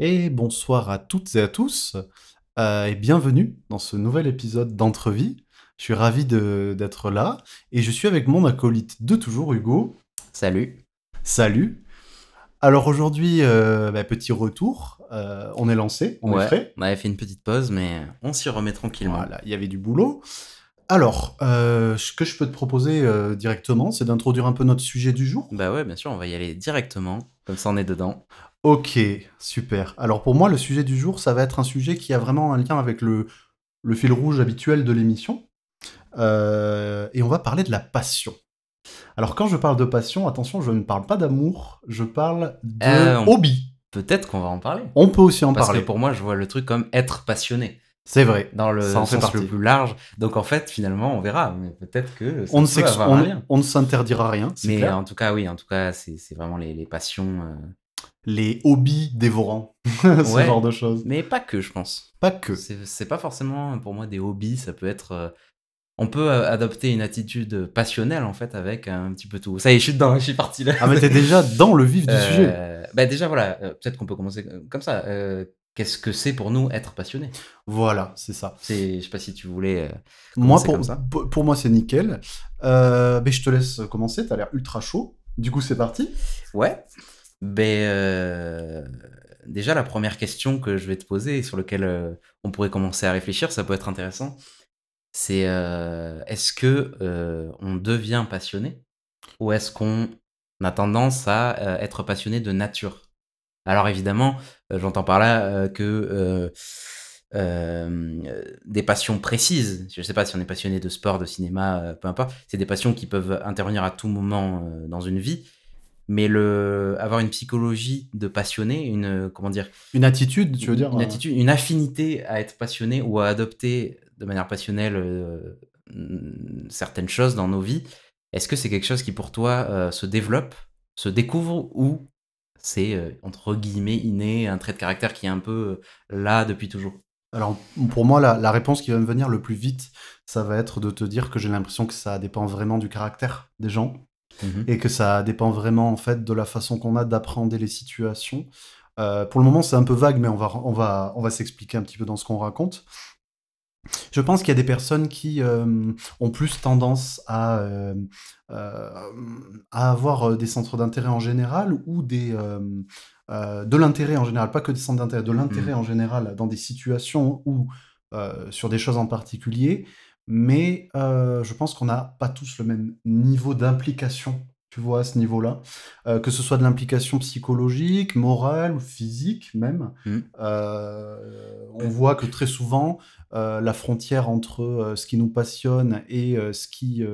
Et bonsoir à toutes et à tous, euh, et bienvenue dans ce nouvel épisode d'Entrevie. Je suis ravi d'être là, et je suis avec mon acolyte de toujours, Hugo. Salut. Salut. Alors aujourd'hui, euh, bah, petit retour, euh, on est lancé, on est frais. on avait fait une petite pause, mais on s'y remet tranquillement. Voilà, il y avait du boulot. Alors, ce que je peux te proposer directement, c'est d'introduire un peu notre sujet du jour. Bah ouais, bien sûr, on va y aller directement, comme ça on est dedans. Ok, super. Alors pour moi, le sujet du jour, ça va être un sujet qui a vraiment un lien avec le, le fil rouge habituel de l'émission. Euh, et on va parler de la passion. Alors quand je parle de passion, attention, je ne parle pas d'amour, je parle de Euh, on- hobby. Peut-être qu'on va en parler. On peut aussi en Parce parler. que pour moi, je vois le truc comme être passionné, C'est vrai. dans le Ça en fait sens partie. le plus large. Donc en fait, finalement, on verra. Mais peut-être que ça On ne, peut avoir on- un lien. on ne s'interdira rien, Mais clair. en tout cas, oui, en tout cas, c'est c'est vraiment les, les passions. euh, Les hobbies dévorants, ce Ouais. genre de choses. Mais pas que, je pense. Pas que. C'est pas forcément pour moi des hobbies, ça peut être. euh, On peut euh, adopter une attitude passionnelle en fait avec un petit peu tout. Ça y est, je suis dedans, je suis parti là. Ah mais t'es déjà dans le vif du sujet. Euh, bah déjà voilà, peut-être qu'on peut commencer comme ça. Qu'est-ce que c'est pour nous être passionné? Voilà, c'est ça. C'est, je sais pas si tu voulais. Moi, pour, comme ça. pour- moi, c'est nickel. Euh, ben, je te laisse commencer, t'as l'air ultra chaud. Du coup, c'est parti. Ouais. Ben euh, déjà la première question que je vais te poser et sur laquelle euh, on pourrait commencer à réfléchir, ça peut être intéressant. C'est euh, est-ce que on devient passionné ou est-ce qu'on a tendance à être passionné de nature? Alors évidemment, j'entends par là que des passions précises. Je ne sais pas si on est passionné de sport, de cinéma, peu importe. C'est des passions qui peuvent intervenir à tout moment dans une vie. Mais le avoir une psychologie de passionné, une comment dire, Une attitude, tu veux dire une euh, attitude, une affinité à être passionné ou à adopter de manière passionnelle euh, certaines choses dans nos vies. Est-ce que c'est quelque chose qui pour toi euh, se développe, se découvre ou c'est entre guillemets inné, un trait de caractère qui est un peu là depuis toujours? Alors, pour moi, la, la réponse qui va me venir le plus vite, ça va être de te dire que j'ai l'impression que ça dépend vraiment du caractère des gens Mhm. et que ça dépend vraiment en fait de la façon qu'on a d'appréhender les situations. Euh, pour le moment, c'est un peu vague, mais on va, on va, on va s'expliquer un petit peu dans ce qu'on raconte. Je pense qu'il y a des personnes qui euh, ont plus tendance à, euh, à avoir des centres d'intérêt en général ou des, de l'intérêt en général, pas que des centres d'intérêt, de l'intérêt en général dans des situations ou sur des choses en particulier. Mais euh, je pense qu'on n'a pas tous le même niveau d'implication, tu vois, à ce niveau-là. Euh, que ce soit de l'implication psychologique, morale ou physique même. Mm. Euh, on voit que très souvent, la frontière entre ce qui nous passionne et ce qui...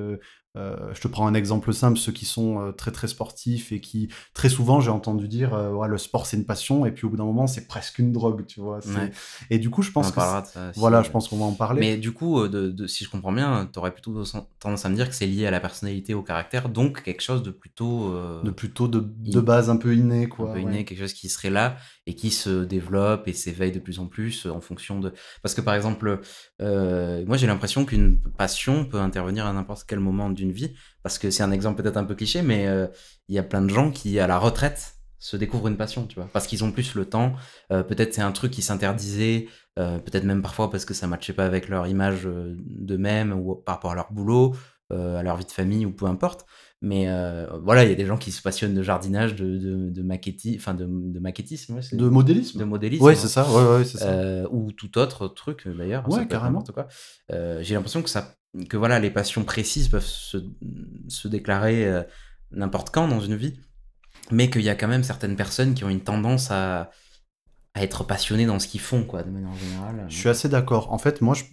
euh, je te prends un exemple simple, ceux qui sont euh, très très sportifs et qui très souvent j'ai entendu dire euh, ouais, le sport c'est une passion et puis au bout d'un moment c'est presque une drogue, tu vois. Ouais. Et du coup je pense en que ça voilà, je pense qu'on va en parler. Mais du coup, de, de- si je comprends bien, tu aurais plutôt tendance à me dire que c'est lié à la personnalité, au caractère, donc quelque chose de plutôt de plutôt de, de base un peu inné quoi. un peu ouais. inné, quelque chose qui serait là et qui se développe et s'éveille de plus en plus euh, en fonction de. Parce que par exemple, euh, moi j'ai l'impression qu'une passion peut intervenir à n'importe quel moment d'une vie. Parce que c'est un exemple peut-être un peu cliché, mais euh, il y a plein de gens qui, à la retraite, se découvrent une passion, tu vois. Parce qu'ils ont plus le temps. Peut-être c'est un truc qui s'interdisait, peut-être même parfois parce que ça matchait pas avec leur image d'eux-mêmes ou par rapport à leur boulot, à leur vie de famille ou peu importe. Mais euh, voilà, il y a des gens qui se passionnent de jardinage, de, de, de enfin de, de maquettisme, ouais, c'est- De modélisme. de modélisme. Ouais, hein. c'est ça. Ouais, ouais, c'est ça. Euh, ou tout autre truc euh, d'ailleurs. Ouais, être carrément. quoi. Euh, J'ai l'impression que ça, que voilà, les passions précises peuvent se, se déclarer euh, n'importe quand dans une vie, mais qu'il y a quand même certaines personnes qui ont une tendance à, à être passionnées dans ce qu'ils font, quoi, de manière générale. Je suis assez d'accord. En fait, moi, je-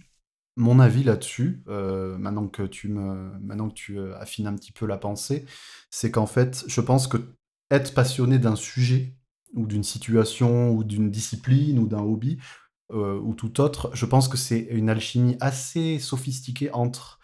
mon avis là-dessus, euh, maintenant que tu me, maintenant que tu euh, affines un petit peu la pensée, c'est qu'en fait, je pense que être passionné d'un sujet ou d'une situation ou d'une discipline ou d'un hobby euh, ou tout autre, je pense que c'est une alchimie assez sophistiquée entre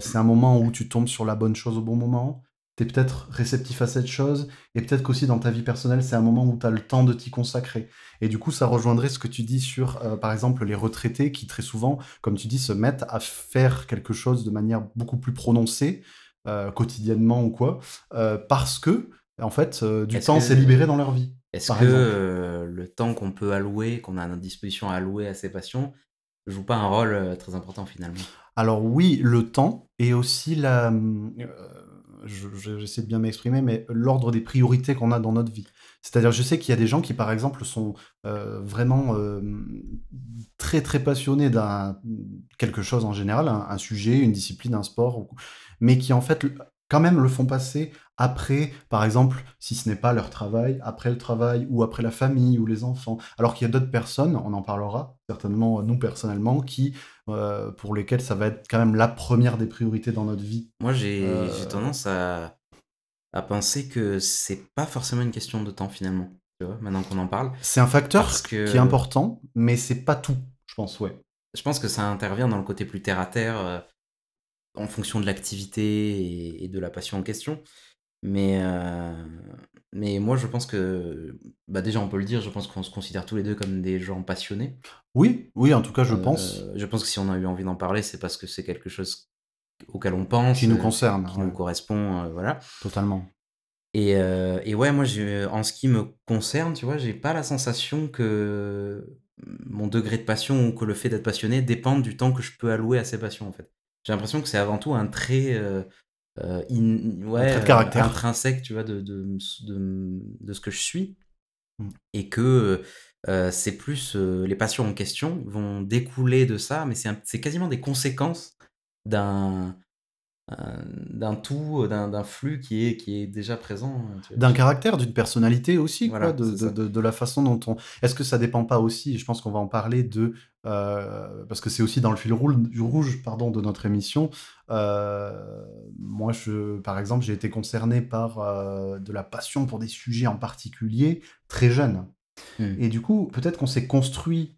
c'est un moment où tu tombes sur la bonne chose au bon moment, tu es peut-être réceptif à cette chose, et peut-être qu'aussi dans ta vie personnelle, c'est un moment où tu as le temps de t'y consacrer. Et du coup, ça rejoindrait ce que tu dis sur, euh, par exemple, les retraités qui, très souvent, comme tu dis, se mettent à faire quelque chose de manière beaucoup plus prononcée, euh, quotidiennement ou quoi, euh, parce que, en fait, du Est-ce temps que- s'est libéré dans leur vie. Est-ce que le temps qu'on peut allouer, qu'on a à notre disposition à allouer à ses passions, joue pas un rôle très important finalement? Alors oui, le temps et aussi la, je- je- j'essaie de bien m'exprimer, mais l'ordre des priorités qu'on a dans notre vie. C'est-à-dire, je sais qu'il y a des gens qui, par exemple, sont euh, vraiment euh, très très passionnés d'un quelque chose en général, un, sujet, une discipline, un sport, mais qui en fait quand même le font passer après, par exemple, si ce n'est pas leur travail, après le travail ou après la famille ou les enfants. Alors qu'il y a d'autres personnes, on en parlera certainement nous personnellement, qui euh, pour lesquels ça va être quand même la première des priorités dans notre vie. Moi, j'ai Euh, j'ai tendance à, à penser que c'est pas forcément une question de temps finalement. Tu vois, maintenant qu'on en parle. C'est un facteur qui est important, mais c'est pas tout, je pense, ouais. Je pense que ça intervient dans le côté plus terre à terre, euh, en fonction de l'activité et, de la passion en question. Mais, euh, mais moi, je pense que, bah déjà, on peut le dire, je pense qu'on se considère tous les deux comme des gens passionnés. Oui, oui, en tout cas, je Euh, pense, Je pense que si on a eu envie d'en parler, c'est parce que c'est quelque chose auquel on pense, qui nous euh, concerne, qui ouais, nous correspond, euh, voilà. totalement. Et, euh, et ouais, moi, en ce qui me concerne, tu vois, j'ai pas la sensation que mon degré de passion ou que le fait d'être passionné dépende du temps que je peux allouer à ces passions, en fait. J'ai l'impression que c'est avant tout un trait, euh, euh, in- ouais, trait de caractère. euh, intrinsèque, tu vois, de, de, de, de ce que je suis. Mm. Et que euh, c'est plus euh, les passions en question vont découler de ça, mais c'est quasiment des conséquences d'un un- d'un tout, d'un d'un flux qui est, qui est déjà présent. vois. D'un caractère, d'une personnalité aussi, Voilà, quoi, de, de, la façon dont on... Est-ce que ça dépend pas aussi, je pense qu'on va en parler de... euh, parce que c'est aussi dans le fil rouge, pardon, de notre émission. Euh, moi, je, par exemple, j'ai été concerné par euh, de la passion pour des sujets en particulier très jeune. Hmm. Et du coup, peut-être qu'on s'est construit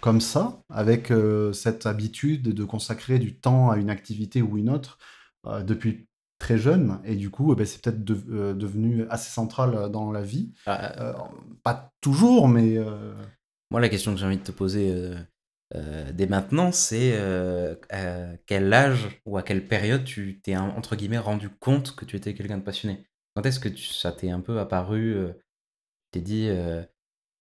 comme ça, avec euh, cette habitude de consacrer du temps à une activité ou une autre euh, depuis très jeune. Et du coup, eh ben, c'est peut-être de- euh, devenu assez central dans la vie. Ah, pas toujours, mais Moi, la question que j'ai envie de te poser dès maintenant, c'est à quel âge ou à quelle période tu t'es, entre guillemets, rendu compte que tu étais quelqu'un de passionné? Quand est-ce que tu- ça t'est un peu apparu euh, t'es dit, euh,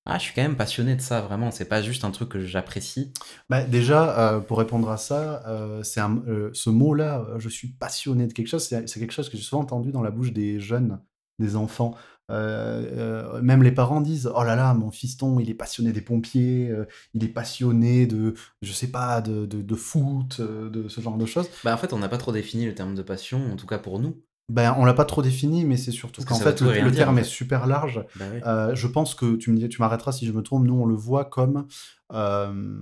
ah, je suis quand même passionné de ça, vraiment, c'est pas juste un truc que j'apprécie. bah, déjà, euh, pour répondre à ça, euh, c'est euh, ce mot-là, je suis passionné de quelque chose, c'est quelque chose que j'ai souvent entendu dans la bouche des jeunes, des enfants. Même les parents disent Oh là là, mon fiston, il est passionné des pompiers, il est passionné de, je sais pas, de, de, de foot, de ce genre de choses. Bah, en fait, on n'a pas trop défini le terme de passion, en tout cas pour nous. Ben, on l'a pas trop défini, mais c'est surtout qu'en fait, le, dire, terme est super large. Bah oui. Euh, je pense que tu me dis, tu m'arrêteras si je me trompe. Nous, on le voit comme, euh,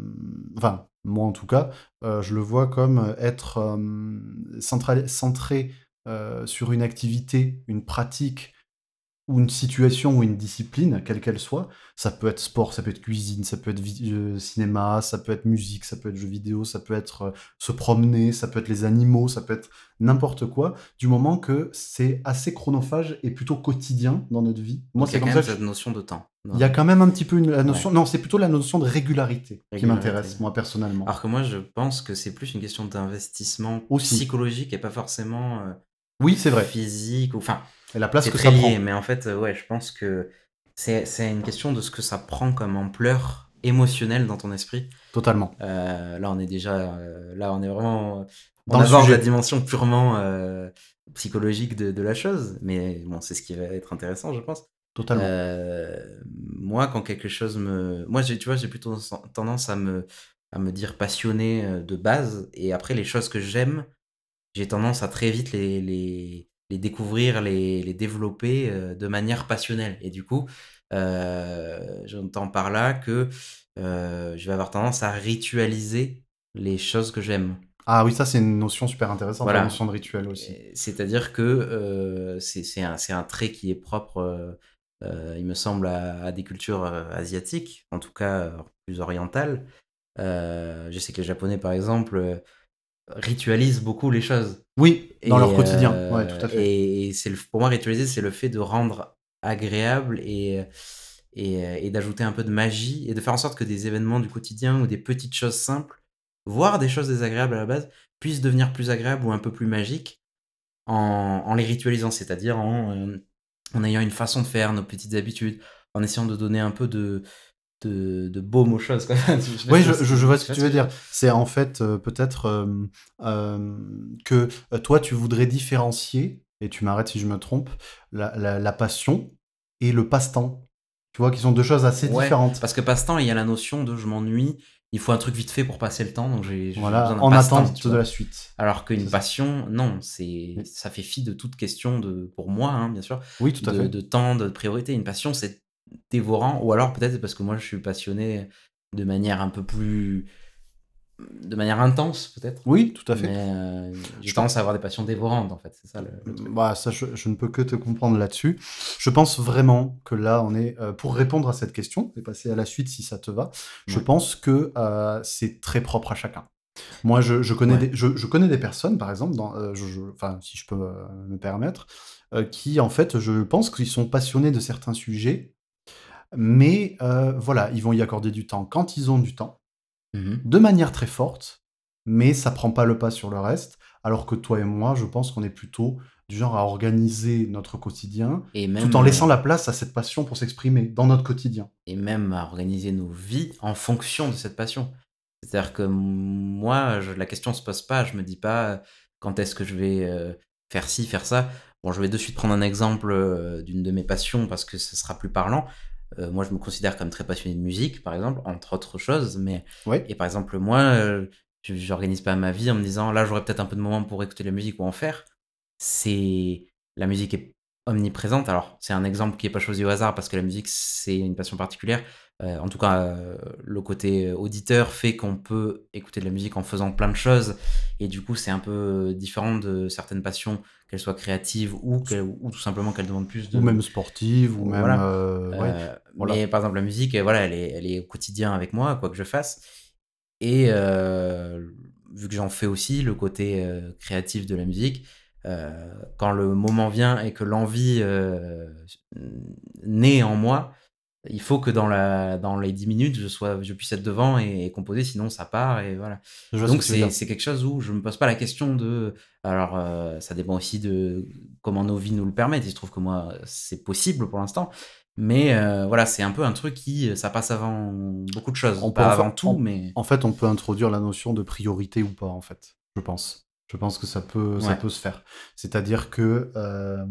enfin, moi en tout cas, euh, je le vois comme être centré euh, sur une activité, une pratique ou une situation ou une discipline, quelle qu'elle soit. Ça peut être sport, ça peut être cuisine, ça peut être euh, cinéma, ça peut être musique, ça peut être jeux vidéo, ça peut être euh, se promener, ça peut être les animaux, ça peut être n'importe quoi, du moment que c'est assez chronophage et plutôt quotidien dans notre vie. Moi, c'est comme même ça que cette notion de temps. il y a quand même un petit peu une, la notion. Non, c'est plutôt la notion de régularité, qui m'intéresse, moi, personnellement. Alors que moi, je pense que c'est plus une question d'investissement psychologique et pas forcément euh, oui, c'est vrai. physique. ou- Enfin, Et la place que très ça lié, prend. mais en fait, euh, ouais, je pense que c'est une question de ce que ça prend comme ampleur émotionnelle dans ton esprit. Totalement. Euh, là, on est déjà, euh, là, on est vraiment, on Dans le aborde sujet. la dimension purement euh, psychologique de, de la chose, mais bon, c'est ce qui va être intéressant, je pense. Totalement. Moi, quand quelque chose me, moi, tu vois, j'ai plutôt tendance à me, à me dire passionné de base, et après les choses que j'aime, j'ai tendance à très vite les, les, les découvrir, les, les développer euh, de manière passionnelle. Et du coup, euh, j'entends par là que euh, je vais avoir tendance à ritualiser les choses que j'aime. Ah oui, ça, c'est une notion super intéressante, Voilà. la notion de rituel aussi. C'est-à-dire que c'est un, un trait qui est propre, il me semble, à, à des cultures asiatiques, en tout cas plus orientales. Je sais que les Japonais, par exemple, ritualisent beaucoup les choses. Oui, dans Et, leur quotidien. euh, Ouais, tout à fait. Et, c'est le- pour moi, ritualiser, c'est le fait de rendre agréable et, et, et d'ajouter un peu de magie et de faire en sorte que des événements du quotidien ou des petites choses simples, voire des choses désagréables à la base, puissent devenir plus agréables ou un peu plus magiques en, en les ritualisant, c'est-à-dire en, euh, en ayant une façon de faire, nos petites habitudes, en essayant de donner un peu de, de, de baume aux choses. Quoi. oui, je, je, vois ce que tu veux dire. C'est en fait euh, peut-être euh, euh, que toi, tu voudrais différencier, et tu m'arrêtes si je me trompe, la, la, passion et le passe-temps. Tu vois, qui sont deux choses assez différentes. Parce que passe-temps, il y a la notion de je m'ennuie, il faut un truc vite fait pour passer le temps, donc j'ai voilà, en attente de la suite. Alors qu'une passion, non, c'est ça fait fi de toute question de, pour moi, hein, bien sûr, oui, tout à de, fait. de temps, de priorité. Une passion, c'est dévorant, ou alors peut-être parce que moi je suis passionné de manière un peu plus de manière intense peut-être. Oui, tout à fait. Mais euh, je pense à avoir des passions dévorantes en fait, c'est ça le, Bah, ça, je, ne peux que te comprendre là-dessus. Je pense vraiment que là, on est, euh, pour répondre à cette question, et passer à la suite si ça te va, je pense que euh, c'est très propre à chacun. Moi, je, je connais, des, je, je, connais des personnes, par exemple, dans, enfin, si je peux me permettre, qui, en fait, je pense qu'ils sont passionnés de certains sujets, mais voilà, ils vont y accorder du temps quand ils ont du temps, mmh de manière très forte, mais ça prend pas le pas sur le reste. Alors que toi et moi, je pense qu'on est plutôt du genre à organiser notre quotidien, tout en laissant la place à cette passion pour s'exprimer dans notre quotidien. Et même à organiser nos vies en fonction de cette passion. C'est-à-dire que moi, la question se pose pas, je me dis pas quand est-ce que je vais faire ci, faire ça? Bon, je vais de suite prendre un exemple d'une de mes passions parce que ce sera plus parlant. Euh, moi, je me considère comme très passionné de musique, par exemple, entre autres choses. Mais et par exemple, moi, euh, je j'organise pas ma vie en me disant là, j'aurais peut-être un peu de moment pour écouter la musique ou en faire. C'est la musique est omniprésente. Alors, c'est un exemple qui est pas choisi au hasard parce que la musique c'est une passion particulière. Euh, en tout cas, le côté auditeur fait qu'on peut écouter de la musique en faisant plein de choses et du coup, c'est un peu différent de certaines passions qu'elle soit créative ou, ou tout simplement qu'elle demande plus de... Ou même sportive, ou même... Voilà. Euh, euh, mais par exemple, la musique, voilà, elle est, elle est au quotidien avec moi, quoi que je fasse. Et euh, vu que j'en fais aussi, le côté créatif de la musique, quand le moment vient et que l'envie naît en moi, il faut que dans, la, dans les 10 minutes, je, sois, je puisse être devant et, composer, sinon ça part. Et voilà. Donc c'est quelque chose où je ne me pose pas la question de. Alors, euh, ça dépend aussi de comment nos vies nous le permettent. Il se trouve que moi, c'est possible pour l'instant. Mais euh, voilà, c'est un peu un truc qui, ça passe avant beaucoup de choses. On pas avant tout, mais. En fait, on peut introduire la notion de priorité ou pas, en fait, je pense. Je pense que ça peut, ça peut se faire. C'est-à-dire que. Euh,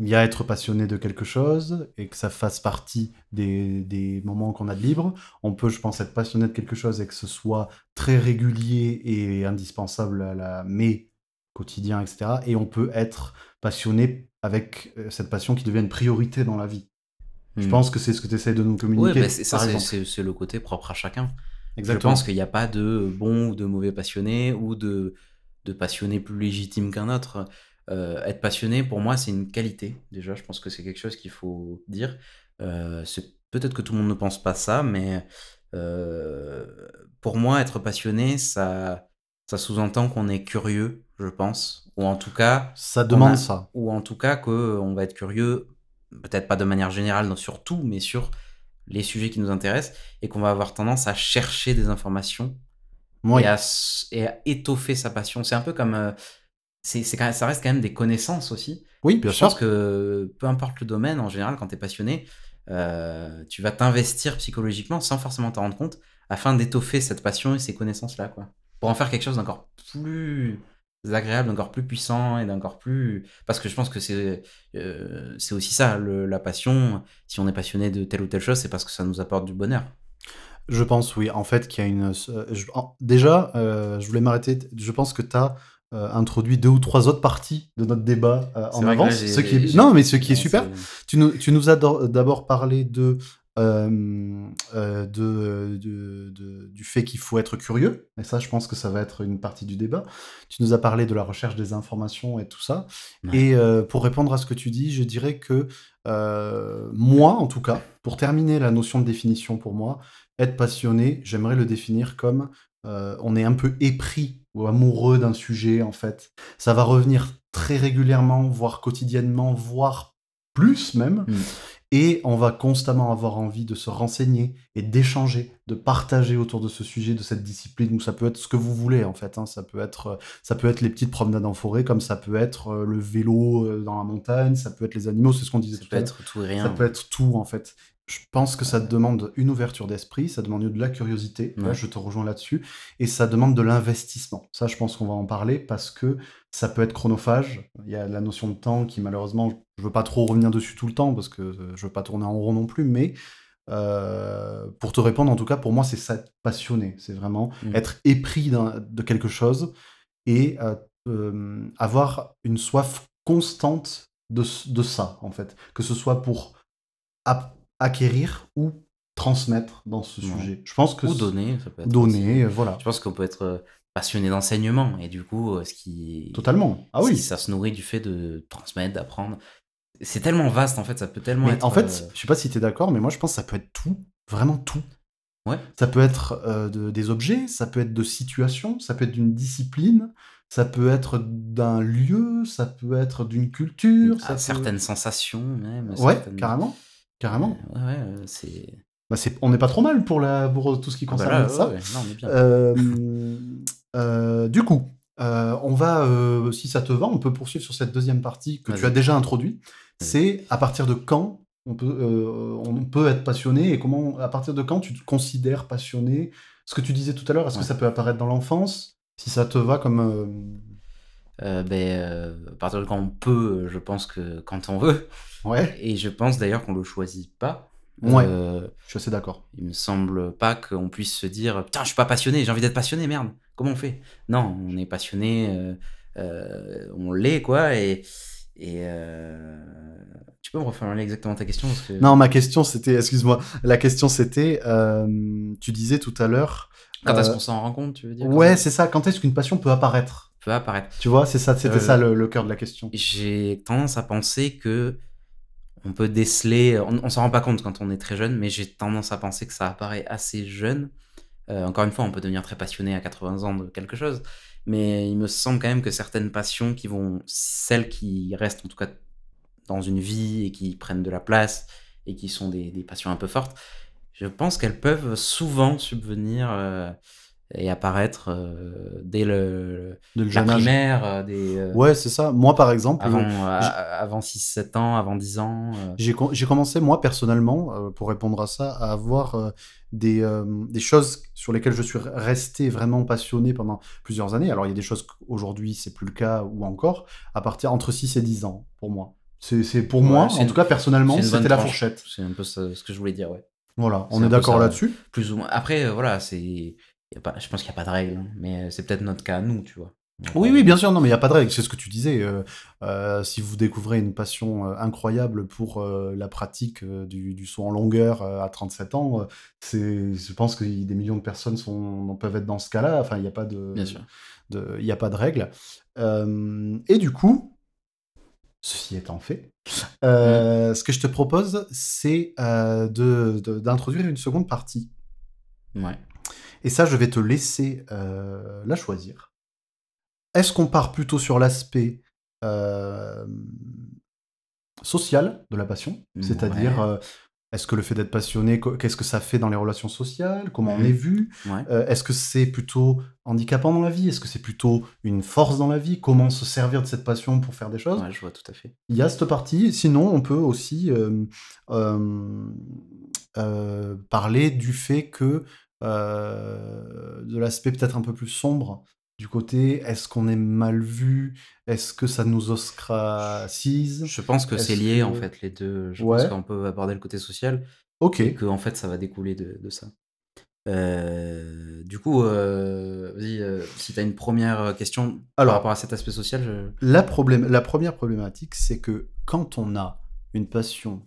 il y a être passionné de quelque chose et que ça fasse partie des, des moments qu'on a de libre. On peut, je pense, être passionné de quelque chose et que ce soit très régulier et indispensable à la mais quotidien, etc. Et on peut être passionné avec euh, cette passion qui devient une priorité dans la vie. Je hmm. pense que c'est ce que tu essaies de nous communiquer. Oui, c'est le côté propre à chacun. Exactement. Je pense qu'il n'y a pas de bon ou de mauvais passionné ou de, de passionné plus légitime qu'un autre. Euh, être passionné, pour moi, c'est une qualité. Déjà, je pense que c'est quelque chose qu'il faut dire. Euh, peut-être que tout le monde ne pense pas ça, mais euh, pour moi, être passionné, ça, ça sous-entend qu'on est curieux, je pense, ou en tout cas, ça demande ça, ou en tout cas qu'on va être curieux, peut-être pas de manière générale sur tout, mais sur les sujets qui nous intéressent, et qu'on va avoir tendance à chercher des informations et, à, et, à, étoffer sa passion. C'est un peu comme c'est, ça reste quand même des connaissances aussi. Oui, bien je sûr. pense que peu importe le domaine, en général, quand tu es passionné, euh, tu vas t'investir psychologiquement sans forcément t'en rendre compte afin d'étoffer cette passion et ces connaissances-là, quoi. Pour en faire quelque chose d'encore plus agréable, d'encore plus puissant et d'encore plus. Parce que je pense que c'est euh, c'est aussi ça, la passion. Si on est passionné de telle ou telle chose, c'est parce que ça nous apporte du bonheur. Je pense, oui. En fait, qu'il y a une. Euh, déjà, je voulais m'arrêter. Je pense que tu as euh, introduit deux ou trois autres parties de notre débat euh, en avance. Ce qui est... Non, mais ce qui est super. Tu nous, tu nous as d'abord parlé de, euh, de, de, du fait qu'il faut être curieux. Et ça, je pense que ça va être une partie du débat. Tu nous as parlé de la recherche des informations et tout ça. Et pour répondre à ce que tu dis, je dirais que moi, en tout cas, pour terminer la notion de définition pour moi, être passionné, j'aimerais le définir comme on est un peu épris ou amoureux d'un sujet, en fait. Ça va revenir très régulièrement, voire quotidiennement, voire plus même. Mm. et on va constamment avoir envie de se renseigner et d'échanger, de partager autour de ce sujet, de cette discipline, où ça peut être ce que vous voulez en fait. Hein. Ça, peut être, ça peut être les petites promenades en forêt, comme ça peut être euh, le vélo euh, dans la montagne, ça peut être les animaux, c'est ce qu'on disait Ça tout peut à l'heure. être tout et rien. Ça peut être tout en fait. Je pense que ça demande une ouverture d'esprit, ça demande de la curiosité, là je te rejoins là-dessus, et ça demande de l'investissement. Ça je pense qu'on va en parler parce que ça peut être chronophage. Il y a la notion de temps qui malheureusement, je veux pas trop revenir dessus tout le temps parce que euh, je veux pas tourner en rond non plus, mais euh, pour te répondre en tout cas, pour moi c'est ça être passionné, c'est vraiment Mm. être épris de quelque chose et euh, euh, avoir une soif constante de, de ça en fait, que ce soit pour acquérir ou transmettre dans ce Ouais. sujet. Je pense que Ou donner, ça peut être donner, aussi. euh, voilà, Je pense qu'on peut être euh, passionné d'enseignement et du coup, euh, ce qui, totalement. Ah oui. ça se nourrit du fait de transmettre, d'apprendre. C'est tellement vaste en fait, ça peut tellement Mais être. en fait, je sais pas si tu es d'accord, mais moi je pense que ça peut être tout, vraiment tout. Ouais. Ça peut être euh, de- des objets, ça peut être de situations, ça peut être d'une discipline, ça peut être d'un lieu, ça peut être d'une culture, ça peut- certaines sensations même. Ouais, certaines- carrément, carrément. Ouais, ouais, euh, c'est. Bah, c'est- on n'est pas trop mal pour, la, pour tout ce qui Ah bah concerne là, ça. ouais, ouais, non, on est bien. Euh, euh, du coup, euh, on va, euh, si ça te va, on peut poursuivre sur cette deuxième partie que tu as déjà introduit. Vas-y. C'est à partir de quand on peut, euh, on peut être passionné et comment, à partir de quand tu te considères passionné? Ce que tu disais tout à l'heure, est-ce que ça peut apparaître dans l'enfance? Si ça te va comme... euh, ben, euh, à partir de quand on peut, je pense que quand on veut. Ouais, Et je pense d'ailleurs qu'on le choisit pas. Ouais. Euh, je suis assez d'accord. il me semble pas qu'on puisse se dire putain je suis pas passionné j'ai envie d'être passionné merde comment on fait? Non on est passionné euh, on l'est quoi et et tu peux me reformuler exactement ta question parce que Non, ma question c'était, excuse-moi, la question c'était, tu disais tout à l'heure... quand est-ce qu'on s'en rend compte tu veux dire? Ouais, c'est ça, quand est-ce qu'une passion peut apparaître? Peut apparaître Tu vois, c'est ça, c'était Euh, ça le, le cœur de la question. j'ai tendance à penser que on peut déceler on, on s'en rend pas compte quand on est très jeune mais j'ai tendance à penser que ça apparaît assez jeune Euh, encore une fois on peut devenir très passionné à 80 ans de quelque chose mais il me semble quand même que certaines passions qui vont celles qui restent en tout cas dans une vie et qui prennent de la place et qui sont des, des passions un peu fortes je pense qu'elles peuvent souvent subvenir euh, et apparaître euh, dès le, le la primaire euh, des euh, Ouais, c'est ça. Moi, par exemple, avant, avant 6-7 ans, avant 10 ans. j'ai com- commencé, moi, personnellement, pour répondre à ça, à avoir des, des choses sur lesquelles je suis resté vraiment passionné pendant plusieurs années. Alors, il y a des choses qu'aujourd'hui, c'est plus le cas, ou encore, à partir entre 6 et 10 ans, pour moi. C'est pour Ouais, moi, en une- tout cas, personnellement, c'était la fourchette. C'est un peu ça- ce que je voulais dire, ouais. Voilà, on est peu d'accord là-dessus. Plus ou moins. Après, voilà, c'est. Y a pas... Je pense qu'il n'y a pas de règle, hein, mais euh, c'est peut-être notre cas à nous, tu vois. Oui, oui, bien sûr, non, mais il n'y a pas de règle, c'est ce que tu disais. euh, euh, si vous découvrez une passion euh, incroyable pour euh, la pratique euh, du, du saut en longueur euh, à 37 ans, euh, c'est, je pense que des millions de personnes sont, peuvent être dans ce cas-là. Enfin, il n'y a pas de, Bien sûr. de- il y a pas de règle. Euh, et du coup, ceci étant fait, euh, ce que je te propose, c'est euh, de- de- d'introduire une seconde partie. Ouais. Et ça, je vais te laisser euh, la choisir. Est-ce qu'on part plutôt sur l'aspect euh, social de la passion? C'est-à-dire, Ouais. euh, est-ce que le fait d'être passionné, qu'est-ce que ça fait dans les relations sociales? Comment on Mhm. est vu? Ouais. Est-ce que c'est plutôt handicapant dans la vie? Est-ce que c'est plutôt une force dans la vie? Comment se servir de cette passion pour faire des choses? Ouais, je vois tout à fait. il y a cette partie. Sinon, on peut aussi euh, euh, euh, parler du fait que de l'aspect peut-être un peu plus sombre du côté est-ce qu'on est mal vu? Est-ce que ça nous ostracise? Je pense que c'est lié, que- en fait, les deux. Je Ouais. pense qu'on peut aborder le côté social Ok. et qu'en fait, ça va découler de, de ça. Euh, du coup, euh, vas-y, euh, si tu as une première question Alors. par rapport à cet aspect social, je... La, problème, la première problématique, c'est que quand on a une passion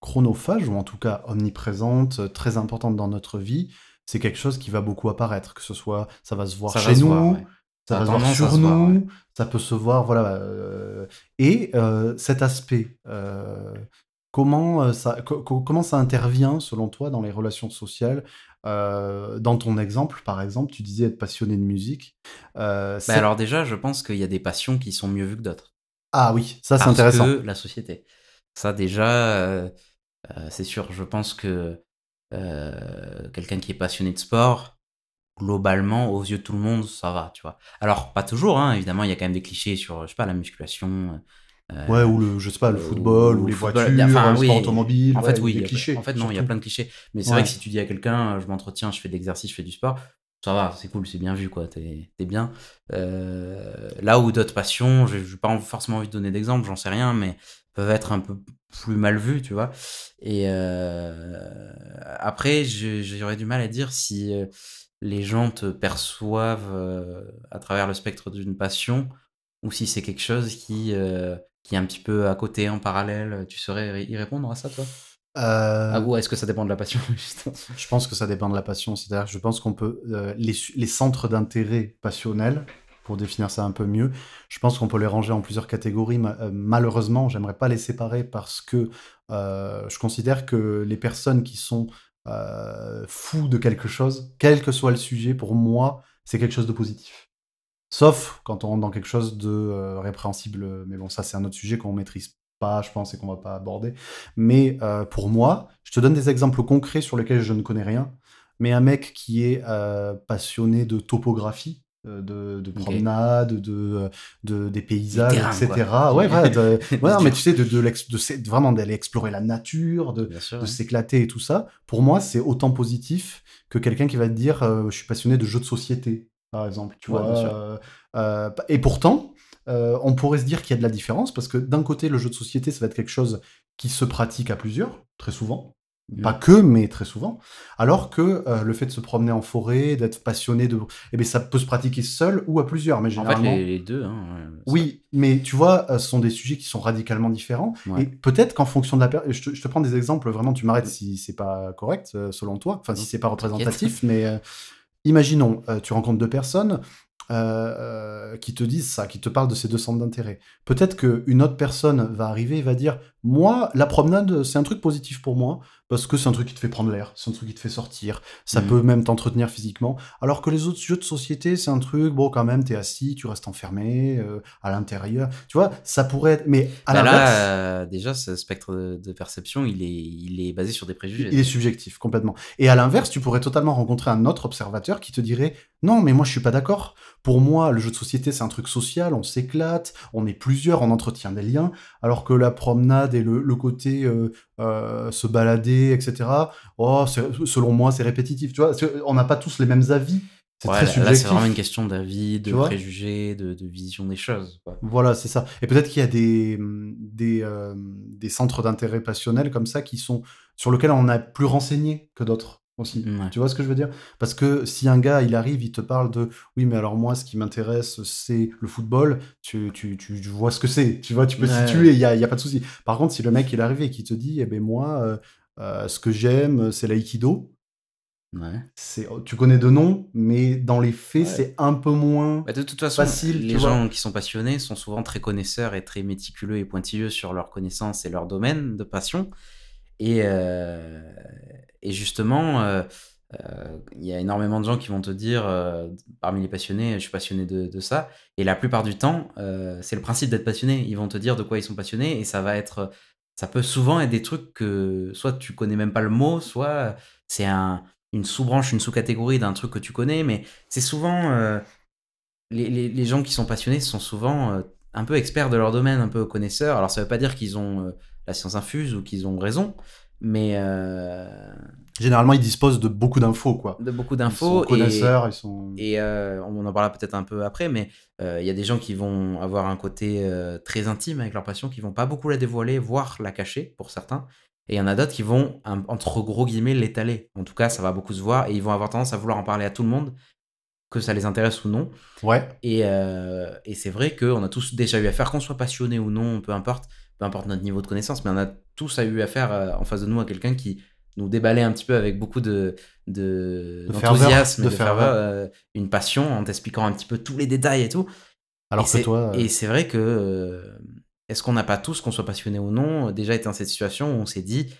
chronophage, ou en tout cas omniprésente, euh, très importante dans notre vie, c'est quelque chose qui va beaucoup apparaître, que ce soit, ça va se voir ça chez nous, voir, ouais. ça Ça va se voir sur se nous, voir, ouais. ça peut se voir, voilà. euh, et euh, cet aspect, euh, comment, ça, co- co- comment ça intervient, selon toi, dans les relations sociales Dans ton exemple, par exemple, tu disais être passionné de musique. Bah alors déjà, je pense qu'il y a des passions qui sont mieux vues que d'autres. Ah oui, ça c'est intéressant. que la société. Ça déjà, euh, c'est sûr, je pense que quelqu'un qui est passionné de sport, globalement, aux yeux de tout le monde, ça va, tu vois. Alors, pas toujours, hein, évidemment, il y a quand même des clichés sur, je sais pas, la musculation. Euh, ouais, ou le, je sais pas, le football, ou, les voitures, enfin, le sport automobile. En fait, oui, des clichés. En fait, non, il y a plein de clichés. Mais c'est vrai que si tu dis à quelqu'un, je m'entretiens, je fais de l'exercice, je fais du sport, ça va, c'est cool, c'est bien vu, quoi, t'es es bien. Euh, là où d'autres passions, je pas forcément envie de donner d'exemple, j'en sais rien, mais peuvent être un peu plus mal vues, tu vois. Et euh, après, j'aurais du mal à dire si les gens te perçoivent euh, à travers le spectre d'une passion ou si c'est quelque chose qui, euh, qui est un petit peu à côté, en parallèle. Tu saurais y répondre à ça, toi? Euh... Ah, ou est-ce que ça dépend de la passion Je pense que ça dépend de la passion. C'est-à-dire, je pense qu'on peut euh, les, les, centres d'intérêt passionnels, pour définir ça un peu mieux, je pense qu'on peut les ranger en plusieurs catégories. malheureusement, j'aimerais pas les séparer parce que je considère que les personnes qui sont euh, fou de quelque chose, quel que soit le sujet, pour moi, c'est quelque chose de positif. Sauf quand on rentre dans quelque chose de euh, répréhensible, mais bon, ça c'est un autre sujet qu'on maîtrise pas, je pense, et qu'on va pas aborder. Mais euh, pour moi, je te donne des exemples concrets sur lesquels je ne connais rien. Mais un mec qui est passionné de topographie, euh, de, de promenade, de, de, des paysages, etc. Ouais, ouais, mais tu sais, de, de, vraiment d'aller explorer la nature, de, de s'éclater et tout ça. Pour moi, c'est autant positif que quelqu'un qui va te dire euh, je suis passionné de jeux de société, par exemple. Tu vois, euh, et pourtant, on pourrait se dire qu'il y a de la différence parce que d'un côté, le jeu de société, ça va être quelque chose qui se pratique à plusieurs, très souvent. Pas que, mais très souvent. Alors que euh, le fait de se promener en forêt, d'être passionné de, eh bien, ça peut se pratiquer seul ou à plusieurs. Mais généralement, en fait, les, deux. Hein, oui, mais tu vois, euh, ce sont des sujets qui sont radicalement différents. Et peut-être qu'en fonction de la personne, je, te prends des exemples. Vraiment, tu m'arrêtes si c'est pas correct euh, selon toi. Enfin, si c'est pas représentatif, mais imaginons, tu rencontres deux personnes. Qui te disent ça, qui te parlent de ces deux centres d'intérêt. Peut-être qu'une autre personne va arriver et va dire Moi, la promenade, c'est un truc positif pour moi parce que c'est un truc qui te fait prendre l'air, c'est un truc qui te fait sortir, ça mmh. peut même t'entretenir physiquement. Alors que les autres jeux de société, c'est un truc, bon, quand même, t'es assis, tu restes enfermé euh, à l'intérieur. Tu vois, ça pourrait être. Mais à bah l'inverse. Euh, déjà, ce spectre de, perception, il est, il est basé sur des préjugés. Il est subjectif, complètement. Et à l'inverse, tu pourrais totalement rencontrer un autre observateur qui te dirait Non, mais moi, je suis pas d'accord. Pour moi, le jeu de société, c'est un truc social, on s'éclate, on est plusieurs, on entretient des liens, alors que la promenade et le, côté euh, euh, se balader, etc. Oh, selon moi, c'est répétitif. Tu vois, on n'a pas tous les mêmes avis. C'est très subjectif. Là, c'est vraiment une question d'avis, de préjugés, de, vision des choses. Voilà, c'est ça. Et peut-être qu'il y a des, des, euh, des centres d'intérêt passionnels comme ça qui sont sur lesquels on a plus renseigné que d'autres aussi. Tu vois ce que je veux dire? Parce que si un gars, il arrive, il te parle de oui, mais alors moi, ce qui m'intéresse, c'est le football, tu, tu, tu, vois ce que c'est, tu vois, tu peux situer, il n'y a, y a, pas de souci. Par contre, si le mec, il arrive et qui te dit, eh ben moi, euh, euh, ce que j'aime, c'est l'aïkido, Ouais. C'est, oh, tu connais de nom, mais dans les faits, c'est un peu moins bah, de toute façon, facile. Les gens qui sont passionnés sont souvent très connaisseurs et très méticuleux et pointilleux sur leurs connaissances et leur domaine de passion. Et, euh, et justement, euh, euh, il y a énormément de gens qui vont te dire, euh, parmi les passionnés, je suis passionné de, ça. Et la plupart du temps, c'est le principe d'être passionné. Ils vont te dire de quoi ils sont passionnés et ça va être, ça peut souvent être des trucs que soit tu connais même pas le mot, soit c'est un, une sous-branche, une sous-catégorie d'un truc que tu connais. Mais c'est souvent les, gens qui sont passionnés sont souvent un peu experts de leur domaine, un peu connaisseurs. Alors ça veut pas dire qu'ils ont la science infuse ou qu'ils ont raison, mais euh, généralement ils disposent de beaucoup d'infos quoi. De beaucoup d'infos. Ils sont connaisseurs, et, ils sont. Et euh, on en parlera peut-être un peu après, mais euh, il y a des gens qui vont avoir un côté très intime avec leur passion, qui vont pas beaucoup la dévoiler, voire la cacher pour certains. Et il y en a d'autres qui vont entre gros guillemets l'étaler. En tout cas, ça va beaucoup se voir et ils vont avoir tendance à vouloir en parler à tout le monde, que ça les intéresse ou non. Ouais. Et, et c'est vrai qu'on a tous déjà eu à faire, qu'on soit passionné ou non, peu importe peu importe notre niveau de connaissance, mais on a tous eu affaire euh, en face de nous à quelqu'un qui nous déballait un petit peu avec beaucoup de d'enthousiasme, de, ferveur, euh, une passion, en t'expliquant un petit peu tous les détails et tout. Alors et que toi. Et c'est vrai que euh, est-ce qu'on n'a pas tous, qu'on soit passionné ou non, déjà été dans cette situation où on s'est dit,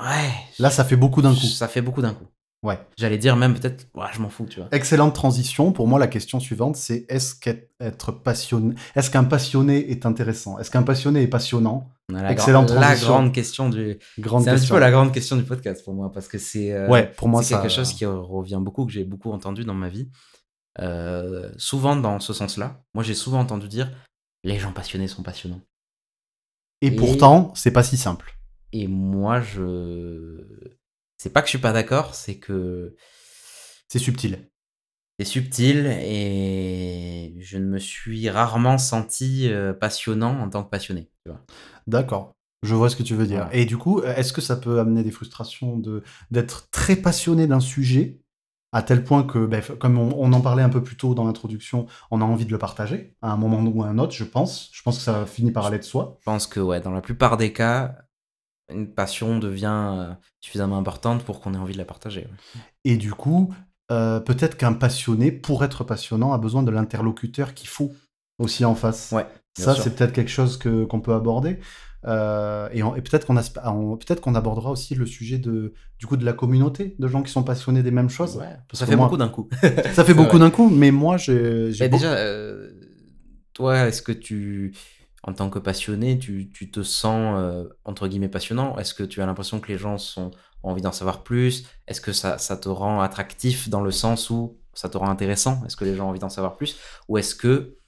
ouais. Là, ça fait beaucoup d'un coup. Ça fait beaucoup d'un coup. Ouais. J'allais dire même peut-être, ouais, je m'en fous, tu vois. Excellente transition. Pour moi, la question suivante, c'est est-ce qu'être passionné, est-ce qu'un passionné est intéressant? Est-ce qu'un passionné est passionnant? La, Excellente grande, la transition. grande question du. Grande C'est un petit question. peu la grande question du podcast pour moi, parce que c'est euh, Ouais, pour moi, c'est ça. quelque chose qui revient beaucoup, que j'ai beaucoup entendu dans ma vie. Euh, souvent dans ce sens-là. Moi, j'ai souvent entendu dire les gens passionnés sont passionnants. Et Et- pourtant, c'est pas si simple. Et moi, je. C'est pas que je suis pas d'accord, c'est que C'est subtil. c'est subtil et je ne me suis rarement senti passionnant en tant que passionné. D'accord. Je vois ce que tu veux dire. Voilà. Et du coup, est-ce que ça peut amener des frustrations de d'être très passionné d'un sujet à tel point que, ben, comme on, on en parlait un peu plus tôt dans l'introduction, on a envie de le partager à un moment ou à un autre, je pense. Je pense que ça finit par aller de soi. Je pense que ouais, dans la plupart des cas, une passion devient euh, suffisamment importante pour qu'on ait envie de la partager. Et du coup, euh, peut-être qu'un passionné, pour être passionnant, a besoin de l'interlocuteur qu'il faut aussi en face. Ouais, Ça, c'est peut-être quelque chose que qu'on peut aborder. Euh, et peut-être qu'on peut-être qu'on abordera aussi le sujet de, du coup, de la communauté, de gens qui sont passionnés des mêmes choses. Ouais, Parce ça fait moi- beaucoup d'un coup. Ça fait beaucoup d'un coup, mais moi, j'ai déjà, euh, toi, est-ce que tu, en tant que passionné, tu, te sens, euh, entre guillemets, passionnant? Est-ce que tu as l'impression que les gens sont, ont envie d'en savoir plus? Est-ce que ça, te rend attractif dans le sens où ça te rend intéressant? Est-ce que les gens ont envie d'en savoir plus? Ou est-ce que...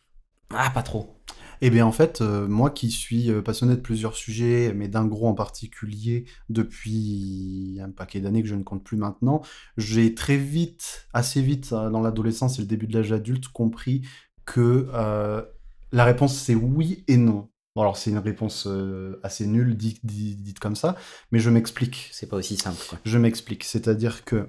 Ah, pas trop? Eh bien, en fait, euh, moi qui suis euh, passionné de plusieurs sujets, mais d'un gros en particulier depuis un paquet d'années que je ne compte plus maintenant, j'ai très vite, assez vite, dans l'adolescence et le début de l'âge adulte, compris que la réponse c'est oui et non. Bon, alors c'est une réponse euh, assez nulle dite, dite- dite comme ça, mais je m'explique. C'est pas aussi simple, quoi. Je m'explique. C'est-à-dire que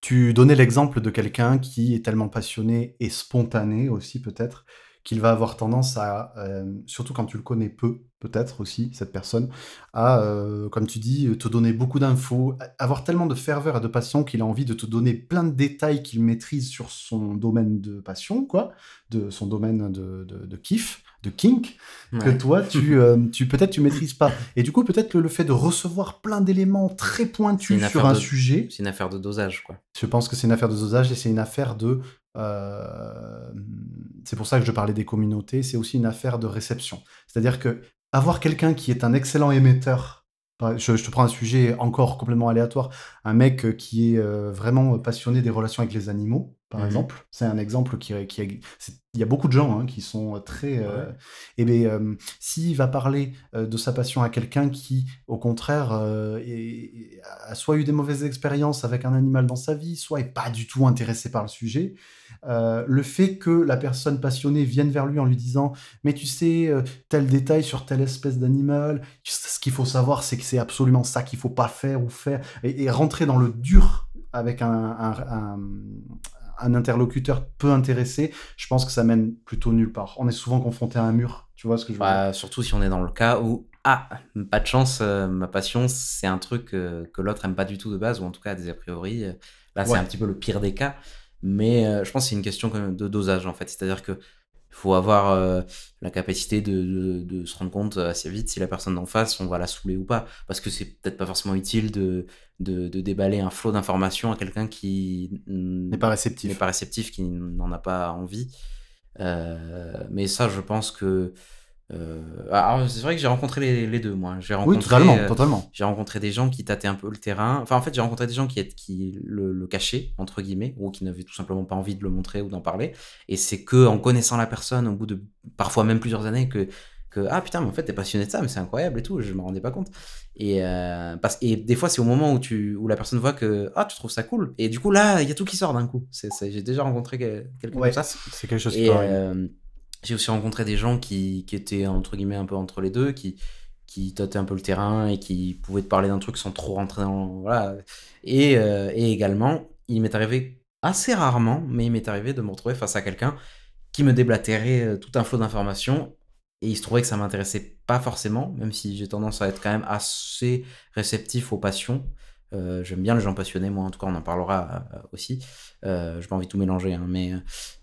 tu donnais l'exemple de quelqu'un qui est tellement passionné et spontané aussi peut-être qu'il va avoir tendance à, euh, surtout quand tu le connais peu, peut-être aussi, cette personne, à, euh, comme tu dis, te donner beaucoup d'infos, avoir tellement de ferveur et de passion qu'il a envie de te donner plein de détails qu'il maîtrise sur son domaine de passion, quoi, de son domaine de, de, de kiff, de kink, que toi, tu, euh, tu peut-être tu maîtrises pas. Et du coup, peut-être que le fait de recevoir plein d'éléments très pointus sur un de- sujet, C'est une affaire de dosage, quoi. je pense que c'est une affaire de dosage et c'est une affaire de. Euh, c'est pour ça que je parlais des communautés. C'est aussi une affaire de réception. C'est-à-dire que avoir quelqu'un qui est un excellent émetteur. Je, je te prends un sujet encore complètement aléatoire. Un mec euh, qui est euh, vraiment passionné des relations avec les animaux, par Mhm. exemple. C'est un exemple qui, qui il y a beaucoup de gens hein, qui sont très. euh, Ouais. et bien, euh, s'il va parler euh, de sa passion à quelqu'un qui, au contraire, euh, est- a soit eu des mauvaises expériences avec un animal dans sa vie, soit est pas du tout intéressé par le sujet, euh, le fait que la personne passionnée vienne vers lui en lui disant Mais tu sais, euh, tel détail sur telle espèce d'animal, ce qu'il faut savoir, c'est que c'est absolument ça qu'il faut pas faire ou faire, et, et rentrer dans le dur avec un, un- un- un interlocuteur peu intéressé, je pense que ça mène plutôt nulle part. On est souvent confronté à un mur, tu vois ce que je veux dire? Bah, surtout si on est dans le cas où, ah, pas de chance, euh, ma passion, c'est un truc euh, que l'autre aime pas du tout de base, ou en tout cas des a priori. Là, c'est Ouais. un petit peu le pire des cas. Mais euh, je pense que c'est une question quand même de dosage, en fait. C'est-à-dire que faut avoir euh, la capacité de, de- de se rendre compte assez vite si la personne d'en face, on va la saouler ou pas. Parce que c'est peut-être pas forcément utile de, de, de déballer un flot d'informations à quelqu'un qui N'est pas réceptif. n'est pas réceptif, qui n'en a pas envie. Euh, mais ça, je pense que. Euh, alors, c'est vrai que j'ai rencontré les, les deux, moi. J'ai rencontré, Oui, totalement, euh, totalement. j'ai rencontré des gens qui tâtaient un peu le terrain. Enfin, en fait, j'ai rencontré des gens qui, qui le, le cachaient, entre guillemets, ou qui n'avaient tout simplement pas envie de le montrer ou d'en parler. Et c'est que en connaissant la personne, au bout de parfois même plusieurs années, que, que ah putain, mais en fait, t'es passionné de ça, mais c'est incroyable et tout, je me rendais pas compte. Et, euh, parce, et des fois, c'est au moment où, tu, où la personne voit que ah, tu trouves ça cool. Et du coup, là, il y a tout qui sort d'un coup. J'ai déjà rencontré que- quelqu'un Ouais, comme ça. c'est quelque chose qui J'ai aussi rencontré des gens qui, qui étaient entre guillemets un peu entre les deux, qui, qui tâtaient un peu le terrain et qui pouvaient te parler d'un truc sans trop rentrer dans. Voilà. Et, euh, et également, il m'est arrivé assez rarement, mais il m'est arrivé de me retrouver face à quelqu'un qui me déblatérait euh, tout un flot d'informations. Et il se trouvait que ça m'intéressait pas forcément, même si j'ai tendance à être quand même assez réceptif aux passions. Euh, J'aime bien les gens passionnés, moi en tout cas on en parlera euh, aussi. Euh, je pas envie de tout mélanger, hein, mais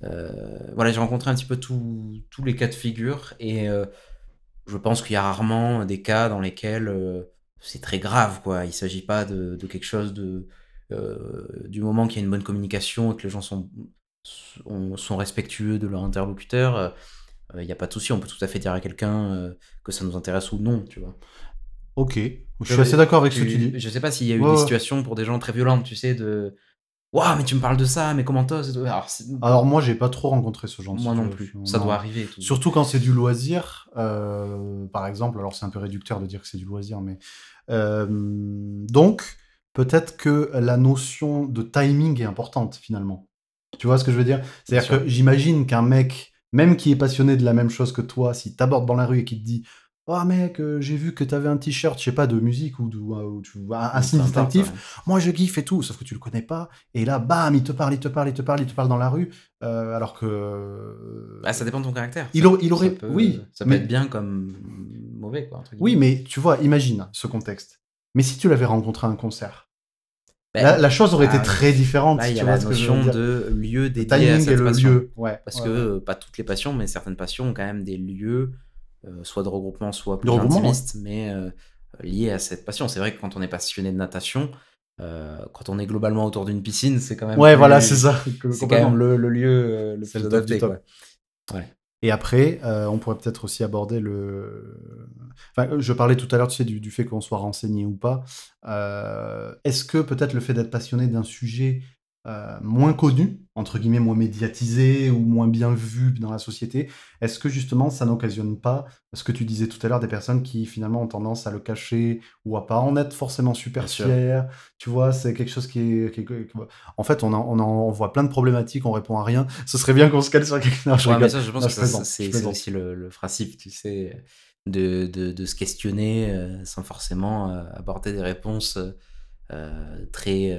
euh, voilà, j'ai rencontré un petit peu tous les cas de figure et je pense qu'il y a rarement des cas dans lesquels c'est très grave, quoi. Il s'agit pas de, de quelque chose de, du moment qu'il y a une bonne communication et que les gens sont, sont, respectueux de leur interlocuteur, il n'y a pas de souci. On peut tout à fait dire à quelqu'un que ça nous intéresse ou non, tu vois. Ok, je suis assez d'accord avec ce que tu dis. Je sais pas s'il y a eu des situations pour des gens très violentes, tu sais, de Waouh, mais tu me parles de ça, mais comment t'oses Alors, Alors, moi, j'ai pas trop rencontré ce genre de Moi non plus. Ça doit arriver. Surtout quand c'est du loisir, euh, par exemple. Alors, c'est un peu réducteur de dire que c'est du loisir, mais. Euh, donc, peut-être que la notion de timing est importante, finalement. Tu vois ce que je veux dire? C'est-à-dire que j'imagine qu'un mec, même qui est passionné de la même chose que toi, s'il t'aborde dans la rue et qu'il te dit Oh mec, euh, j'ai vu que t'avais un t-shirt, je sais pas, de musique ou, de, ou, un, signe distinctif. Moi je kiffe et tout, sauf que tu le connais pas. Et là, bam, il te parle, il te parle, il te parle, il te parle dans la rue. Euh, alors que. Bah, ça dépend de ton caractère. Il, il aurait. oui. Ça peut être bien comme mauvais, quoi. Oui, mais tu vois, imagine ce contexte. Mais si tu l'avais rencontré à un concert, ben, la, chose aurait été bah, très différente. Là, il y a la notion de lieu dédié à cette passion. Lieu. Ouais, Parce que, pas toutes les passions, mais certaines passions ont quand même des lieux soit de regroupement, soit plus intimiste, mais euh, lié à cette passion. C'est vrai que quand on est passionné de natation, euh, quand on est globalement autour d'une piscine, c'est quand même. Ouais, voilà, c'est ça. C'est quand même le, lieu le plus adapté. Ouais. Et après, on pourrait peut-être aussi aborder le. Enfin, je parlais tout à l'heure, tu sais, du, du fait qu'on soit renseigné ou pas. Est-ce que peut-être le fait d'être passionné d'un sujet euh, moins connu, entre guillemets moins médiatisé ou moins bien vu dans la société, est-ce que justement ça n'occasionne pas ce que tu disais tout à l'heure des personnes qui finalement ont tendance à le cacher ou à pas en être forcément super fiers Tu vois, c'est quelque chose qui est, En fait, on, en, on, voit plein de problématiques, on répond à rien. Ce serait bien qu'on se cale sur quelque chose. je, pense que c'est aussi le, le, principe, tu sais, de, de, de se questionner euh, sans forcément euh, apporter des réponses très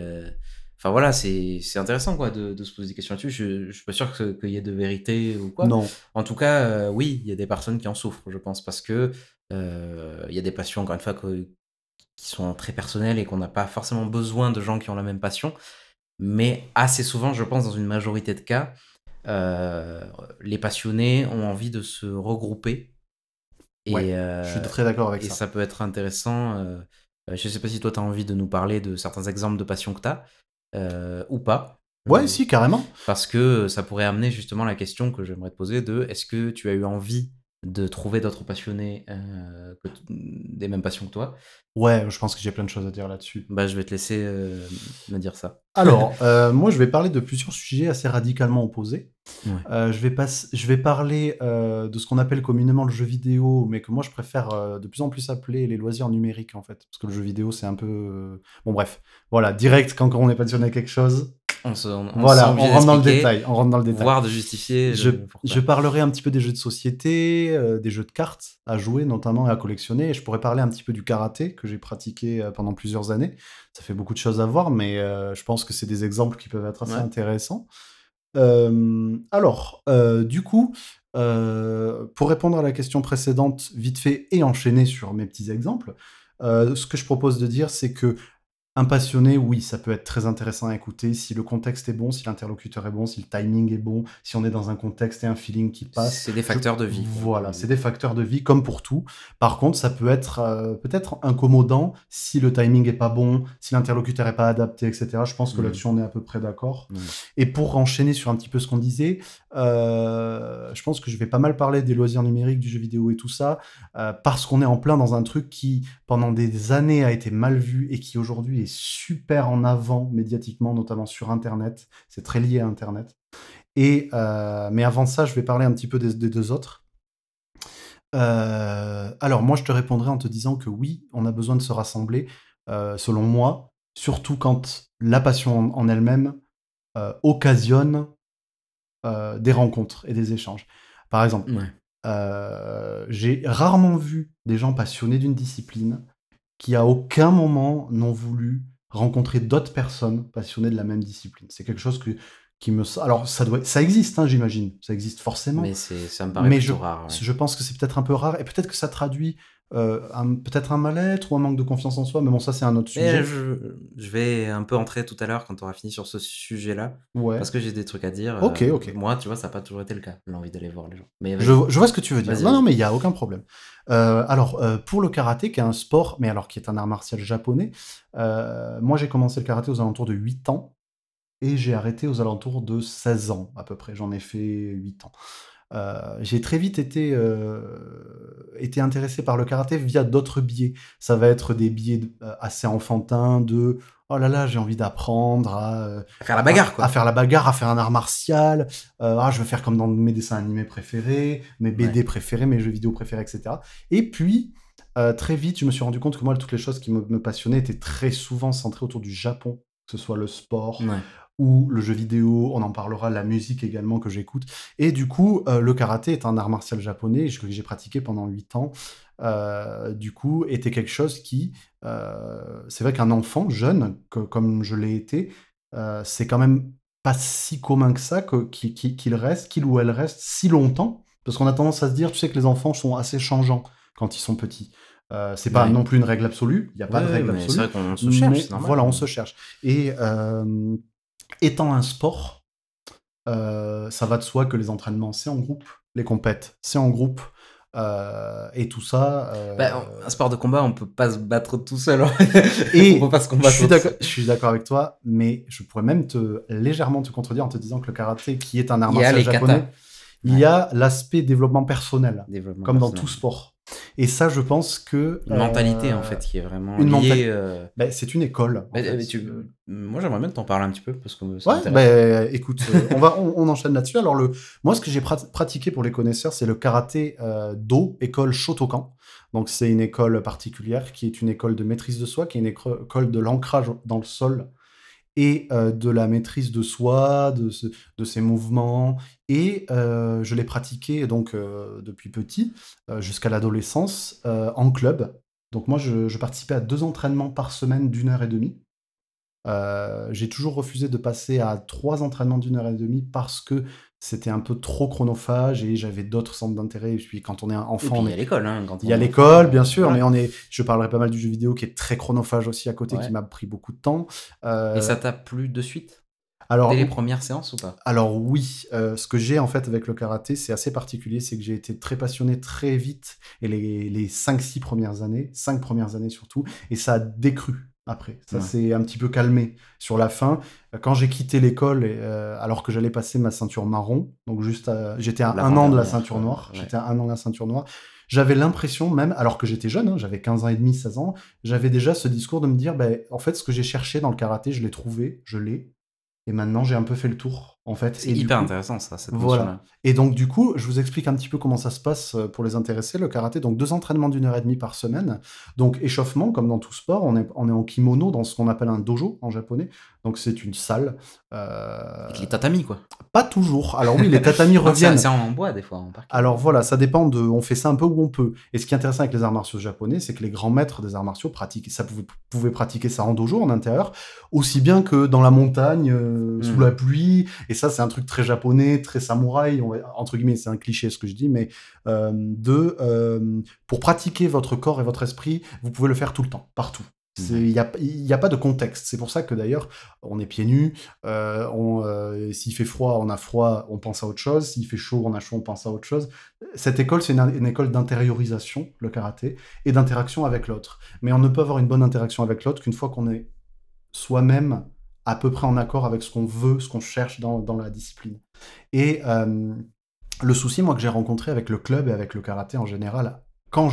Enfin voilà, c'est intéressant quoi de, de, se poser des questions là-dessus. Je, je suis pas sûr qu'il y ait de vérité ou quoi. Non. En tout cas, euh, oui, il y a des personnes qui en souffrent, je pense, parce que euh, il y a des passions, encore une fois, qui sont très personnelles et qu'on n'a pas forcément besoin de gens qui ont la même passion. Mais assez souvent, je pense, dans une majorité de cas, euh, les passionnés ont envie de se regrouper. Et, je suis très d'accord avec et ça. Et ça peut être intéressant. je ne sais pas si toi, tu as envie de nous parler de certains exemples de passion que tu as. Euh, ou pas. Ouais, euh, si, carrément. Parce que ça pourrait amener justement la question que j'aimerais te poser de est-ce que tu as eu envie de trouver d'autres passionnés euh, des mêmes passions que toi Ouais, je pense que j'ai plein de choses à dire là-dessus. Bah, je vais te laisser me dire ça. Alors, moi, je vais parler de plusieurs sujets assez radicalement opposés. je, vais pas, je vais parler de ce qu'on appelle communément le jeu vidéo, mais que moi, je préfère de plus en plus appeler les loisirs numériques, en fait. Parce que le jeu vidéo, c'est un peu... Bon, bref. Voilà, direct, quand on est passionné à quelque chose, on, se, on, voilà, on rentre dans le détail. On rentre dans le détail. Voire de justifier. Je, je, parlerai un petit peu des jeux de société, euh, des jeux de cartes à jouer notamment et à collectionner. Et je pourrais parler un petit peu du karaté que j'ai pratiqué euh, pendant plusieurs années. Ça fait beaucoup de choses à voir, mais euh, je pense que c'est des exemples qui peuvent être assez intéressants. alors, du coup, pour répondre à la question précédente, vite fait et enchaîner sur mes petits exemples, ce que je propose de dire, c'est que un passionné, oui, ça peut être très intéressant à écouter si le contexte est bon, si l'interlocuteur est bon, si le timing est bon, si on est dans un contexte et un feeling qui passe. C'est des facteurs de vie. Voilà, c'est des facteurs de vie comme pour tout. Par contre, ça peut être euh, peut-être incommodant si le timing est pas bon, si l'interlocuteur est pas adapté, etc. Je pense que mm. là-dessus on est à peu près d'accord. Mm. Et pour enchaîner sur un petit peu ce qu'on disait, euh, je pense que je vais pas mal parler des loisirs numériques, du jeu vidéo et tout ça, euh, parce qu'on est en plein dans un truc qui pendant des années a été mal vu et qui aujourd'hui est super en avant médiatiquement, notamment sur Internet. C'est très lié à Internet. Et, euh, mais avant ça, je vais parler un petit peu des, deux autres. Euh, alors, moi, je te répondrai en te disant que oui, on a besoin de se rassembler, euh, selon moi, surtout quand la passion en, elle-même occasionne des rencontres et des échanges. Par exemple, j'ai rarement vu des gens passionnés d'une discipline qui à aucun moment n'ont voulu rencontrer d'autres personnes passionnées de la même discipline. C'est quelque chose que, qui me... Alors, ça, doit... ça existe, hein, j'imagine. Ça existe forcément. Mais ça me paraît je, rare. Je pense que c'est peut-être un peu rare. Et peut-être que ça traduit euh, peut-être un mal-être ou un manque de confiance en soi, mais bon, ça c'est un autre sujet. Je, je, vais un peu entrer tout à l'heure quand on aura fini sur ce sujet-là, ouais. parce que j'ai des trucs à dire. Ok, euh, ok. Moi, tu vois, ça n'a pas toujours été le cas, l'envie d'aller voir les gens. Mais je, je, vois ce que tu veux dire. Non, non, mais il n'y a aucun problème. Euh, alors, pour le karaté, qui est un sport, mais alors qui est un art martial japonais, moi j'ai commencé le karaté aux alentours de 8 ans et j'ai arrêté aux alentours de 16 ans à peu près. J'en ai fait 8 ans. Euh, j'ai très vite été, euh, été intéressé par le karaté via d'autres biais. Ça va être des biais euh, assez enfantins de oh là là, j'ai envie d'apprendre à, à, faire la bagarre, quoi. À, faire la bagarre, à faire un art martial. ah, je veux faire comme dans mes dessins animés préférés, mes BD Ouais. préférés, mes jeux vidéo préférés, etc. Et puis, très vite, je me suis rendu compte que moi, toutes les choses qui me, me passionnaient étaient très souvent centrées autour du Japon, que ce soit le sport, Ouais. Ou le jeu vidéo, on en parlera, la musique également que j'écoute. Et du coup, euh, le karaté est un art martial japonais que j'ai pratiqué pendant 8 ans. Euh, du coup, était quelque chose qui, euh, c'est vrai qu'un enfant jeune, que, comme je l'ai été, c'est quand même pas si commun que ça qu'il qu qu reste, qu'il ou elle reste si longtemps, parce qu'on a tendance à se dire, tu sais que les enfants sont assez changeants quand ils sont petits. Euh, c'est pas Ouais. non plus une règle absolue, il n'y a pas Ouais, de règle absolue. C'est vrai qu'on se cherche, Mais c'est normal. Voilà, on se cherche. Et euh, étant un sport, euh, ça va de soi que les entraînements, c'est en groupe, les compètes, c'est en groupe, euh, et tout ça. euh, Bah, un sport de combat, on peut pas se battre tout seul. Et on peut pas se combattre. je suis d'accord avec toi, mais je pourrais même te légèrement te contredire en te disant que le karaté, qui est un art martial japonais, il y a l'aspect développement personnel, Développement comme dans tout sport. Et ça, je pense que Une mentalité, euh, en fait, qui est vraiment une liée. mentali- euh, ben, c'est une école. tu- Moi, j'aimerais bien t'en parler un petit peu parce que ça Ouais, ben écoute, euh, on va, on, on enchaîne là-dessus. Alors le, moi, ce que j'ai prat- pratiqué pour les connaisseurs, c'est le karaté euh, Do, école Shotokan. Donc c'est une école particulière qui est une école de maîtrise de soi, qui est une école de l'ancrage dans le sol et euh, de la maîtrise de soi, de, de ses mouvements. Et euh, je l'ai pratiqué donc euh, depuis petit jusqu'à l'adolescence en club. Donc moi, je, participais à deux entraînements par semaine d'une heure et demie. J'ai toujours refusé de passer à trois entraînements d'une heure et demie parce que c'était un peu trop chronophage et j'avais d'autres centres d'intérêt. Et puis quand on est un enfant, il y a l'école. Hein, il y a l'école, bien sûr, voilà. mais on est. Je parlerai pas mal du jeu vidéo qui est très chronophage aussi à côté, Ouais. qui m'a pris beaucoup de temps. Euh, Et ça t'a plu de suite? Alors, Dès les premières séances ou pas? Alors oui, euh, ce que j'ai en fait avec le karaté, c'est assez particulier, c'est que j'ai été très passionné très vite, et les, les 5-6 premières années, 5 premières années surtout, et ça a décru après. Ça Ouais. s'est un petit peu calmé sur la fin. Euh, Quand j'ai quitté l'école, euh, alors que j'allais passer ma ceinture marron, donc juste à- j'étais à un an de la ceinture noire, j'étais à un an de la ceinture noire, j'avais l'impression même, alors que j'étais jeune, hein, j'avais 15 ans et demi, 16 ans, j'avais déjà ce discours de me dire, ben, en fait, ce que j'ai cherché dans le karaté, je l'ai trouvé, je l'ai, et maintenant j'ai un peu fait le tour, en fait. C'est hyper coup- intéressant, ça, cette Voilà. Et donc, du coup, je vous explique un petit peu comment ça se passe euh, pour les intéressés. Le karaté, donc deux entraînements d'une heure et demie par semaine. Donc, échauffement, comme dans tout sport, on est, on est en kimono dans ce qu'on appelle un dojo en japonais. Donc, c'est une salle. euh, Avec les tatamis, quoi. Pas toujours. Alors, oui, les tatamis reviennent. C'est en bois, des fois, en. Alors voilà, ça dépend de. On fait ça un peu où on peut. Et ce qui est intéressant avec les arts martiaux japonais, c'est que les grands maîtres des arts martiaux pratiquent, ça pouvait, pratiquer ça en dojo, en intérieur, aussi bien que dans la montagne, euh, sous Mm. la pluie. Et ça, c'est un truc très japonais, très samouraï. on va- entre guillemets, c'est un cliché ce que je dis, mais euh, de euh, pour pratiquer votre corps et votre esprit, vous pouvez le faire tout le temps, partout. Il n'y a, y a pas de contexte. C'est pour ça que d'ailleurs, on est pieds nus. euh, on, euh, S'il fait froid, on a froid, on pense à autre chose. S'il fait chaud, on a chaud, on pense à autre chose. Cette école, c'est une, une école d'intériorisation, le karaté, et d'interaction avec l'autre. Mais on ne peut avoir une bonne interaction avec l'autre qu'une fois qu'on est soi-même à peu près en accord avec ce qu'on veut, ce qu'on cherche dans, dans la discipline. Et euh, le souci, moi, que j'ai rencontré avec le club et avec le karaté en général, quand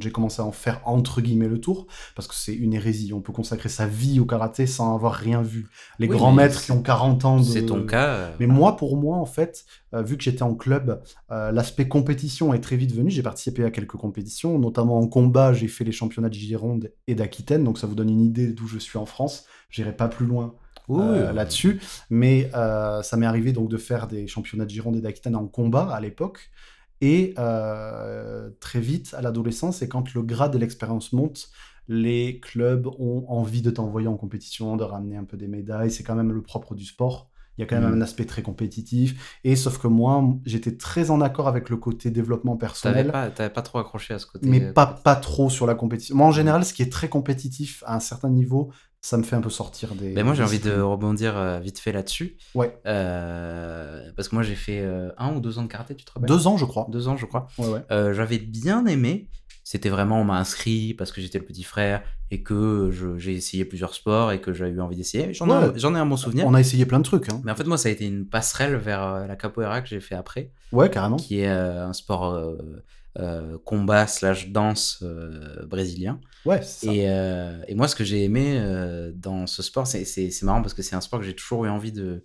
j'ai commencé à en faire entre guillemets le tour, parce que c'est une hérésie, on peut consacrer sa vie au karaté sans avoir rien vu. Les Oui, grands maîtres qui ont 40 ans de... C'est ton cas. euh, Mais moi, pour moi, en fait, euh, vu que j'étais en club, euh, l'aspect compétition est très vite venu. J'ai participé à quelques compétitions, notamment en combat. J'ai fait les championnats de Gironde et d'Aquitaine, donc ça vous donne une idée d'où je suis en France. J'irai pas plus loin oui, euh, oui. là-dessus, mais euh, ça m'est arrivé donc de faire des championnats de Gironde et d'Aquitaine en combat à l'époque. Et euh, très vite, à l'adolescence, et quand le grade et l'expérience montent, les clubs ont envie de t'envoyer en compétition, de ramener un peu des médailles. C'est quand même le propre du sport. Il y a quand même Mhm. un aspect très compétitif. Et sauf que moi, j'étais très en accord avec le côté développement personnel. pas, t'avais pas trop accroché à ce côté. mais pas, pas trop sur la compétition. Moi, en général, ce qui est très compétitif à un certain niveau, ça me fait un peu sortir des. Ben moi j'ai envie de rebondir euh, vite fait là-dessus. Ouais. Euh, parce que moi j'ai fait euh, un ou deux ans de karaté, tu te rappelles? Deux ans, je crois. Deux ans je crois. Ouais, ouais. J'avais bien aimé. C'était vraiment, on m'a inscrit parce que j'étais le petit frère et que j'ai essayé plusieurs sports et que j'avais eu envie d'essayer. J'en ai, un- Ouais. j'en ai un bon souvenir. On a essayé plein de trucs. Hein. Mais en fait, moi, ça a été une passerelle vers la capoeira que j'ai fait après, Ouais, carrément. qui est un sport euh, combat slash danse euh, brésilien. Ouais, c'est ça. Et, euh, et moi, ce que j'ai aimé dans ce sport, c'est- marrant parce que c'est un sport que j'ai toujours eu envie de.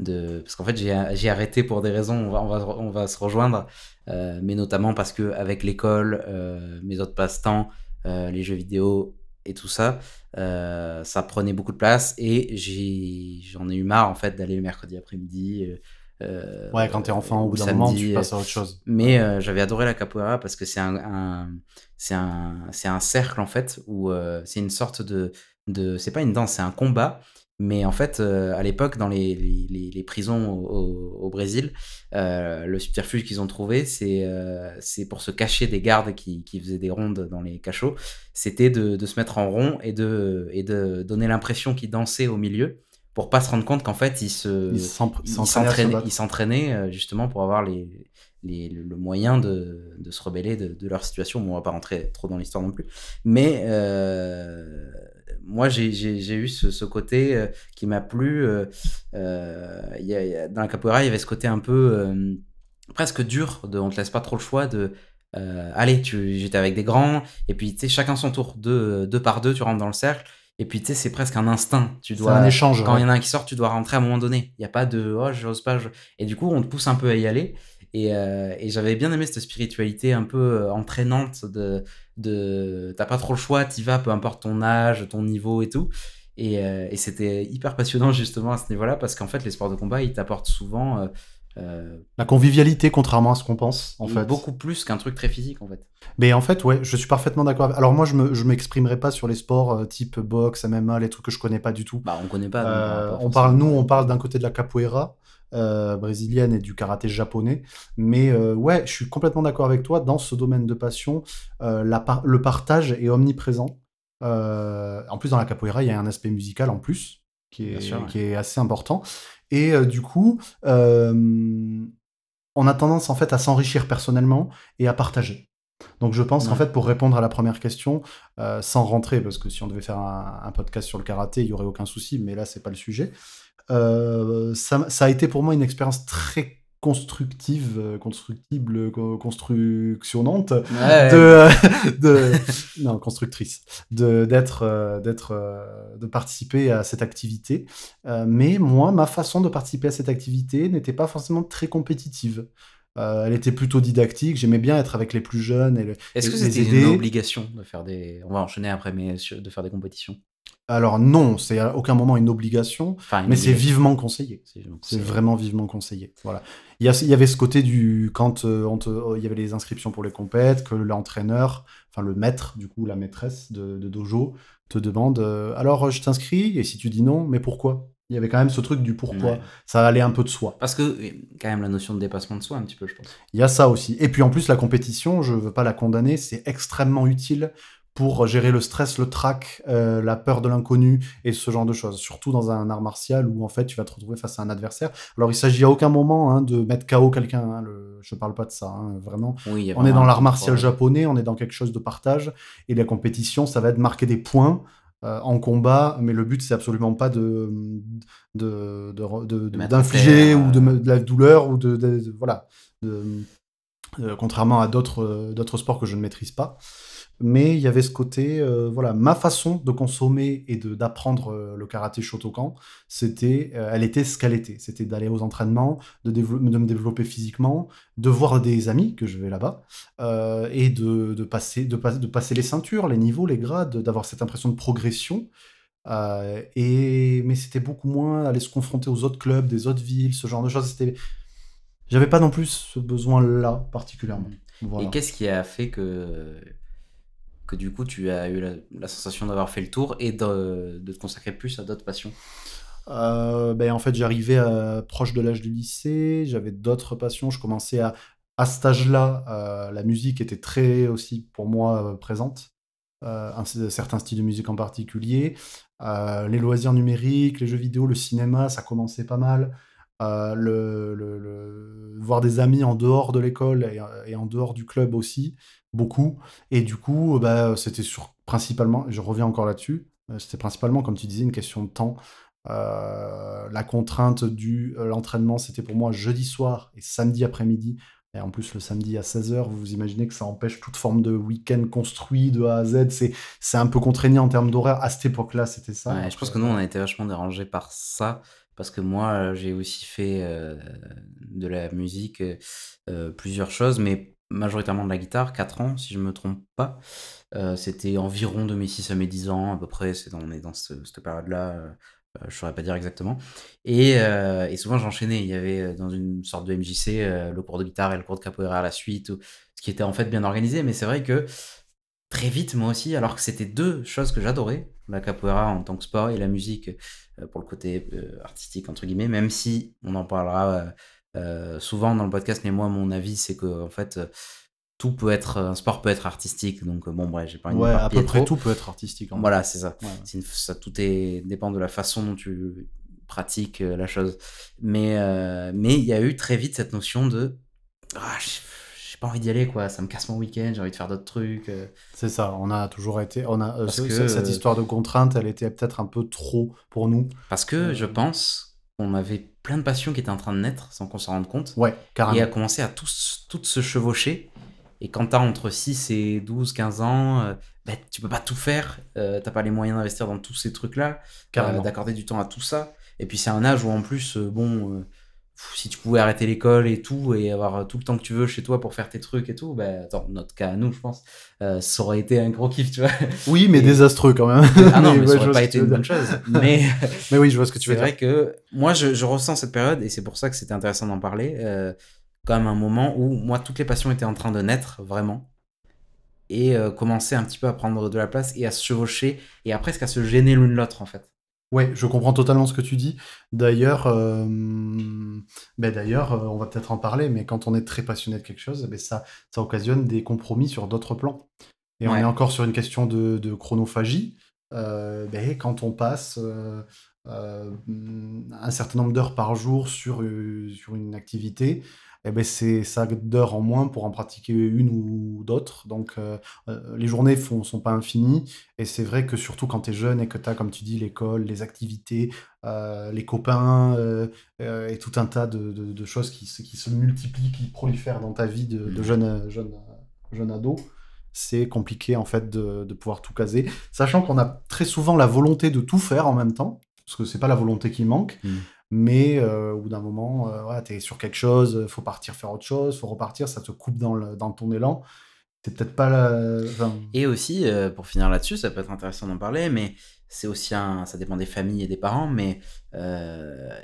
de parce qu'en fait, j'ai arrêté pour des raisons, on va, on va, on va se rejoindre, mais notamment parce que avec l'école, mes autres passe-temps, les jeux vidéo et tout ça, ça prenait beaucoup de place et j'en ai eu marre en fait d'aller le mercredi après-midi. Euh, euh, Ouais, quand t'es enfant, au ou bout d'un moment, tu euh, passes à autre chose. mais euh, j'avais adoré la capoeira parce que c'est un, un- c'est un, c'est un cercle en fait où euh, c'est une sorte de, de c'est pas une danse, c'est un combat. Mais en fait, euh, à l'époque, dans les, les, prisons au, Brésil, euh, le subterfuge qu'ils ont trouvé, c'est euh, c'est pour se cacher des gardes qui, qui faisaient des rondes dans les cachots, c'était de, de se mettre en rond et de, et de donner l'impression qu'ils dansaient au milieu pour pas se rendre compte qu'en fait, ils se, Ils s'en- ils s'entraînaient euh, justement pour avoir les, les, le moyen de, de se rebeller de, de leur situation. Bon, on va pas rentrer trop dans l'histoire non plus. Mais euh, moi, j'ai eu ce, ce côté euh, qui m'a plu. euh, il y a- il y a- dans la capoeira, il y avait ce côté un peu presque dur, de, on te laisse pas trop le choix de... allez, j'étais avec des grands, et puis tu sais, chacun son tour, deux, deux par deux, tu rentres dans le cercle, et puis tu sais, c'est presque un instinct. Tu C'est dois, un échange. quand il ouais. y en a un qui sort, tu dois rentrer à un moment donné. Il n'y a pas de oh, j'ose pas. je- Et du coup, on te pousse un peu à y aller. Et, euh, et j'avais bien aimé cette spiritualité un peu euh, entraînante de, de t'as pas trop le choix, t'y vas, peu importe ton âge, ton niveau et tout. Et, euh, et c'était hyper passionnant justement à ce niveau-là parce qu'en fait, les sports de combat, ils t'apportent souvent euh, euh, La convivialité, contrairement à ce qu'on pense, en fait. beaucoup plus qu'un truc très physique en fait. Mais en fait, ouais, je suis parfaitement d'accord. avec- Alors moi, je me, je m'exprimerai pas sur les sports euh, type boxe, MMA, les trucs que je connais pas du tout. Bah, on connaît pas. Euh, on parle, nous, on parle d'un côté de la capoeira brésilienne et du karaté japonais. Mais ouais, je suis complètement d'accord avec toi. Dans ce domaine de passion, la par- le partage est omniprésent. En plus, dans la capoeira, il y a un aspect musical en plus qui est, sûr, ouais. qui est assez important. Et euh, du coup, euh, on a tendance en fait à s'enrichir personnellement et à partager. Donc je pense qu'en fait, pour répondre à la première question, euh, sans rentrer, parce que si on devait faire un, un podcast sur le karaté, il y aurait aucun souci, mais là, c'est pas le sujet. Euh, ça, ça a été pour moi une expérience très constructive, euh, constructible, co- constructionnante, Ouais, de, de- non constructrice, de d'être, euh, d'être, euh, de participer à cette activité. Euh, mais moi, ma façon de participer à cette activité n'était pas forcément très compétitive. Euh, elle était plutôt didactique. J'aimais bien être avec les plus jeunes et, le- Est-ce que c'était une obligation de faire des. On va enchaîner après, mais de faire des compétitions? Alors non, c'est à aucun moment une obligation, Enfin, une mais c'est vivement conseillé. C'est vraiment vivement conseillé. Voilà. Il y, a- il y avait ce côté du quand euh, on te- oh, il y avait les inscriptions pour les compètes, que l'entraîneur, enfin le maître, du coup la maîtresse de, de dojo, te demande euh, alors euh, je t'inscris? Et si tu dis non, mais pourquoi? Il y avait quand même ce truc du pourquoi. Ouais. Ça allait un peu de soi. Parce que, quand même, la notion de dépassement de soi, un petit peu, je pense. Il y a ça aussi. Et puis en plus la compétition, je veux pas la condamner, c'est extrêmement utile pour gérer le stress, le trac, euh, la peur de l'inconnu et ce genre de choses. Surtout dans un art martial où en fait tu vas te retrouver face à un adversaire. Alors il s'agit à aucun moment hein, de mettre KO quelqu'un. Hein, le... Je parle pas de ça, hein, vraiment. Oui, On est dans l'art martial pour- japonais, on est dans quelque chose de partage. Et la compétition, ça va être marquer des points euh, en combat, mais le but c'est absolument pas de de- de- de- de- d'infliger ou de, euh. de la douleur ou de, voilà. Euh, contrairement à d'autres euh, d'autres sports que je ne maîtrise pas. Mais il y avait ce côté, euh, voilà, ma façon de consommer et d'apprendre euh, le karaté Shotokan, c'était, euh, elle était ce qu'elle était. C'était d'aller aux entraînements, de, de me développer physiquement, de voir des amis que je vais là-bas, et de, de passer, de, pas- de passer les ceintures, les niveaux, les grades, d'avoir cette impression de progression. Et mais c'était beaucoup moins aller se confronter aux autres clubs, des autres villes, ce genre de choses. C'était, j'avais pas non plus ce besoin-là particulièrement. Voilà. Et qu'est-ce qui a fait que, que du coup tu as eu la, sensation d'avoir fait le tour et de, te consacrer plus à d'autres passions ben, en fait, j'arrivais proche de l'âge du lycée, j'avais d'autres passions, je commençais à à cet âge-là, la musique était très aussi pour moi présente. un, certain style de musique en particulier. les loisirs numériques, les jeux vidéo, le cinéma, ça commençait pas mal. le, voir des amis en dehors de l'école et, en dehors du club aussi, beaucoup. Et du coup, bah, c'était sur, principalement, je reviens encore là-dessus, c'était principalement, comme tu disais, une question de temps. la contrainte du l'entraînement, c'était pour moi jeudi soir et samedi après-midi. Et en plus, le samedi à 16h, vous imaginez que ça empêche toute forme de week-end construit de A à Z. C'est un peu contraignant en termes d'horaire. À cette époque-là, c'était ça. je pense que nous, on a été vachement dérangés par ça. Parce que moi, euh, j'ai aussi fait euh, de la musique, euh, plusieurs choses, mais majoritairement de la guitare, 4 ans, si je me trompe pas. c'était environ de mes 6 à mes 10 ans, à peu près. C'est on est dans cette période-là. Euh, je saurais pas dire exactement. Et, euh, et souvent j'enchaînais. Il y avait euh, dans une sorte de MJC le cours de guitare et le cours de capoeira à la suite, ce qui était en fait bien organisé. Mais c'est vrai que très vite, moi aussi, alors que c'était deux choses que j'adorais, la capoeira en tant que sport et la musique pour le côté artistique, entre guillemets, même si on en parlera souvent dans le podcast, mais moi, mon avis, c'est que en fait tout peut être un sport peut être artistique. Donc bon bref j'ai pas envie ouais, à peu près tout peut être artistique voilà c'est ça. Ça tout est dépend de la façon dont tu pratiques euh, la chose. Mais euh, mais il y a eu très vite cette notion de ah, j'ai pas envie d'y aller quoi. Ça me casse mon week-end j'ai envie de faire d'autres trucs euh. c'est ça. On a toujours été on a parce que, cette histoire de contrainte elle était peut-être un peu trop pour nous. Parce que je pense on avait plein de passions qui étaient en train de naître sans qu'on s'en rende compte. Ouais carrément. Et a commencé à tous toutes se chevaucher. Et quand tu as entre 6 et 12, 15 ans, euh, bah, tu peux pas tout faire. Euh, t'as pas les moyens d'investir dans tous ces trucs-là, euh, d'accorder du temps à tout ça. Et puis c'est un âge où en plus, euh, bon, si tu pouvais arrêter l'école et tout, et avoir tout le temps que tu veux chez toi pour faire tes trucs et tout, bah, dans notre cas à nous, je pense, ça aurait été un gros kiff, tu vois. Oui, mais désastreux quand même. Ah non, mais, ça aurait pas été une bonne chose. Mais, mais oui, je vois ce que tu veux dire. C'est vrai que moi, je, je, ressens cette période, et c'est pour ça que c'était intéressant d'en parler quand même un moment où moi toutes les passions étaient en train de naître vraiment et euh, commencer un petit peu à prendre de la place et à se chevaucher et à presque à se gêner l'une l'autre en fait. Ouais, je comprends totalement ce que tu dis. D'ailleurs, euh, ben d'ailleurs, euh, on va peut-être en parler, mais quand on est très passionné de quelque chose, ben ça, ça occasionne des compromis sur d'autres plans. Et on est encore sur une question de, de chronophagie. ben, quand on passe un certain nombre d'heures par jour sur, sur une activité, eh ben c'est ça d'heures en moins pour en pratiquer une ou d'autres. Donc euh, euh, les journées ne sont pas infinies. Et c'est vrai que surtout quand tu es jeune et que tu as, comme tu dis, l'école, les activités, euh, les copains et tout un tas de, choses qui, qui, se multiplient, qui prolifèrent dans ta vie de, de mmh. jeune, jeune, jeune ado, c'est compliqué en fait de, pouvoir tout caser. Sachant qu'on a très souvent la volonté de tout faire en même temps, parce que c'est pas la volonté qui manque. Mmh mais euh, au bout d'un moment, euh, tu es sur quelque chose, faut partir faire autre chose, faut repartir, ça te coupe dans, le, dans ton élan. C'est peut-être pas la... Et aussi, euh, pour finir là-dessus, ça peut être intéressant d'en parler, mais c'est aussi un... Ça dépend des familles et des parents, mais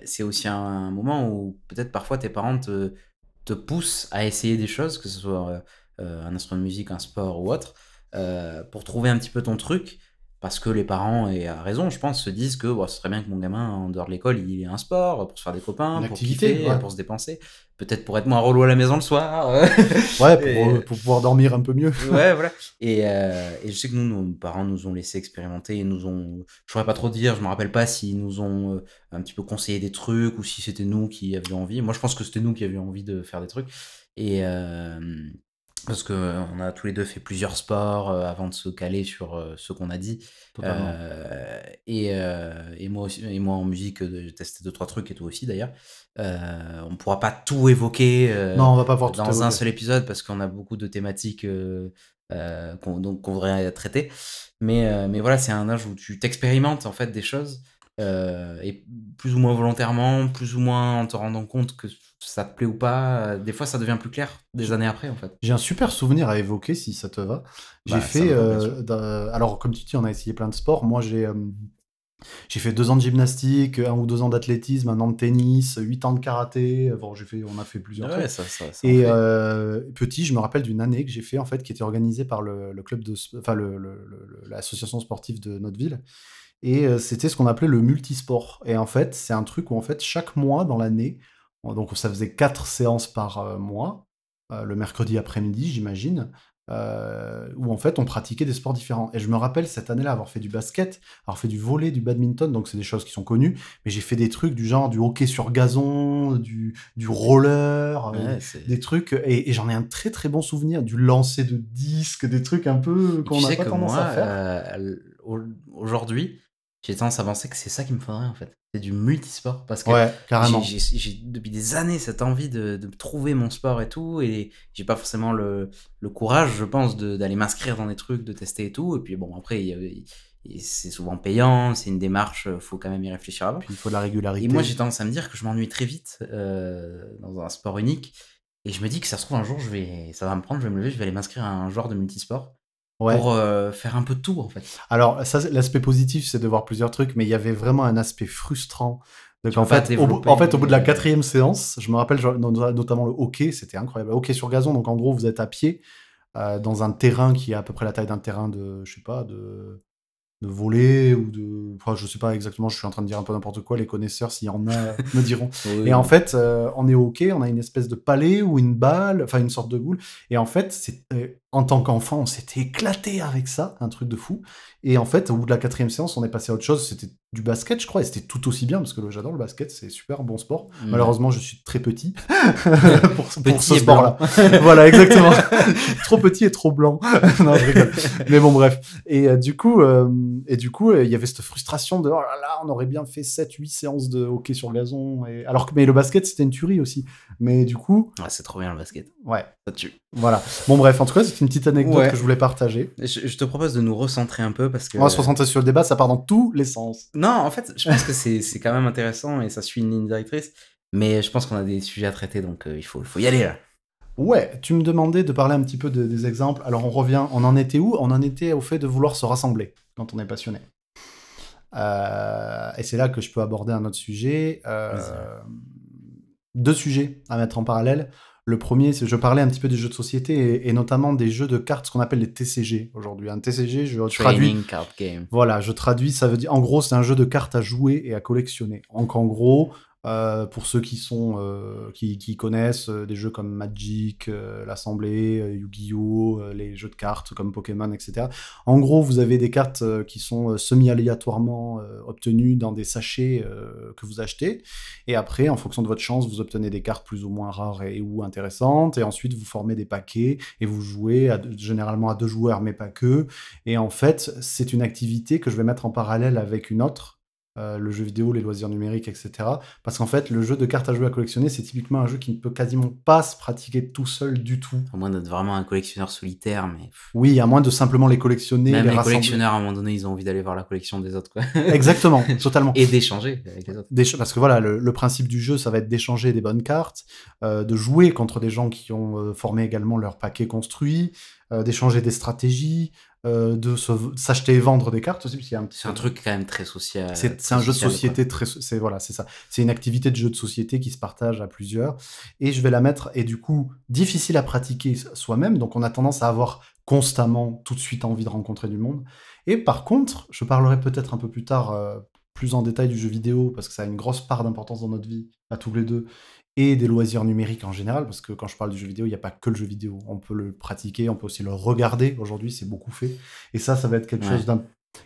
c'est aussi un moment où peut-être parfois tes parents te, te poussent à essayer des choses, que ce soit un instrument de musique, un sport ou autre, pour trouver un petit peu ton truc parce que les parents, et à raison, je pense, se disent que ce serait bien que mon gamin, en dehors de l'école, il ait un sport pour se faire des copains, pour kiffer, pour se dépenser. Peut-être pour être moins relou à la maison le soir. ouais, pour, pouvoir dormir un peu mieux. ouais, voilà. Et, euh, et, je sais que nous, nos parents nous ont laissé expérimenter et nous ont. Je saurais pas trop dire, je me rappelle pas s'ils nous ont euh, un petit peu conseillé des trucs ou si c'était nous qui avions envie. Moi, je pense que c'était nous qui avions envie de faire des trucs. Et, euh, parce qu'on euh, a tous les deux fait plusieurs sports euh, avant de se caler sur euh, ce qu'on a dit. et, et, moi aussi, et moi en musique, j'ai testé deux, trois trucs et toi aussi d'ailleurs. on ne pourra pas tout évoquer non, on va pas voir dans un seul épisode parce qu'on a beaucoup de thématiques qu'on voudrait traiter. Mais, mais voilà, c'est un âge où tu t'expérimentes en fait des choses. et plus ou moins volontairement, plus ou moins en te rendant compte que ça te plaît ou pas. Euh, des fois, ça devient plus clair des années après, en fait. J'ai un super souvenir à évoquer, si ça te va. J'ai bah, fait. Euh, alors, comme tu dis, on a essayé plein de sports. Moi, j'ai. Euh, j'ai fait deux ans de gymnastique, un ou deux ans d'athlétisme, un an de tennis, huit ans de karaté. Bon, j'ai fait, on a fait plusieurs ouais, ça, ça, Et petit, je me rappelle d'une année que j'ai fait en fait, qui était organisée par le, club de, enfin l'association sportive de notre ville. Et c'était ce qu'on appelait le multisport. Et en fait, c'est un truc où en fait chaque mois dans l'année, donc ça faisait quatre séances par euh, mois, euh, le mercredi après-midi, j'imagine. Euh, où en fait on pratiquait des sports différents. Et je me rappelle cette année-là avoir fait du basket, avoir fait du volet, du badminton, donc c'est des choses qui sont connues, mais j'ai fait des trucs du genre du hockey sur gazon, du, du roller, des trucs, et, j'en ai un très très bon souvenir, du lancer de disques, des trucs un peu qu'on n'a pas tendance à faire. Euh, aujourd'hui, j'ai tendance à penser que c'est ça qui me faudrait en fait. C'est du multisport parce que ouais, j'ai depuis des années cette envie de, de, trouver mon sport et tout et j'ai pas forcément le, le, courage, je pense, d'aller m'inscrire dans des trucs, de tester et tout. Et puis bon, après, c'est souvent payant, c'est une démarche, faut quand même y réfléchir avant. il faut de la régularité. Et moi, j'ai tendance à me dire que je m'ennuie très vite euh, dans un sport unique. Et je me dis que ça se trouve un jour, je vais, ça va me prendre, je vais me lever, je vais aller m'inscrire à un genre de multisport pour euh, faire un peu de tout en fait. Alors ça, l'aspect positif, c'est de voir plusieurs trucs, mais il y avait vraiment un aspect frustrant. Donc en fait, au, en fait, au bout de la quatrième séance, je me rappelle notamment le hockey, c'était incroyable. Hockey sur gazon, donc en gros, vous êtes à pied euh, dans un terrain qui est à peu près la taille d'un terrain de, je sais pas, de de voler ou de enfin, je sais pas exactement je suis en train de dire un peu n'importe quoi les connaisseurs s'il y en a me diront et en fait euh, on est au hockey on a une espèce de palais ou une balle enfin une sorte de boule et en fait c'est en tant qu'enfant on s'était éclaté avec ça un truc de fou et en fait au bout de la quatrième séance on est passé à autre chose c'était du basket je crois et c'était tout aussi bien parce que j'adore le basket c'est super bon sport mm. malheureusement je suis très petit pour, pour ce sport là voilà exactement trop petit et trop blanc non je rigole mais bon bref et euh, du coup euh, et du coup, euh, il y avait cette frustration de oh là là, on aurait bien fait 7-8 séances de hockey sur gazon. Et... Alors que mais le basket, c'était une tuerie aussi. Mais du coup. c'est trop bien le basket. Ouais. Ça tue. Voilà. Bon, bref, en tout cas, c'est une petite anecdote que je voulais partager. Je, te propose de nous recentrer un peu parce que. On va se recentrer sur le débat, ça part dans tous les sens. Non, en fait, je pense que c'est quand même intéressant et ça suit une ligne directrice. Mais je pense qu'on a des sujets à traiter, donc euh, il, faut, il faut y aller là. Ouais, tu me demandais de parler un petit peu des exemples. Alors on revient, on en était où? On en était au fait de vouloir se rassembler quand on est passionné. Euh, et c'est là que je peux aborder un autre sujet. Euh, deux sujets à mettre en parallèle. Le premier, c'est je parlais un petit peu des jeux de société et, notamment des jeux de cartes, ce qu'on appelle les TCG aujourd'hui. Un TCG, je traduis. Card game. Voilà, je traduis, ça veut dire, en gros, c'est un jeu de cartes à jouer et à collectionner. Donc en gros, euh, pour ceux qui sont euh, qui, connaissent euh, des jeux comme Magic, l'Assemblée, Yu-Gi-Oh, les jeux de cartes comme Pokémon, etc. En gros, vous avez des cartes qui sont semi-aléatoirement obtenues dans des sachets que vous achetez, et après, en fonction de votre chance, vous obtenez des cartes plus ou moins rares ou intéressantes, et ensuite vous formez des paquets et vous jouez généralement à deux joueurs, mais pas que. Et en fait, c'est une activité que je vais mettre en parallèle avec une autre euh, le jeu vidéo, les loisirs numériques, etc. Parce qu'en fait, le jeu de cartes à jouer à collectionner, c'est typiquement un jeu qui ne peut quasiment pas se pratiquer tout seul du tout. À moins d'être vraiment un collectionneur solitaire, mais. Oui, à moins de simplement les collectionner. Même les, collectionneurs, à un moment donné, ils ont envie d'aller voir la collection des autres, quoi. Exactement, totalement. Et d'échanger avec les autres. Parce que voilà, le, principe du jeu, ça va être d'échanger des bonnes cartes, euh, de jouer contre des gens qui ont euh, formé également leur paquet construit, d'échanger des stratégies, euh, de s'acheter et vendre des cartes aussi. C'est un, truc quand même très social. C'est un jeu de société très. C'est voilà, c'est ça. C'est une activité de jeu de société qui se partage à plusieurs. Et je vais la mettre et du coup difficile à pratiquer soi-même. Donc on a tendance à avoir constamment tout de suite envie de rencontrer du monde. Et par contre, je parlerai peut-être un peu plus tard. Euh, plus en détail du jeu vidéo parce que ça a une grosse part d'importance dans notre vie à tous les deux et des loisirs numériques en général, parce que quand je parle du jeu vidéo, il n'y a pas que le jeu vidéo. On peut le pratiquer, on peut aussi le regarder. Aujourd'hui, c'est beaucoup fait. Et ça, ça va être quelque chose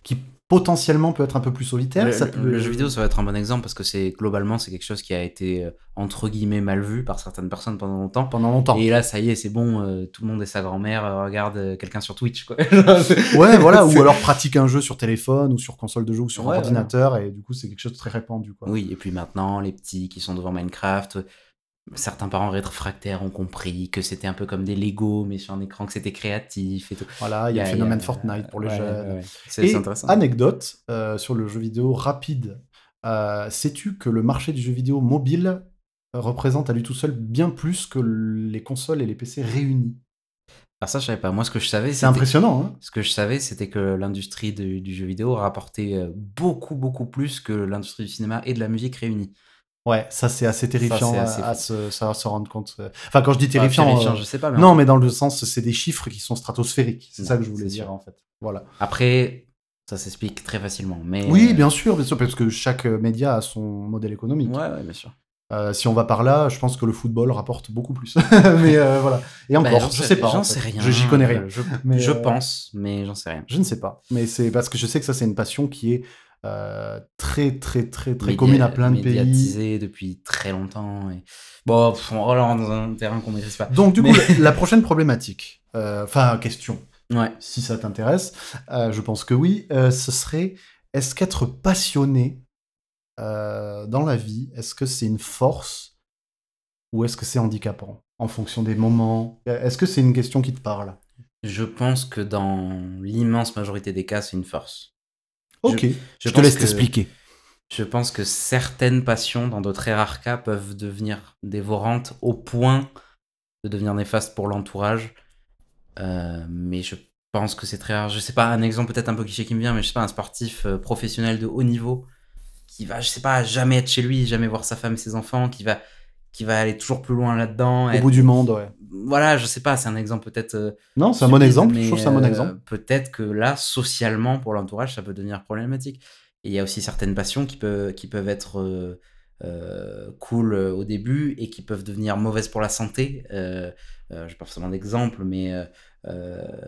qui potentiellement peut être un peu plus solitaire. Le, jeu vidéo, ça va être un bon exemple parce que c'est globalement c'est quelque chose qui a été euh, entre guillemets mal vu par certaines personnes pendant longtemps. Pendant longtemps. Et là, ça y est, c'est bon, euh, tout le monde et sa grand-mère euh, regarde quelqu'un sur Twitch, quoi. ouais, voilà, ou alors pratique un jeu sur téléphone ou sur console de jeu ou sur ordinateur et du coup c'est quelque chose de très répandu, quoi. Oui, et puis maintenant les petits qui sont devant Minecraft, certains parents réfractaires ont compris que c'était un peu comme des Lego, mais sur un écran, que c'était créatif et tout. Voilà, il y a le phénomène Fortnite pour les jeunes. C'est intéressant. Anecdote euh, sur le jeu vidéo rapide. Euh, sais-tu que le marché du jeu vidéo mobile représente à lui tout seul bien plus que les consoles et les PC réunis? Ah ça je savais pas. Moi ce que je savais c'est impressionnant. Hein ce que je savais c'était que l'industrie du jeu vidéo rapportait euh, beaucoup beaucoup plus que l'industrie du cinéma et de la musique réunis. Ouais, ça c'est assez terrifiant à, se, ça, se, rendre compte. Enfin, quand je dis terrifiant, euh, je sais pas. non, mais dans le sens, c'est des chiffres qui sont stratosphériques. C'est ça que je voulais dire en fait. Voilà. Après, Ça s'explique très facilement. Mais, Oui, euh, bien sûr, bien sûr, parce que chaque euh, média a son modèle économique. Ouais, ouais, bien sûr. Euh, si on va par là, je pense que le football rapporte beaucoup plus. mais euh, voilà. Et Bah, encore, j'en je sais pas. J'en sais rien. Je- J'y connais rien. Je, Mais, je euh, pense, mais j'en sais rien. Je ne sais pas. Mais c'est parce que je sais que ça, c'est une passion qui est euh, très, très, très, très Média- commune à plein de pays. depuis très longtemps. Et... Bon, pff, on rentre dans un terrain qu'on maîtrise pas. Donc, du Mais- coup, la, prochaine problématique, euh, enfin, question, Ouais. si ça t'intéresse, euh, je pense que oui, ce serait est-ce qu'être passionné dans la vie, est-ce que c'est une force ou est-ce que c'est handicapant en fonction des moments? Est-ce que c'est une question qui te parle? Je pense que dans l'immense majorité des cas, c'est une force. Ok, je, te laisse que- t'expliquer. Je pense que certaines passions, dans de très rares cas, peuvent devenir dévorantes au point de devenir néfastes pour l'entourage. Euh, mais je pense que c'est très rare. Je sais pas, un exemple peut-être un peu cliché qui me vient, mais je sais pas, un sportif euh, professionnel de haut niveau qui va, je sais pas, jamais être chez lui, jamais voir sa femme et ses enfants, qui va, qui va aller toujours plus loin là-dedans. Au être- bout du monde, ouais. Voilà, je sais pas, c'est un exemple peut-être. euh, Non, c'est un bon exemple, je trouve que c'est un bon euh, exemple. Peut-être que là, socialement, pour l'entourage, ça peut devenir problématique. Et il y a aussi certaines passions qui peuvent, qui peuvent être euh, cool au début et qui peuvent devenir mauvaises pour la santé. Euh, euh, je pas forcément d'exemple, mais.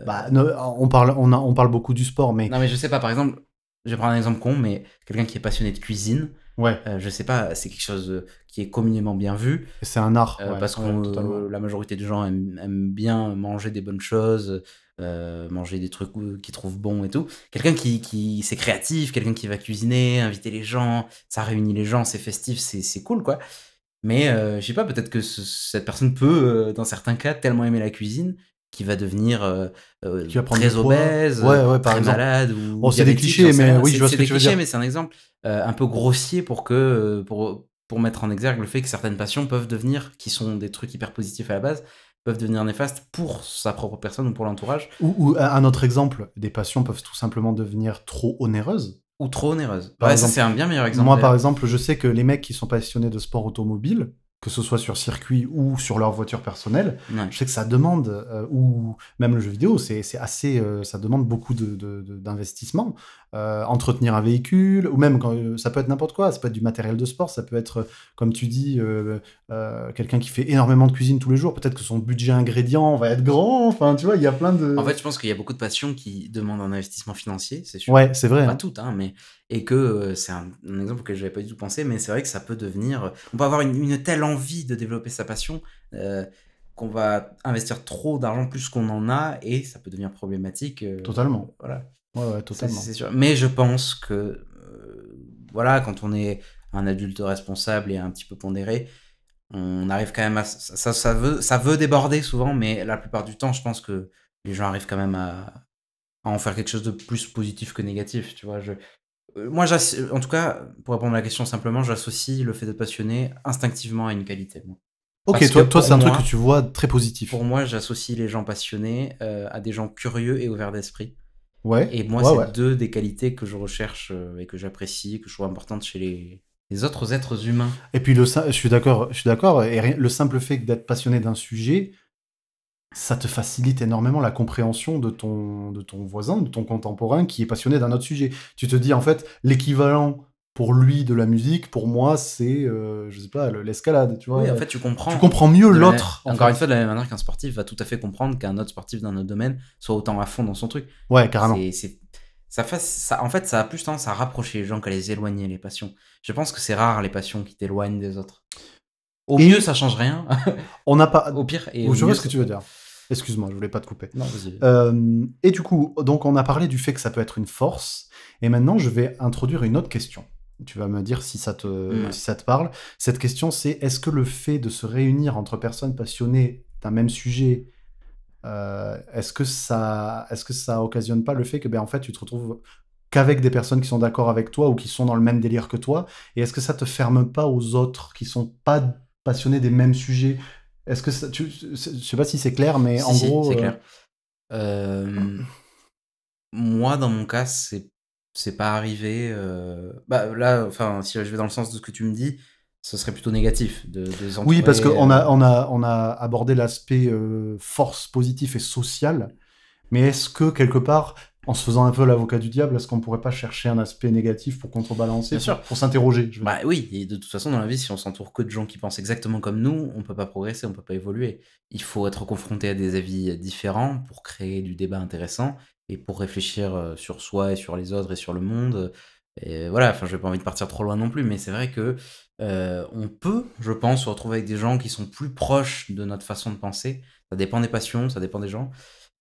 Bah, ne- on, parle, on, a- on parle beaucoup du sport, mais Non, mais je sais pas, par exemple, je vais prendre un exemple con, mais quelqu'un qui est passionné de cuisine, ouais, euh, je sais pas, c'est quelque chose euh, qui est communément bien vu. c'est un art. Euh, ouais, parce que totalement. la majorité des gens aiment, aiment bien manger des bonnes choses, euh, manger des trucs euh, qu'ils trouvent bons et tout. Quelqu'un qui, qui c'est créatif, quelqu'un qui va cuisiner, inviter les gens, ça réunit les gens, c'est festif, c'est cool quoi. Mais euh, je sais pas, peut-être que ce- cette personne peut, euh, dans certains cas, tellement aimer la cuisine qu'il va devenir euh, euh, Qui va très obèse, Ouais, ouais, par très exemple. malade ou Bon, c'est des clichés, mais oui, je vois ce que tu veux clichés, dire. mais c'est un exemple euh, un peu grossier pour que pour pour mettre en exergue le fait que certaines passions peuvent devenir, qui sont des trucs hyper positifs à la base, peuvent devenir néfastes pour sa propre personne ou pour l'entourage, Ou, ou un autre exemple, des passions peuvent tout simplement devenir trop onéreuses. ou trop onéreuses. Par ouais, exemple, ça c'est un bien meilleur exemple. Moi, par exemple, je sais que les mecs qui sont passionnés de sport automobile, que ce soit sur circuit ou sur leur voiture personnelle, Ouais. je sais que ça demande, euh, ou même le jeu vidéo, c'est assez, euh, ça demande beaucoup de- de- de- d'investissement. Euh, entretenir un véhicule, ou même quand, ça peut être n'importe quoi, ça peut être du matériel de sport, ça peut être, comme tu dis, quelqu'un qui fait énormément de cuisine tous les jours, peut-être que son budget ingrédient va être grand, enfin, tu vois, il y a plein de... En fait, je pense qu'il y a beaucoup de passions qui demandent un investissement financier, c'est sûr. ouais, c'est vrai. Pas hein. toutes, hein, mais et que euh, c'est un, un exemple auquel je n'avais pas du tout pensé, mais c'est vrai que ça peut devenir. On peut avoir une, une telle envie de développer sa passion euh, qu'on va investir trop d'argent plus qu'on en a et ça peut devenir problématique. euh, Totalement. Voilà. Ouais, ouais, totalement. C'est sûr. Mais je pense que, euh, voilà, quand on est un adulte responsable et un petit peu pondéré, on arrive quand même à. Ça, ça, veut, ça veut déborder souvent, mais la plupart du temps, je pense que les gens arrivent quand même à, à en faire quelque chose de plus positif que négatif, tu vois. Je, moi, j'ass- en tout cas, pour répondre à la question simplement, j'associe le fait d'être passionné instinctivement à une qualité. moi. Ok, Parce toi, toi c'est un truc moi- que tu vois très positif. Pour moi, j'associe les gens passionnés euh, à des gens curieux et ouverts d'esprit. Ouais. Et moi, Ouais, c'est ouais. deux des qualités que je recherche euh, et que j'apprécie, que je trouve importantes chez les, les autres êtres humains. Et puis le, je suis d'accord, je suis d'accord. Et le simple fait d'être passionné d'un sujet, ça te facilite énormément la compréhension de ton, de ton voisin, de ton contemporain qui est passionné d'un autre sujet. Tu te dis en fait l'équivalent pour lui de la musique, pour moi c'est, euh, je sais pas, le- l'escalade. Tu vois. Oui, en fait, tu comprends. tu comprends mieux l'autre. en Encore fait. une fois, de la même manière qu'un sportif va tout à fait comprendre qu'un autre sportif d'un autre domaine soit autant à fond dans son truc. Ouais, carrément. C'est- ça fait, ça, en fait, ça a plus tendance à rapprocher les gens qu'à les éloigner, les passions. Je pense que c'est rare les passions qui t'éloignent des autres. Au Et- mieux, ça change rien. On n'a pas. Au pire, et je au vois mieux, ce que tu veux dire. Excuse-moi, je voulais pas te couper. Non, vas-y. Euh, et du coup, donc on a parlé du fait que ça peut être une force, et maintenant je vais introduire une autre question. Tu vas me dire si ça te, si ça te parle. Cette question, c'est est-ce que le fait de se réunir entre personnes passionnées d'un même sujet, euh, est-ce que ça, est-ce que ça occasionne pas le fait que, ben en fait, tu te retrouves qu'avec des personnes qui sont d'accord avec toi ou qui sont dans le même délire que toi, et est-ce que ça te ferme pas aux autres qui sont pas passionnés des mêmes sujets Est-ce que ça, tu, je sais pas si c'est clair, mais Si, en si, gros, c'est euh, clair. Euh, moi, dans mon cas, c'est c'est pas arrivé. euh, Bah là, enfin, si je vais dans le sens de ce que tu me dis, ce serait plutôt négatif de, Oui, parce qu'on a, on a, on a abordé l'aspect euh, force positif et social, mais est-ce que quelque part, en se faisant un peu l'avocat du diable, est-ce qu'on pourrait pas chercher un aspect négatif pour contrebalancer, Bien sûr. pour, pour s'interroger je veux Bah oui, et de toute façon, dans la vie, si on s'entoure que de gens qui pensent exactement comme nous, on peut pas progresser, on peut pas évoluer. Il faut être confronté à des avis différents pour créer du débat intéressant et pour réfléchir euh, sur soi et sur les autres et sur le monde. Et voilà, enfin, j'ai pas envie de partir trop loin non plus, mais c'est vrai que euh, on peut, je pense, se retrouver avec des gens qui sont plus proches de notre façon de penser. Ça dépend des passions, ça dépend des gens.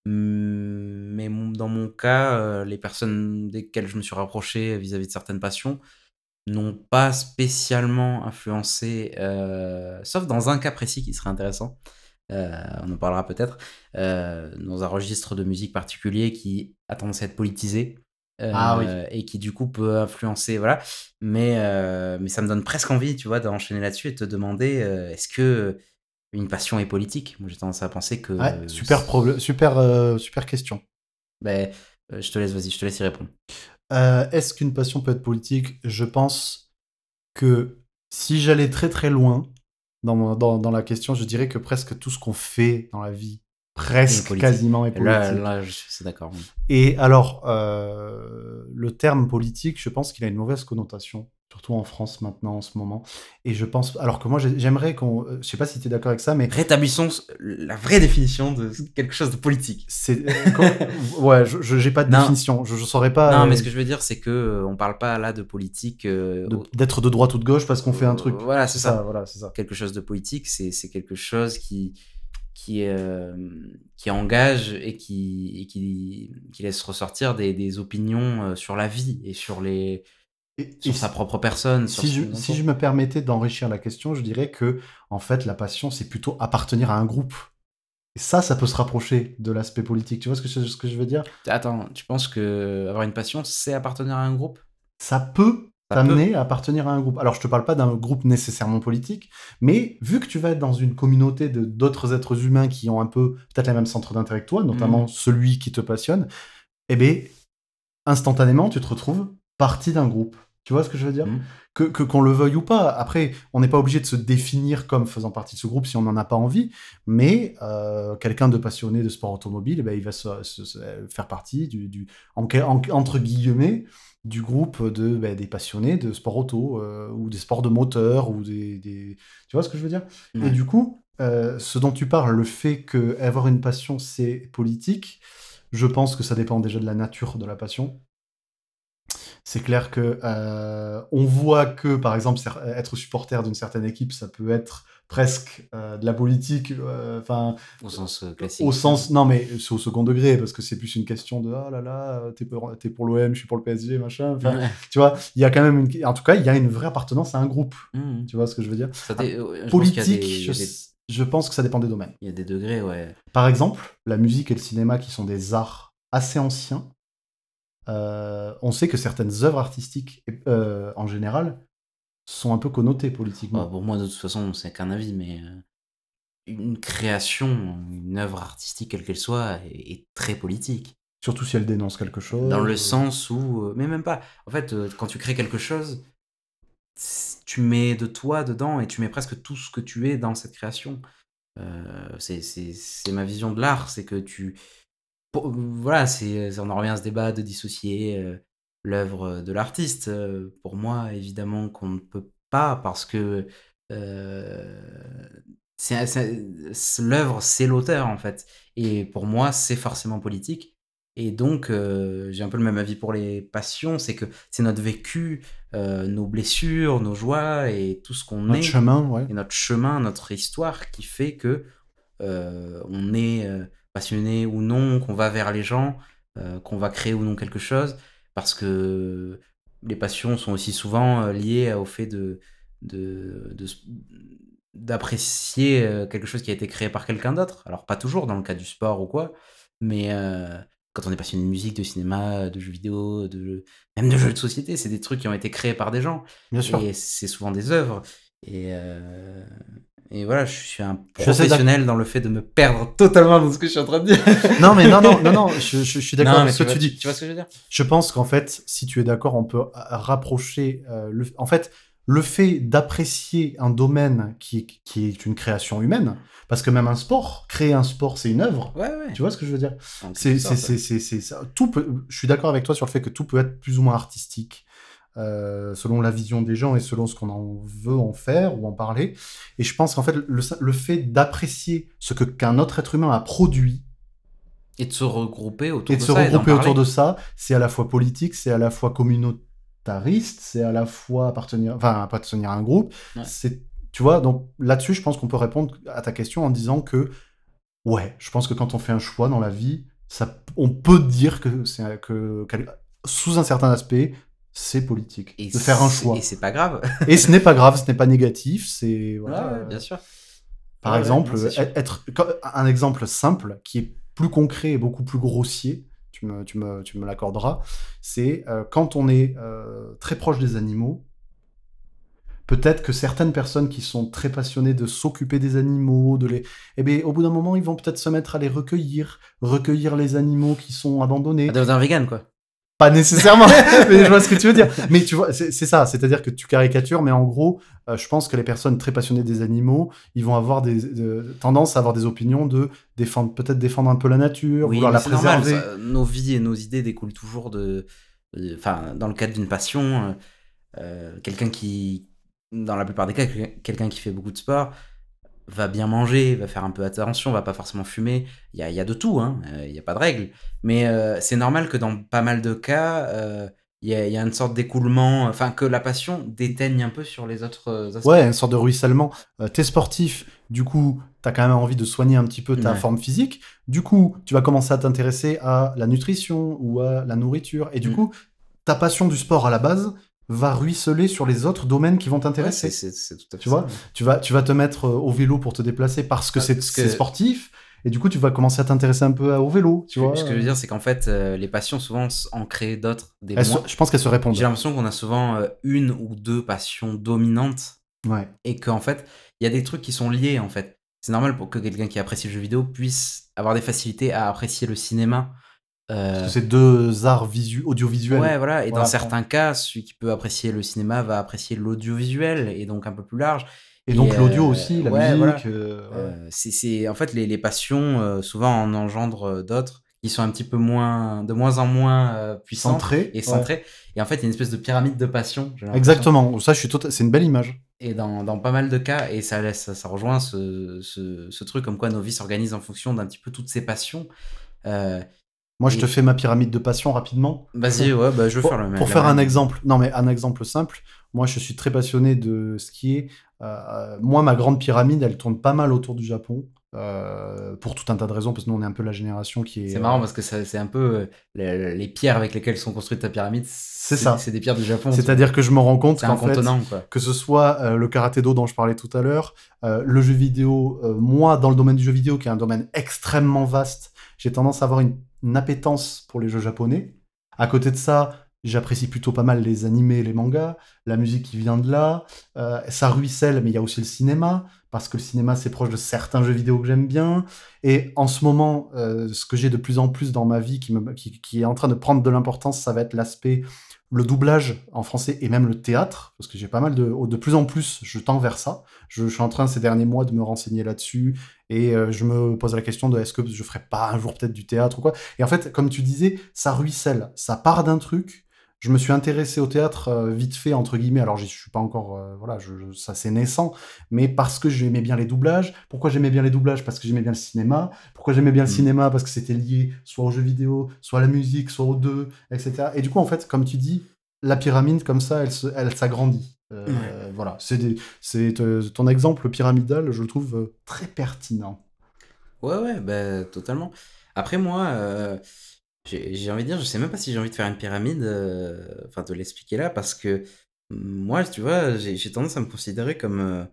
Hum, Mais mon- dans mon cas, euh, les personnes desquelles je me suis rapproché vis-à-vis de certaines passions n'ont pas spécialement influencé, euh, sauf dans un cas précis qui serait intéressant. euh, on en parlera peut-être, euh, dans un registre de musique particulier qui a tendance à être politisé. euh, Ah oui. Et qui du coup peut influencer, voilà. Mais, euh, mais ça me donne presque envie, tu vois, d'enchaîner là-dessus et de te demander euh, est-ce que une passion est politique Moi j'ai tendance à penser que. Ouais, super, problème, super, euh, super question. Ben, euh, je te laisse, vas-y, je te laisse y répondre. Euh, Est-ce qu'une passion peut être politique? Je pense que si j'allais très très loin dans, dans, dans la question, je dirais que presque tout ce qu'on fait dans la vie, presque quasiment est Là, politique. là, je suis d'accord. oui. Et alors, euh, le terme politique, je pense qu'il a une mauvaise connotation, surtout en France maintenant, en ce moment. Et je pense, alors que moi, j'ai- j'aimerais qu'on, euh, je sais pas si tu es d'accord avec ça, mais Rétablissons la vraie définition de quelque chose de politique. c'est, euh, ouais, je j'ai pas de Non. définition, je, je saurais pas non, euh, mais ce que je veux dire, c'est que on parle pas là de politique. euh, d'être de droite ou de gauche parce qu'on fait un truc. Voilà, c'est ça. Voilà, c'est ça. Quelque chose de politique, c'est quelque chose qui qui euh, qui engage et qui et qui, qui laisse ressortir des, des opinions sur la vie et sur les Et, sur et sa propre personne. sur si, je, si je me permettais d'enrichir la question, je dirais que en fait la passion c'est plutôt appartenir à un groupe. Et ça, ça peut se rapprocher de l'aspect politique. Tu vois ce que je, ce que je veux dire? Attends, tu penses que avoir une passion, c'est appartenir à un groupe? Ça peut t'amener à appartenir à un groupe. Alors je te parle pas d'un groupe nécessairement politique, mais vu que tu vas être dans une communauté de d'autres êtres humains qui ont un peu peut-être les mêmes centres d'intérêt que toi, notamment Mhm. celui qui te passionne, eh bien instantanément tu te retrouves partie d'un groupe. Tu vois ce que je veux dire Mhm. que qu'on le veuille ou pas. Après, on n'est pas obligé de se définir comme faisant partie de ce groupe si on n'en a pas envie, mais euh, quelqu'un de passionné de sport automobile, eh ben, il va se, se- se- faire partie du, du en- en- entre guillemets du groupe de, ben, des passionnés de sport auto euh, ou des sports de moteur ou des, des- tu vois ce que je veux dire? Et du coup, euh, ce dont tu parles, le fait que avoir une passion c'est politique, je pense que ça dépend déjà de la nature de la passion. C'est clair que euh, on voit que, par exemple, être supporter d'une certaine équipe, ça peut être presque euh, de la politique, euh, enfin, Au sens classique. au sens, non mais c'est au second degré parce que c'est plus une question de ah là là, t'es pour, l'OM, je suis pour le PSG, machin. Enfin, Ouais. tu vois, il y a quand même une, en tout cas, il y a une vraie appartenance à un groupe. Mhm. Tu vois ce que je veux dire? Ça je Politique, je, des- je pense que ça dépend des domaines. il y a des degrés, ouais. Par exemple, la musique et le cinéma, qui sont des arts assez anciens, euh, on sait que certaines œuvres artistiques, euh, en général, sont un peu connotées politiquement. Bah, pour moi, de toute façon, c'est qu'un avis, mais euh, une création, une œuvre artistique, quelle qu'elle soit, est, est très politique. Surtout si elle dénonce quelque chose. Dans le sens où. mais même pas. En fait, quand tu crées quelque chose, tu mets de toi dedans et tu mets presque tout ce que tu es dans cette création. Euh, c'est ma vision de l'art, c'est que tu. Pour- voilà, c'est on en revient à ce débat de dissocier euh, l'œuvre de l'artiste. Euh, pour moi, évidemment qu'on ne peut pas parce que euh, l'œuvre, c'est l'auteur en fait. Et pour moi, c'est forcément politique. Et donc, euh, j'ai un peu le même avis pour les passions, c'est que c'est notre vécu, euh, nos blessures, nos joies et tout ce qu'on Notre est chemin, ouais. et notre chemin, notre histoire qui fait que euh, on est euh, passionné ou non, qu'on va vers les gens, euh, qu'on va créer ou non quelque chose, parce que les passions sont aussi souvent euh, liées au fait de de- de s- d'apprécier euh, quelque chose qui a été créé par quelqu'un d'autre. Alors pas toujours dans le cas du sport ou quoi, mais euh, quand on est passionné de musique, de cinéma, de jeux vidéo, de même de jeux de société, c'est des trucs qui ont été créés par des gens. Bien sûr. Et c'est souvent des œuvres. Et, euh, et voilà, je suis un professionnel dans le fait de me perdre totalement dans ce que je suis en train de dire. non, mais non, non, non, non, je, je- je suis d'accord avec ce que vois- tu dis. Tu vois ce que je veux dire? Je pense qu'en fait, si tu es d'accord, on peut rapprocher euh, le. En fait, le fait d'apprécier un domaine qui, qui est une création humaine, parce que même un sport, créer un sport, c'est une œuvre. Ouais, ouais. Tu vois ce que je veux dire? C'est, ça. Tout peut, je suis d'accord avec toi sur le fait que tout peut être plus ou moins artistique, euh, selon la vision des gens et selon ce qu'on en veut en faire ou en parler. Et je pense qu'en fait, le, le fait d'apprécier ce que qu'un autre être humain a produit Et de se regrouper autour et de de se ça. et regrouper autour parler. de ça, c'est à la fois politique, c'est à la fois communautariste, c'est à la fois appartenir, enfin appartenir à un groupe. Ouais. C'est, tu vois, donc là-dessus, je pense qu'on peut répondre à ta question en disant que, ouais, je pense que quand on fait un choix dans la vie, ça, on peut dire que c'est que, sous un certain aspect, c'est politique Et de faire un choix. Et c'est pas grave. Et ce n'est pas grave, ce n'est pas négatif, c'est voilà. Ouais, bien sûr. Par Ouais, exemple, être, un exemple simple qui est plus concret et beaucoup plus grossier, tu me, tu me, tu me l'accorderas, c'est euh, quand on est euh, très proche des animaux, peut-être que certaines personnes qui sont très passionnées de s'occuper des animaux, de les, eh bien, au bout d'un moment, ils vont peut-être se mettre à les recueillir, recueillir les animaux qui sont abandonnés. Ah, Devenir un vegan, quoi. Pas nécessairement, mais je vois ce que tu veux dire. Mais tu vois, c'est ça, c'est-à-dire que tu caricatures, mais en gros, euh, je pense que les personnes très passionnées des animaux, ils vont avoir des de- tendance à avoir des opinions de défendre, peut-être défendre un peu la nature, Oui, vouloir la c'est normal. préserver. ça, nos vies et nos idées découlent toujours de. Enfin, dans le cadre d'une passion, euh, euh, quelqu'un qui. Dans la plupart des cas, quelqu'un quelqu'un qui fait beaucoup de sport va bien manger, va faire un peu attention, va pas forcément fumer. Il y a, y a de tout, hein. euh, il n'y a pas de règle. Mais euh, c'est normal que dans pas mal de cas, euh, il y, a, il y a une sorte d'écoulement, enfin, que la passion déteigne un peu sur les autres aspects. Ouais, une sorte de ruissellement. T'es sportif, du coup, t'as quand même envie de soigner un petit peu ta Ouais. forme physique. Du coup, tu vas commencer à t'intéresser à la nutrition ou à la nourriture. Et du Mm. coup, ta passion du sport à la base va ruisseler sur les autres domaines qui vont t'intéresser. c'est c'est- c'est tout à fait Tu vois, ça. tu vas, tu vas te mettre euh, au vélo pour te déplacer parce que c'est que- sportif, et du coup, tu vas commencer à t'intéresser un peu au vélo, tu vois. Ce que je veux dire, c'est qu'en fait, euh, les passions souvent en créent d'autres, des se- je pense qu'elles se répondent. J'ai l'impression qu'on a souvent euh, une ou deux passions dominantes Ouais. et qu'en fait, il y a des trucs qui sont liés en fait. C'est normal pour que quelqu'un qui apprécie le jeu vidéo puisse avoir des facilités à apprécier le cinéma. Euh, Parce que c'est deux arts visu audiovisuels. ouais, voilà. Et Voilà, dans certains cas, celui qui peut apprécier le cinéma va apprécier l'audiovisuel et donc un peu plus large. Et donc l'audio euh, aussi, la ouais, musique. voilà. euh, ouais. Euh, c'est- en fait les, les passions souvent en engendrent d'autres qui sont un petit peu moins de moins en moins puissantes Centré. et ouais. centrées. Et en fait, il y a une espèce de pyramide de passion. Exactement. Ça, je suis tota- C'est une belle image. Et dans, dans pas mal de cas, et ça laisse, ça, ça rejoint ce, ce, ce truc comme quoi nos vies s'organisent en fonction d'un petit peu toutes ces passions. Euh, Moi, je te fais ma pyramide de passion rapidement. Vas-y, ouais, bah, je veux Pour, faire le même. pour faire un exemple, non mais un exemple simple, moi je suis très passionné de skier. Euh, moi, ma grande pyramide, elle tourne pas mal autour du Japon. euh, pour tout un tas de raisons, parce que nous on est un peu la génération qui est. C'est marrant parce que c'est un peu euh, les, les pierres avec lesquelles sont construites ta pyramide. C'est ça. C'est des pierres du Japon. C'est-à-dire que je me rends compte qu'en fait, quoi. que ce soit euh, le karaté do dont je parlais tout à l'heure, euh, le jeu vidéo, euh, moi dans le domaine du jeu vidéo, qui est un domaine extrêmement vaste, j'ai tendance à avoir une, une appétence pour les jeux japonais. À côté de ça, j'apprécie plutôt pas mal les animés et les mangas, la musique qui vient de là, euh, ça ruisselle, mais il y a aussi le cinéma, parce que le cinéma c'est proche de certains jeux vidéo que j'aime bien. Et en ce moment, euh, ce que j'ai de plus en plus dans ma vie qui, qui est en train de prendre de l'importance, ça va être l'aspect le doublage en français et même le théâtre, parce que j'ai pas mal de... De plus en plus, je tends vers ça. Je, je suis en train ces derniers mois de me renseigner là-dessus, et euh, je me pose la question de est-ce que je ferais pas un jour peut-être du théâtre ou quoi. Et en fait, comme tu disais, ça ruisselle, ça part d'un truc. Je me suis intéressé au théâtre euh, vite fait, entre guillemets, alors je suis pas encore... euh, voilà, je, je- ça c'est naissant, mais parce que j'aimais bien les doublages. Pourquoi j'aimais bien les doublages? Parce que j'aimais bien le cinéma. Pourquoi j'aimais bien le Mm. cinéma? Parce que c'était lié soit aux jeux vidéo, soit à la musique, soit aux deux, etc. Et du coup, en fait, comme tu dis, la pyramide, comme ça, elle se- elle s'agrandit. Euh, Ouais. Voilà, c'est euh, ton exemple pyramidal, je le trouve très pertinent. Ouais, ouais, bah, totalement. Après, moi, euh, j'ai envie de dire, je sais même pas si j'ai envie de faire une pyramide, euh, enfin, de l'expliquer là, parce que moi, tu vois, j'ai tendance à me considérer comme. euh,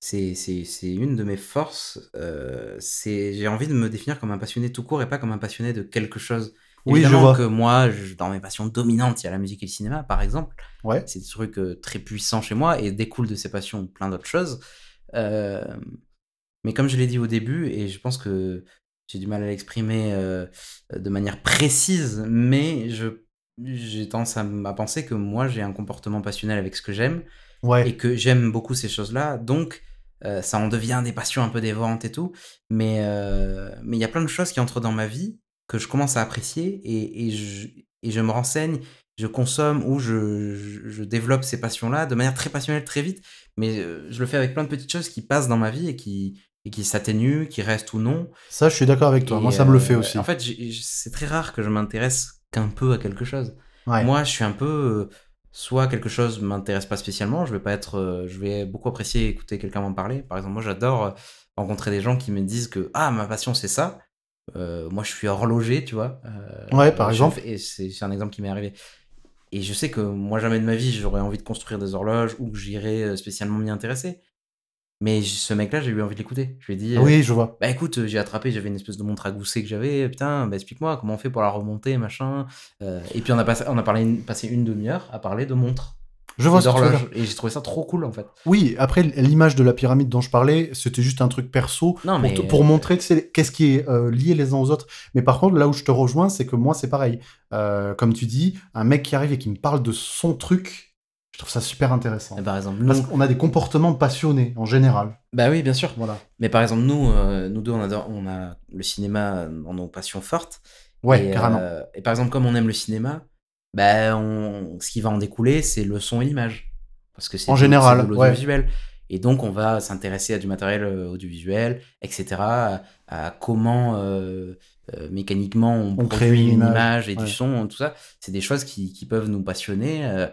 c'est une de mes forces. euh, c'est j'ai envie de me définir comme un passionné tout court et pas comme un passionné de quelque chose. Oui, je Évidemment vois. que moi, je- dans mes passions dominantes, il y a la musique et le cinéma, par exemple. Ouais. C'est des trucs euh, très puissants chez moi et découlent de ces passions plein d'autres choses. Mais comme je l'ai dit au début, et je pense que j'ai du mal à l'exprimer euh, de manière précise, mais je j'ai tendance à, penser que moi j'ai un comportement passionnel avec ce que j'aime Ouais. et que j'aime beaucoup ces choses-là. Donc, euh, ça en devient des passions un peu dévorantes et tout. Mais euh, mais il y a plein de choses qui entrent dans ma vie que je commence à apprécier et, et, je, et je me renseigne, je consomme ou je, je, je développe ces passions-là de manière très passionnelle, très vite. Mais je le fais avec plein de petites choses qui passent dans ma vie et qui, et qui s'atténuent, qui restent ou non. Ça, je suis d'accord avec toi. Et, Moi, ça me le euh, fait aussi. En fait, c'est très rare que je m'intéresse qu'un peu à quelque chose. Ouais. Moi, je suis un peu. euh, soit quelque chose m'intéresse pas spécialement, je vais pas être. euh, je vais beaucoup apprécier écouter quelqu'un m'en parler. Par exemple, moi, j'adore euh, rencontrer des gens qui me disent que ah ma passion c'est ça. Euh, moi, je suis horloger, tu vois. Euh, Ouais, par exemple. Et c'est un exemple qui m'est arrivé. Et je sais que moi, jamais de ma vie, j'aurais envie de construire des horloges ou que j'irais euh, spécialement m'y intéresser. Mais ce mec-là, j'ai eu envie de l'écouter. Je lui ai dit, euh, Oui, je vois. bah écoute, j'ai attrapé, j'avais une espèce de montre à gousset que j'avais, putain, bah explique-moi comment on fait pour la remonter, machin. Euh, et puis on a, passé, on a parlé, une- passé une demi-heure à parler de montres. Je vois dire. Et j'ai trouvé ça trop cool en fait. Oui, après, l'image de la pyramide dont je parlais, c'était juste un truc perso Non, pour, mais. te- pour montrer qu'est-ce qui est euh, lié les uns aux autres. Mais par contre, là où je te rejoins, c'est que moi, c'est pareil. Euh, comme tu dis, un mec qui arrive et qui me parle de son truc, je trouve ça super intéressant. euh, Par exemple, nous. Parce qu'on a des comportements passionnés, en général. Bah oui, bien sûr. Voilà. Mais par exemple, nous, euh, nous deux, on, adore, on a le cinéma dans nos passions fortes. Ouais, et, carrément. euh, et par exemple, comme on aime le cinéma, bah, on, ce qui va en découler, c'est le son et l'image. Parce que c'est En général, de l'audiovisuel. Et donc, on va s'intéresser à du matériel euh, audiovisuel, etc., à, à comment euh, euh, mécaniquement on, On produit une une image, image, et ouais. du son, tout ça. C'est des choses qui, qui peuvent nous passionner, euh,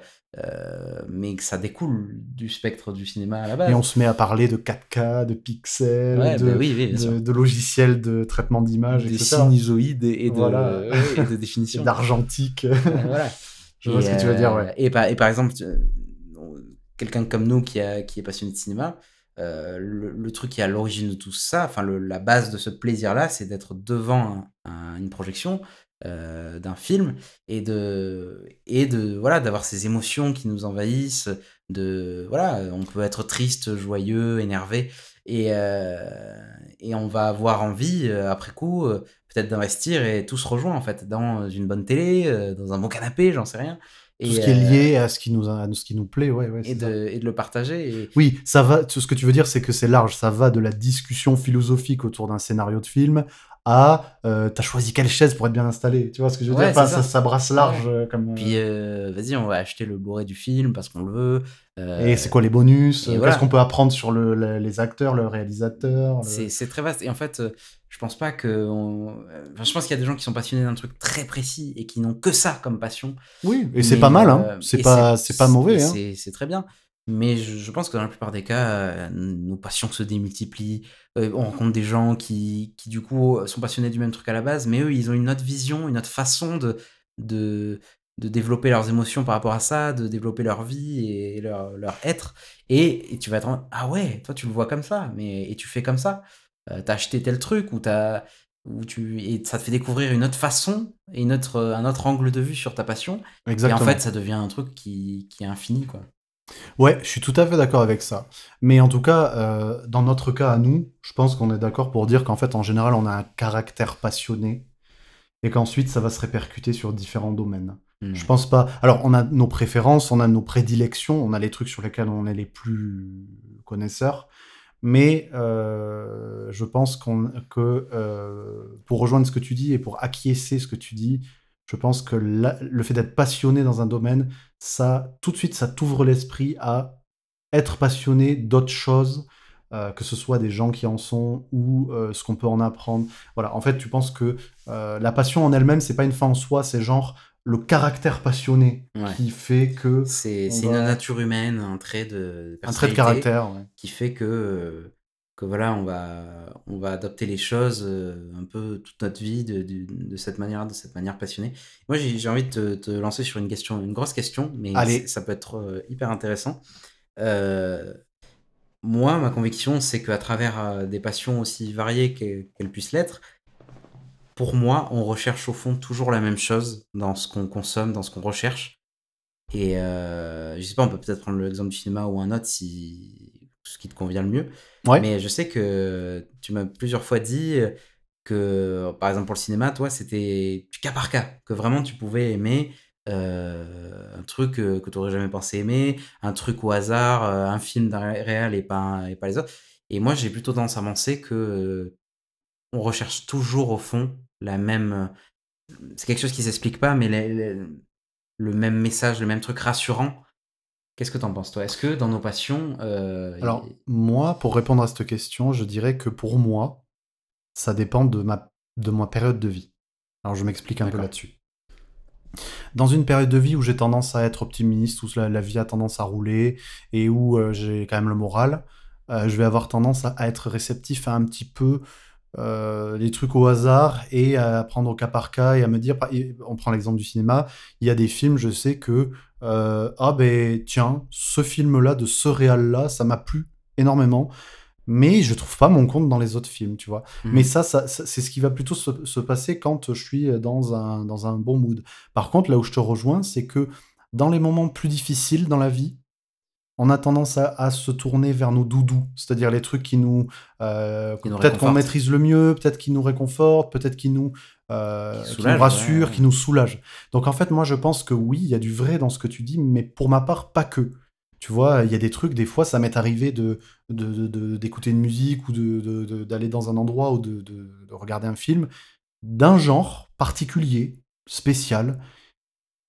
euh, mais que ça découle du spectre du cinéma à la base. Et on se met à parler de 4K, de pixels, Ouais, de, bah oui, oui, de, de logiciels de traitement d'image, des sinusoïdes et de, Voilà. ouais, et de définition. D'argentique. Voilà. je vois Et, ce que tu veux dire, euh, ouais. Et par, et par exemple, euh, quelqu'un comme nous qui, a, qui est passionné de cinéma, euh, le, le truc qui est à l'origine de tout ça, enfin la base de ce plaisir-là, c'est d'être devant un- un- une projection euh, d'un film et de et de voilà d'avoir ces émotions qui nous envahissent. De voilà, on peut être triste, joyeux, énervé et euh, et on va avoir envie euh, après coup peut-être d'investir et tout se rejoint en fait dans une bonne télé, dans un bon canapé, j'en sais rien. Tout Et, ce qui est lié à ce qui nous, à ce qui nous plaît, ouais, ouais. et de, et de le partager. Et... Oui, ça va. Ce que tu veux dire, c'est que c'est large. Ça va de la discussion philosophique autour d'un scénario de film à euh, t'as choisi quelle chaise pour être bien installé. Tu vois ce que je veux Ouais, dire? Enfin, ça. ça. ça brasse large euh, comme. euh, Puis euh, vas-y, on va acheter le Blu-ray du film parce qu'on le veut. Et c'est quoi les bonus? Qu'est-ce voilà. qu'on peut apprendre sur le, le- les acteurs, le réalisateur le- C'est très vaste. Et en fait, je pense pas que. on- enfin, je pense qu'il y a des gens qui sont passionnés d'un truc très précis et qui n'ont que ça comme passion. Oui, et c'est pas mal, hein. C'est pas, c'est pas mauvais, hein. C'est très bien. Mais je, je pense que dans la plupart des cas, euh, nos passions se démultiplient. Euh, on rencontre des gens qui, qui, du coup, sont passionnés du même truc à la base, mais eux, ils ont une autre vision, une autre façon de, de, de développer leurs émotions par rapport à ça, de développer leur vie et leur, leur être. Et, et tu vas être en ah ouais, toi, tu le vois comme ça, mais et tu fais comme ça. Euh, t'as acheté tel truc ou t'as ou tu et ça te fait découvrir une autre façon et une autre, un autre angle de vue sur ta passion. Exactement. Et en fait, ça devient un truc qui, qui est infini, quoi. Ouais, je suis tout à fait d'accord avec ça. Mais en tout cas, euh, dans notre cas à nous, je pense qu'on est d'accord pour dire qu'en fait, en général, on a un caractère passionné et qu'ensuite, ça va se répercuter sur différents domaines. Hmm. Je pense pas. Alors, on a nos préférences, on a nos prédilections, on a les trucs sur lesquels on est les plus connaisseurs. Mais euh, je pense que euh, pour rejoindre ce que tu dis et pour acquiescer ce que tu dis, je pense que la- le fait d'être passionné dans un domaine, ça, tout de suite, ça t'ouvre l'esprit à être passionné d'autres choses, euh, que ce soit des gens qui en sont ou euh, ce qu'on peut en apprendre. Voilà, en fait, tu penses que euh, la passion en elle-même, c'est pas une fin en soi, c'est genre le caractère passionné Ouais. qui fait que C'est va- une nature humaine, un trait de un trait de caractère. ouais. qui fait que, que voilà, on va, on va adopter les choses euh, un peu toute notre vie de, de, de cette manière, de cette manière passionnée. Moi, j'ai j'ai envie de te, te lancer sur une question, une grosse question, mais Allez. ça peut être euh, hyper intéressant. Euh, moi, ma conviction, c'est qu'à travers des passions aussi variées que- qu'elles puissent l'être, pour moi, on recherche au fond toujours la même chose dans ce qu'on consomme, dans ce qu'on recherche. Et je sais pas, on peut peut-être prendre l'exemple du cinéma ou un autre si ce qui te convient le mieux. Mais je sais que tu m'as plusieurs fois dit que, par exemple, pour le cinéma, toi, c'était du cas par cas, que vraiment tu pouvais aimer un truc que tu n'aurais jamais pensé aimer, un truc au hasard, un film d'un réel et pas, et pas les autres. Et moi, j'ai plutôt tendance à penser que on recherche toujours au fond la même. C'est quelque chose qui s'explique pas, mais le même message, le même truc rassurant. Qu'est-ce que tu en penses, toi? Est-ce que dans nos passions. Alors, moi, pour répondre à cette question, je dirais que pour moi, ça dépend de ma, de ma période de vie. Alors, je m'explique un peu là-dessus. Dans une période de vie où j'ai tendance à être optimiste, où la, vie a tendance à rouler et où euh, j'ai quand même le moral, euh, je vais avoir tendance à, être réceptif à un petit peu euh, les trucs au hasard et à prendre au cas par cas et à me dire, on prend l'exemple du cinéma, il y a des films, je sais que, ah ben tiens, ce film-là, de ce réal-là, ça m'a plu énormément mais je trouve pas mon compte dans les autres films, tu vois. Mhm. Mais ça, ça, c'est ce qui va plutôt se, passer quand je suis dans un, dans un bon mood. Par contre, là où je te rejoins, c'est que dans les moments plus difficiles dans la vie, on a tendance à, se tourner vers nos doudous, c'est-à-dire les trucs qui nous, euh, peut-être qu'on maîtrise le mieux, peut-être qui nous réconfortent, peut-être qui nous, euh, qui, nous rassurent, qui nous soulagent. Donc en fait, moi je pense que oui, il y a du vrai dans ce que tu dis, mais pour ma part, pas que. Tu vois, il y a des trucs, des fois, ça m'est arrivé de, d'écouter une musique ou d'aller dans un endroit ou de, regarder un film d'un genre particulier, spécial,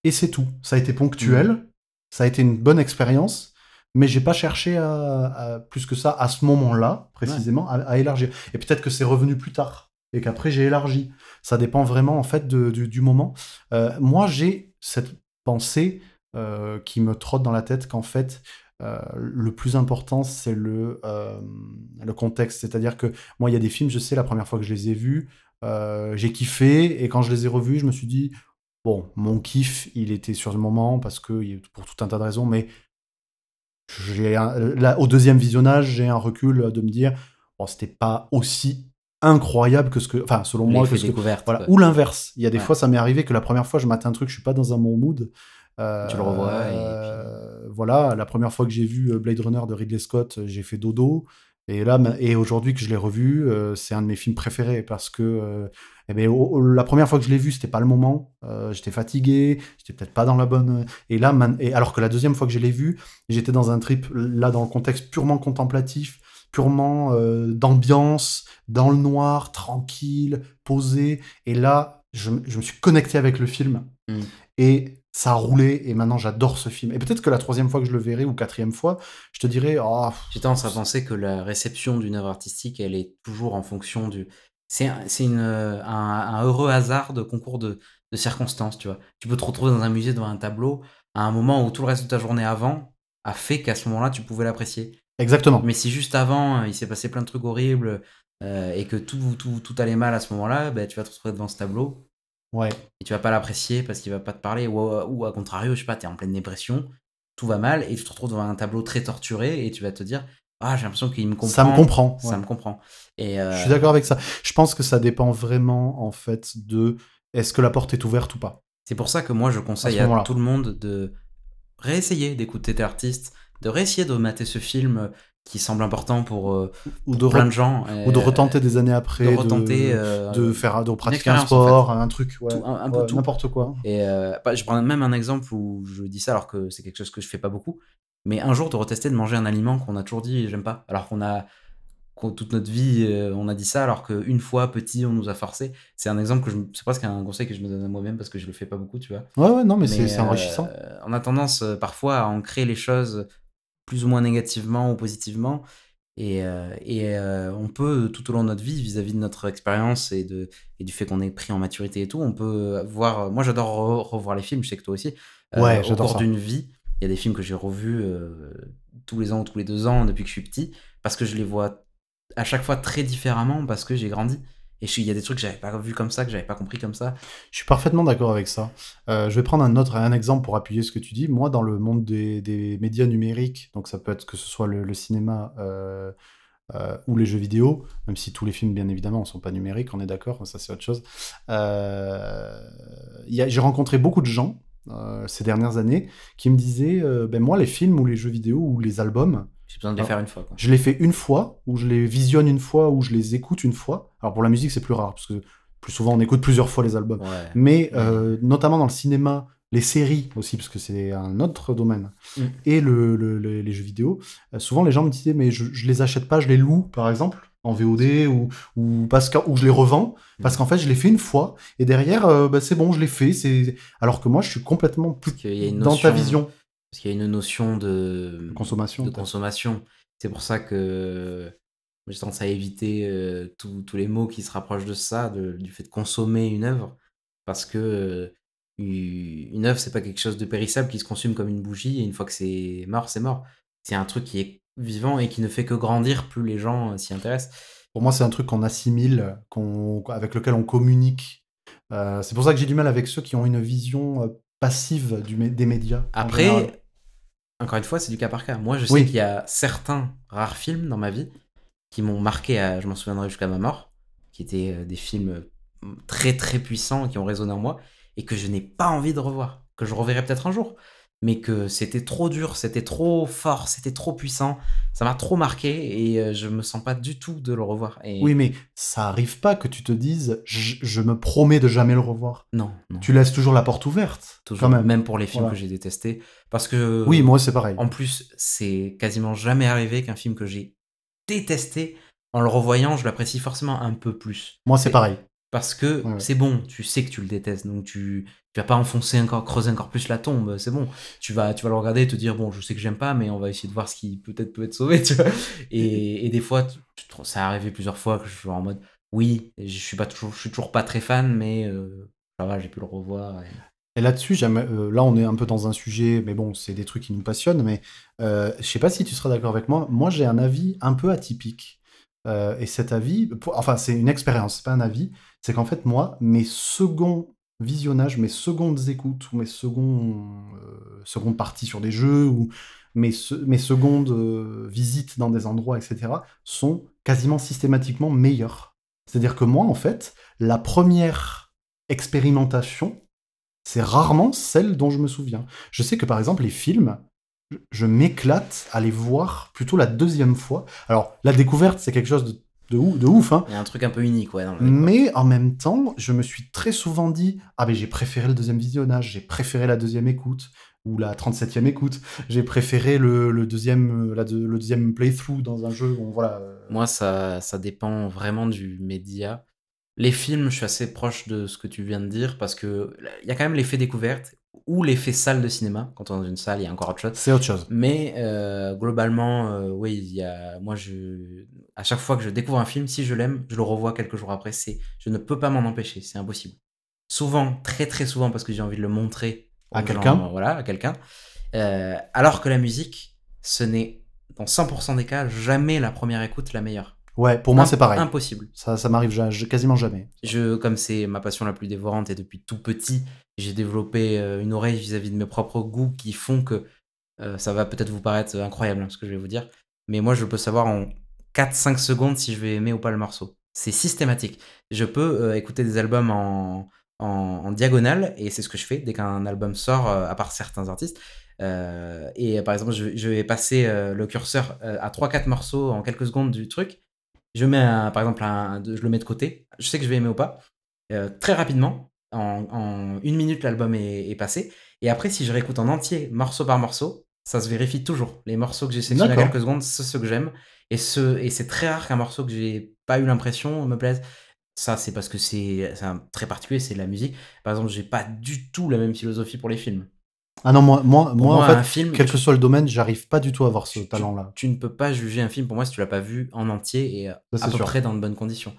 et c'est tout. Ça a été ponctuel, mmh. ça a été une bonne expérience, mais j'ai pas cherché à, plus que ça à ce moment-là, précisément, à, élargir. Et peut-être que c'est revenu plus tard et qu'après j'ai élargi. Ça dépend vraiment en fait du, moment. Euh, moi, j'ai cette pensée euh, qui me trotte dans la tête qu'en fait, euh, le plus important, c'est le, le contexte. C'est-à-dire que moi, il y a des films, je sais, la première fois que je les ai vus, j'ai kiffé, et quand je les ai revus, je me suis dit, bon, mon kiff, il était sur le moment, parce que pour tout un tas de raisons, mais au deuxième visionnage, j'ai un recul de me dire, bon, c'était pas aussi incroyable que ce que enfin selon moi que ce voilà ou l'inverse il y a des fois ça m'est arrivé que la première fois je matais un truc je suis pas dans un bon mood tu le revois. Euh, voilà, la première fois que j'ai vu euh, Blade Runner de Ridley Scott, euh, j'ai fait dodo. Et là, et aujourd'hui que je l'ai revu, c'est un de mes films préférés parce que eh ben, la première fois que je l'ai vu, c'était pas le moment. j'étais fatigué, j'étais peut-être pas dans la bonne. Et là, et alors que la deuxième fois que je l'ai vu, j'étais dans un trip là dans le contexte purement contemplatif, purement d'ambiance, dans le noir, tranquille, posé. Et là, je, me suis connecté avec le film. Mmh. Et ça a roulé et maintenant j'adore ce film. Et peut-être que la troisième fois que je le verrai ou quatrième fois, je te dirais. Oh, J'ai tendance à penser que la réception d'une œuvre artistique, elle est toujours en fonction du. C'est un, un, heureux hasard de concours de, de, circonstances, tu vois. Tu peux te retrouver dans un musée devant un tableau à un moment où tout le reste de ta journée avant a fait qu'à ce moment-là, tu pouvais l'apprécier. Exactement. Mais si juste avant, il s'est passé plein de trucs horribles euh, et que tout, tout, tout, allait mal à ce moment-là, ben, tu vas te retrouver devant ce tableau Ouais. Et tu vas pas l'apprécier parce qu'il va pas te parler. Ou, ou à contrario, je sais pas, tu es en pleine dépression, tout va mal et tu te retrouves devant un tableau très torturé et tu vas te dire Ah, j'ai l'impression qu'il me comprend. Ça me comprend. Ça me comprend. Et Je suis d'accord avec ça. Je pense que ça dépend vraiment, en fait, de est-ce que la porte est ouverte ou pas. C'est pour ça que moi, je conseille à, tout le monde de réessayer d'écouter tes artistes, de réessayer de mater ce film qui semble important pour euh, ou de plein de gens ou de retenter des années après de, retenter, de, euh, faire de pratiquer un sport un truc ouais, un, peu n'importe quoi. Et euh, bah, je prends même un exemple où je dis ça alors que c'est quelque chose que je fais pas beaucoup. Mais un jour de retester de manger un aliment qu'on a toujours dit j'aime pas alors qu'on a toute notre vie on a dit ça alors qu'une fois petit on nous a forcé. C'est un exemple que je c'est presque un conseil que je me donne à moi-même parce que je le fais pas beaucoup tu vois. Ouais ouais non mais, mais c'est enrichissant. on a tendance parfois à ancrer les choses plus ou moins négativement ou positivement. Et, euh, et euh, on peut, tout au long de notre vie, vis-à-vis de notre expérience et, de, et du fait qu'on est pris en maturité et tout, on peut voir. Moi, j'adore revoir les films, je sais que toi aussi. Euh, ouais, au cours d'une vie, il y a des films que j'ai revus tous les ans ou tous les deux ans depuis que je suis petit, parce que je les vois à chaque fois très différemment, parce que j'ai grandi. Et il y a des trucs que j'avais pas vu comme ça, que j'avais pas compris comme ça. Je suis parfaitement d'accord avec ça. Euh, je vais prendre un autre un exemple pour appuyer ce que tu dis. Moi, dans le monde des, médias numériques, donc ça peut être que ce soit le, cinéma euh, euh, ou les jeux vidéo, même si tous les films, bien évidemment, ne sont pas numériques, on est d'accord, ça c'est autre chose. J'ai rencontré beaucoup de gens ces dernières années qui me disaient, ben moi, les films ou les jeux vidéo ou les albums, j'ai besoin de les faire une fois. Je les fais une fois, ou je les visionne une fois, ou je les écoute une fois. Alors pour la musique, c'est plus rare, parce que plus souvent on écoute plusieurs fois les albums. Mais euh, notamment dans le cinéma les séries aussi, parce que c'est un autre domaine, Mm. et le, le- le- les jeux vidéo, euh, souvent les gens me disaient, mais je, je les achète pas, je les loue, par exemple, en VOD, ou, ou, parce que, ou je les revends, parce qu'en fait, je l'ai fait une fois, et derrière, euh, bah, c'est bon, je l'ai fait, c'est... alors que moi, je suis complètement plus Parce qu'il y a une dans ta vision. Parce qu'il y a une notion de Consommation, de peut-être. consommation. C'est pour ça que j'ai tendance à éviter euh, tous tous les mots qui se rapprochent de ça, de- du fait de consommer une œuvre, parce que euh, une œuvre, c'est pas quelque chose de périssable qui se consomme comme une bougie, et une fois que c'est mort, c'est mort. C'est un truc qui est vivant et qui ne fait que grandir plus les gens euh, s'y intéressent. Pour moi, c'est un truc qu'on assimile, qu'on, avec lequel on communique. Euh, c'est pour ça que j'ai du mal avec ceux qui ont une vision passive du, des médias. Après, encore une fois, c'est du cas par cas. Moi, je sais Oui. qu'il y a certains rares films dans ma vie qui m'ont marqué, à- je m'en souviendrai jusqu'à ma mort, qui étaient euh, des films euh, très très puissants qui ont résonné en moi et que je n'ai pas envie de revoir, que je reverrai peut-être un jour, mais que c'était trop dur, c'était trop fort, c'était trop puissant, ça m'a trop marqué et euh, je me sens pas du tout de le revoir. Et Oui, mais ça arrive pas que tu te dises, je, je me promets de jamais le revoir. non, non, Tu laisses toujours la porte ouverte, toujours, quand même. même pour les films Voilà. que j'ai détestés, parce que Oui, moi, c'est pareil. En plus, c'est quasiment jamais arrivé qu'un film que j'ai détesté, en le revoyant, je l'apprécie forcément un peu plus. Moi, c'est pareil. Parce que Ouais, ouais. c'est bon, tu sais que tu le détestes, donc tu, tu vas pas enfoncer encore, creuser encore plus la tombe, c'est bon. Tu vas, tu vas le regarder et te dire, bon, je sais que j'aime pas, mais on va essayer de voir ce qui peut-être peut être sauvé, tu vois. Et, et des fois, tu- ça est arrivé plusieurs fois que je suis en mode, oui, je suis, pas toujours, je suis toujours pas très fan, mais euh, ça va, j'ai pu le revoir. et- Et là-dessus, euh, là, on est un peu dans un sujet, mais bon, c'est des trucs qui nous passionnent, mais euh, je sais pas si tu seras d'accord avec moi. Moi, j'ai un avis un peu atypique. Euh, et cet avis, enfin, c'est une expérience, c'est pas un avis. C'est qu'en fait, moi, mes seconds visionnages, mes secondes écoutes, ou mes euh, secondes parties sur des jeux, ou mes secondes euh, visites dans des endroits, etc., sont quasiment systématiquement meilleures. C'est-à-dire que moi, en fait, la première expérimentation, c'est rarement celle dont je me souviens. Je sais que par exemple, les films, je- m'éclate à les voir plutôt la deuxième fois. Alors, la découverte, c'est quelque chose de, de, ouf, de ouf, hein. Il y a un truc un peu unique, ouais, dans Mais en même temps, je me suis très souvent dit Ah, mais j'ai préféré le deuxième visionnage, j'ai préféré la deuxième écoute, ou la 37e écoute, j'ai préféré le, le deuxième, la le deuxième playthrough dans un jeu. Bon, voilà. Moi, ça, ça dépend vraiment du média. Les films, je suis assez proche de ce que tu viens de dire parce que il y a quand même l'effet découverte ou l'effet salle de cinéma. Quand on est dans une salle, il y a encore autre chose. C'est autre chose. Mais euh, globalement, euh, oui, il y a, moi, je, à chaque fois que je découvre un film, si je l'aime, je le revois quelques jours après. C'est, je ne peux pas m'en empêcher, c'est impossible. Souvent, très très souvent, parce que j'ai envie de le montrer À quelqu'un. gens, voilà, à quelqu'un. Euh, alors que la musique, ce n'est dans 100% des cas jamais la première écoute la meilleure. Ouais, pour moi, c'est pareil. Impossible. Ça, ça m'arrive ja- quasiment jamais. Je, comme c'est ma passion la plus dévorante et depuis tout petit, j'ai développé euh, une oreille vis-à-vis de mes propres goûts qui font que euh, ça va peut-être vous paraître incroyable hein, ce que je vais vous dire, mais moi je peux savoir en 4-5 secondes si je vais aimer ou pas le morceau. C'est systématique. Je peux euh, écouter des albums en, en, en diagonale et c'est ce que je fais dès qu'un album sort, euh, à part certains artistes. Euh, et euh, par exemple, je, je vais passer euh, le curseur euh, à 3-4 morceaux en quelques secondes du truc. Je mets un- par exemple, un, je le mets de côté. Je sais que je vais aimer ou pas. Euh, très rapidement, en, en une minute, l'album est, est passé. Et après, si je réécoute en entier, morceau par morceau, ça se vérifie toujours. Les morceaux que j'ai sélectionnés à quelques secondes, c'est ceux que j'aime. Et, ce, et c'est très rare qu'un morceau que j'ai pas eu l'impression me plaise. Ça, c'est parce que c'est très particulier, c'est de la musique. Par exemple, j'ai pas du tout la même philosophie pour les films. Ah non, moi, moi, moi, moi, en fait, un film, quel que soit le domaine, j'arrive pas du tout à avoir ce tu- talent-là. Tu ne peux pas juger un film pour moi si tu l'as pas vu en entier et euh, Ça, à peu sûr. près dans de bonnes conditions.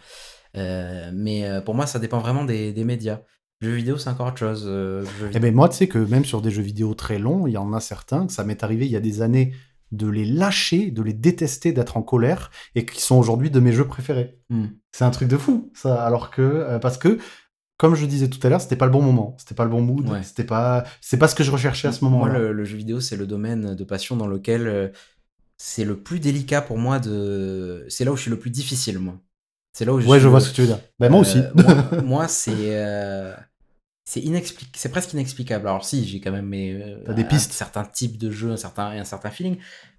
Euh, mais euh, pour moi, ça dépend vraiment des, des médias. Le jeu vidéo, c'est encore autre chose. euh, Eh ben moi, tu sais que même sur des jeux vidéo très longs, il y en a certains que ça m'est arrivé il y a des années de les lâcher, de les détester, d'être en colère, et qui sont aujourd'hui de mes jeux préférés. Hmm. C'est un truc de fou, ça. Alors que, euh, parce que, comme je disais tout à l'heure, c'était pas le bon moment, c'était pas le bon mood, Ouais. c'était pas, c'est pas ce que je recherchais à ce Moi, moment-là. le, le jeu vidéo, c'est le domaine de passion dans lequel euh, c'est le plus délicat pour moi de. C'est là où je suis le plus difficile, moi. C'est là où je Ouais, je vois le- ce que tu veux dire. Ben moi Euh, aussi. moi, moi, c'est euh, c'est inexplic- c'est presque inexplicable. Alors si, j'ai quand même mes T'as des un pistes. certain type de jeu, un certain et un certain feeling,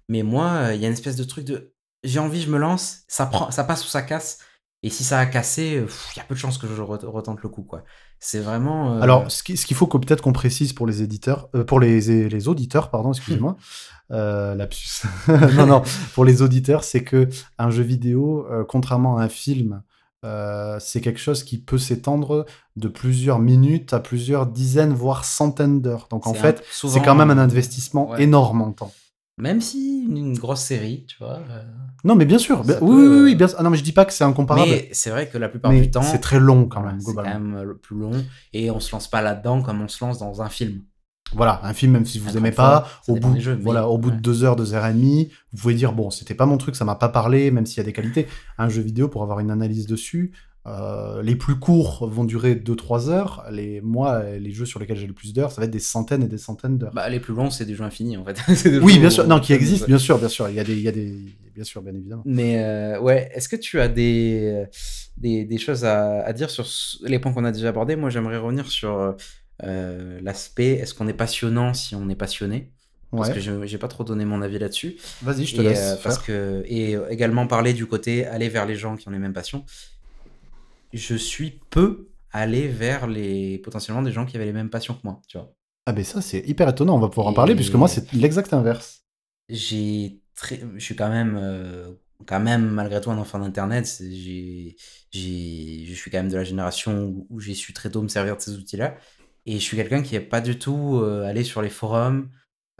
mais moi, il y a une espèce de truc de j'ai envie, je me lance, ça prend, ça passe ou ça casse. Et si ça a cassé, il y a peu de chances que je retente le coup, quoi. C'est vraiment. Euh, Alors, ce qu'il faut peut-être qu'on précise pour les éditeurs, euh, pour les, les auditeurs, pardon, excusez-moi, euh, lapsus. non, non, pour les auditeurs, c'est que un jeu vidéo, contrairement à un film, c'est quelque chose qui peut s'étendre de plusieurs minutes à plusieurs dizaines, voire centaines d'heures. Donc en fait, c'est quand même un investissement énorme en temps. Même si une grosse série, tu vois. Euh, non, mais bien sûr. oui, oui, oui, bien Ah non, mais je dis pas que c'est incomparable. Mais c'est vrai que la plupart du temps. C'est très long quand même, C'est quand même euh, plus long. Et on se lance pas là-dedans comme on se lance dans un film. Voilà, un film, même si vous aimez pas, au bout, voilà, au bout de deux heures, deux heures et demie, vous pouvez dire bon, c'était pas mon truc, ça m'a pas parlé, même s'il y a des qualités. Un jeu vidéo pour avoir une analyse dessus, euh, les plus courts vont durer 2-3 heures. Les, moi, les jeux sur lesquels j'ai le plus d'heures, ça va être des centaines et des centaines d'heures. Bah, les plus longs, c'est des jeux infinis en fait. oui, bien sûr. Non, qui existent, bien sûr, bien sûr. Il y a des, il y a des, bien sûr, bien évidemment. Mais euh, ouais, est-ce que tu as des, des, des choses à, à, dire sur les points qu'on a déjà abordés? Moi, j'aimerais revenir sur euh, l'aspect est-ce qu'on est passionnant si on est passionné? Parce que je n'ai pas trop donné mon avis là-dessus. Vas-y, je te laisse. parce que, et également parler du côté aller vers les gens qui ont les mêmes passions je suis peu allé vers les potentiellement des gens qui avaient les mêmes passions que moi, tu vois. Ah ben ça c'est hyper étonnant, on va pouvoir en parler puisque moi c'est l'exact inverse. J'ai très je suis quand même euh, quand même malgré tout un enfant d'internet, j'ai je suis quand même de la génération où, j'ai su très tôt me servir de ces outils-là et je suis quelqu'un qui n'est pas du tout euh, allé sur les forums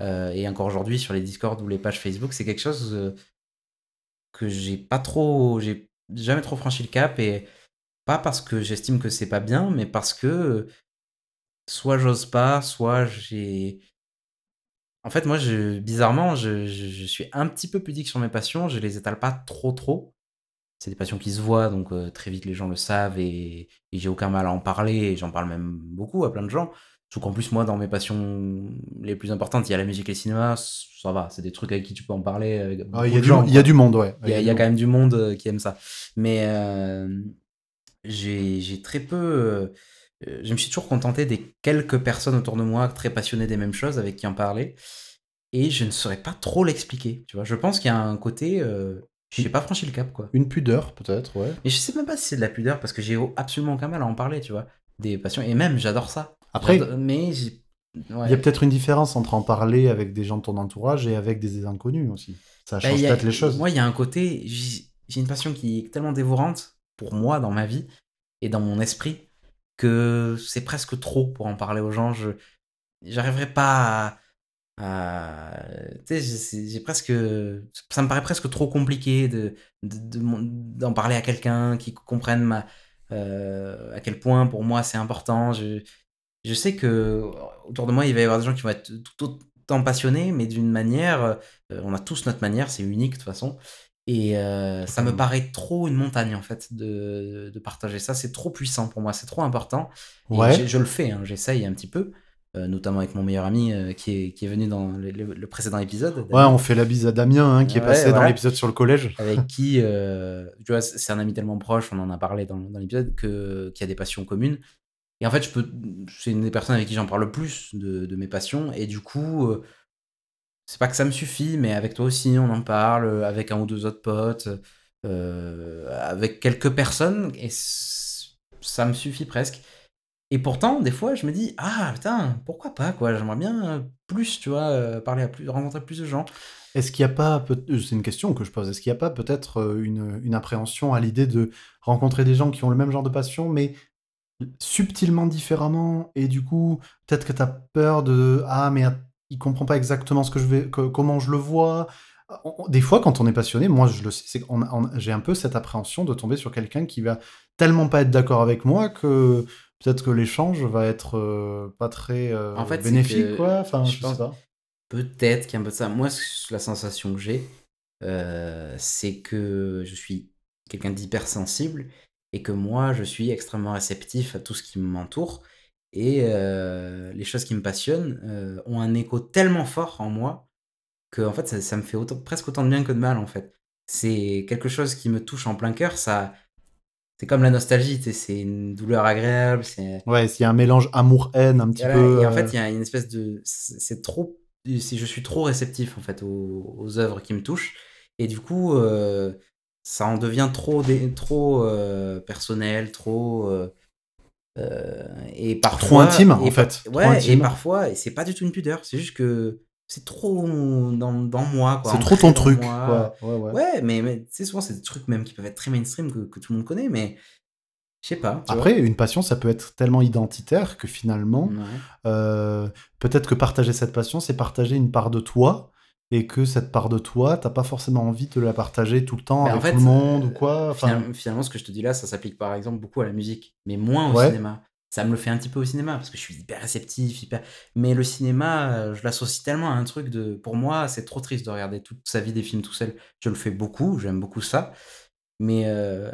euh, et encore aujourd'hui sur les Discord ou les pages Facebook, c'est quelque chose que j'ai pas trop j'ai jamais trop franchi le cap et pas parce que j'estime que c'est pas bien, mais parce que soit j'ose pas, soit j'ai. En fait, moi, je, bizarrement, je, je, suis un petit peu pudique sur mes passions. Je les étale pas trop, trop. C'est des passions qui se voient, donc euh, très vite les gens le savent et, j'ai aucun mal à en parler. Et j'en parle même beaucoup à plein de gens. Sauf qu'en plus, moi, dans mes passions les plus importantes, il y a la musique et le cinéma. Ça va, c'est des trucs avec qui tu peux en parler. Ah, il, y a du, il y a du monde, ouais. Il y a, quand même du monde euh, qui aime ça. Mais euh, j'ai très peu. Euh, euh, je me suis toujours contenté des quelques personnes autour de moi très passionnées des mêmes choses avec qui en parler. Et je ne saurais pas trop l'expliquer. Tu vois, je pense qu'il y a un côté. Euh, je n'ai pas franchi le cap, quoi. Une pudeur, peut-être, ouais. Mais je sais même pas si c'est de la pudeur parce que j'ai absolument aucun mal à en parler, tu vois? Des passions. Et même, j'adore ça. Après. Mais Il y a peut-être une différence entre en parler avec des gens de ton entourage et avec des inconnus aussi. Ça bah, change peut-être les choses. Moi, il y a un côté. J'ai une passion qui est tellement dévorante pour moi dans ma vie et dans mon esprit que c'est presque trop pour en parler aux gens. Je j'arriverai pas à, tu sais, j'ai presque, ça me paraît presque trop compliqué de d'en parler à quelqu'un qui comprenne ma, euh, à quel point pour moi c'est important. Je, je sais que autour de moi il va y avoir des gens qui vont être tout autant passionnés, mais d'une manière, euh, on a tous notre manière, c'est unique de toute façon. Et euh, ça me paraît trop une montagne, en fait, de, de partager ça. C'est trop puissant pour moi, c'est trop important. Ouais. Je, le fais, hein, j'essaye un petit peu, euh, notamment avec mon meilleur ami euh, qui, est, qui est venu dans le, précédent épisode. Ouais, on fait la bise à Damien, hein, qui est passé dans l'épisode sur le collège. Avec qui, tu vois, c'est un ami tellement proche, on en a parlé dans, dans l'épisode, qui a des passions communes. Et en fait, je peux, c'est une des personnes avec qui j'en parle le plus de, de, mes passions. Et du coup, c'est pas que ça me suffit, mais avec toi aussi, on en parle, euh, avec un ou deux autres potes, euh, avec quelques personnes, et ça me suffit presque. Et pourtant, des fois, je me dis, ah putain, pourquoi pas, quoi, j'aimerais bien plus, tu vois, euh, parler à plus, rencontrer plus de gens. Est-ce qu'il n'y a pas, c'est une question que je pose, est-ce qu'il n'y a pas peut-être une, une appréhension à l'idée de rencontrer des gens qui ont le même genre de passion, mais subtilement différemment, et du coup, peut-être que tu as peur de, ah, mais il comprend pas exactement ce que je vais, comment je le vois. Des fois, quand on est passionné, moi je le sais, c'est j'ai un peu cette appréhension de tomber sur quelqu'un qui va tellement pas être d'accord avec moi que peut-être que l'échange va être euh, pas très euh, en fait, bénéfique, quoi. Enfin, je, pense pas. Peut-être qu'il y a un peu de ça. Moi, la sensation que j'ai, euh, c'est que je suis quelqu'un d'hypersensible et que moi, je suis extrêmement réceptif à tout ce qui m'entoure et euh, les choses qui me passionnent euh, ont un écho tellement fort en moi que en fait, ça, me fait presque autant de bien que de mal, en fait. C'est quelque chose qui me touche en plein cœur, ça... C'est comme la nostalgie, c'est une douleur agréable. Ouais, il y a un mélange amour-haine un petit peu. Et en fait, il y a une espèce de. C'est trop. Je suis trop réceptif en fait aux, aux, œuvres qui me touchent. Et du coup, ça en devient trop, dé- trop personnel, trop. Euh, et parfois, Trop intime, en fait. Trop Ouais, et parfois, c'est pas du tout une pudeur, c'est juste que c'est trop dans, dans moi. C'est trop ton truc. quoi. Ouais, ouais. Ouais, mais, sais, souvent, c'est des trucs même qui peuvent être très mainstream que, que tout le monde connaît, mais je sais pas. vois. Après, une passion, ça peut être tellement identitaire que finalement, Ouais. euh, peut-être que partager cette passion, c'est partager une part de toi, et que cette part de toi, t'as pas forcément envie de la partager tout le temps en avec fait, tout le monde euh, ou quoi. Enfin, Finalement, ce que je te dis là, ça s'applique par exemple beaucoup à la musique, mais moins au Ouais. cinéma. Ça me le fait un petit peu au cinéma parce que je suis hyper réceptif, hyper. Mais le cinéma, euh, je l'associe tellement à un truc de. Pour moi, c'est trop triste de regarder toute sa vie des films tout seul. Je le fais beaucoup, j'aime beaucoup ça. Mais euh,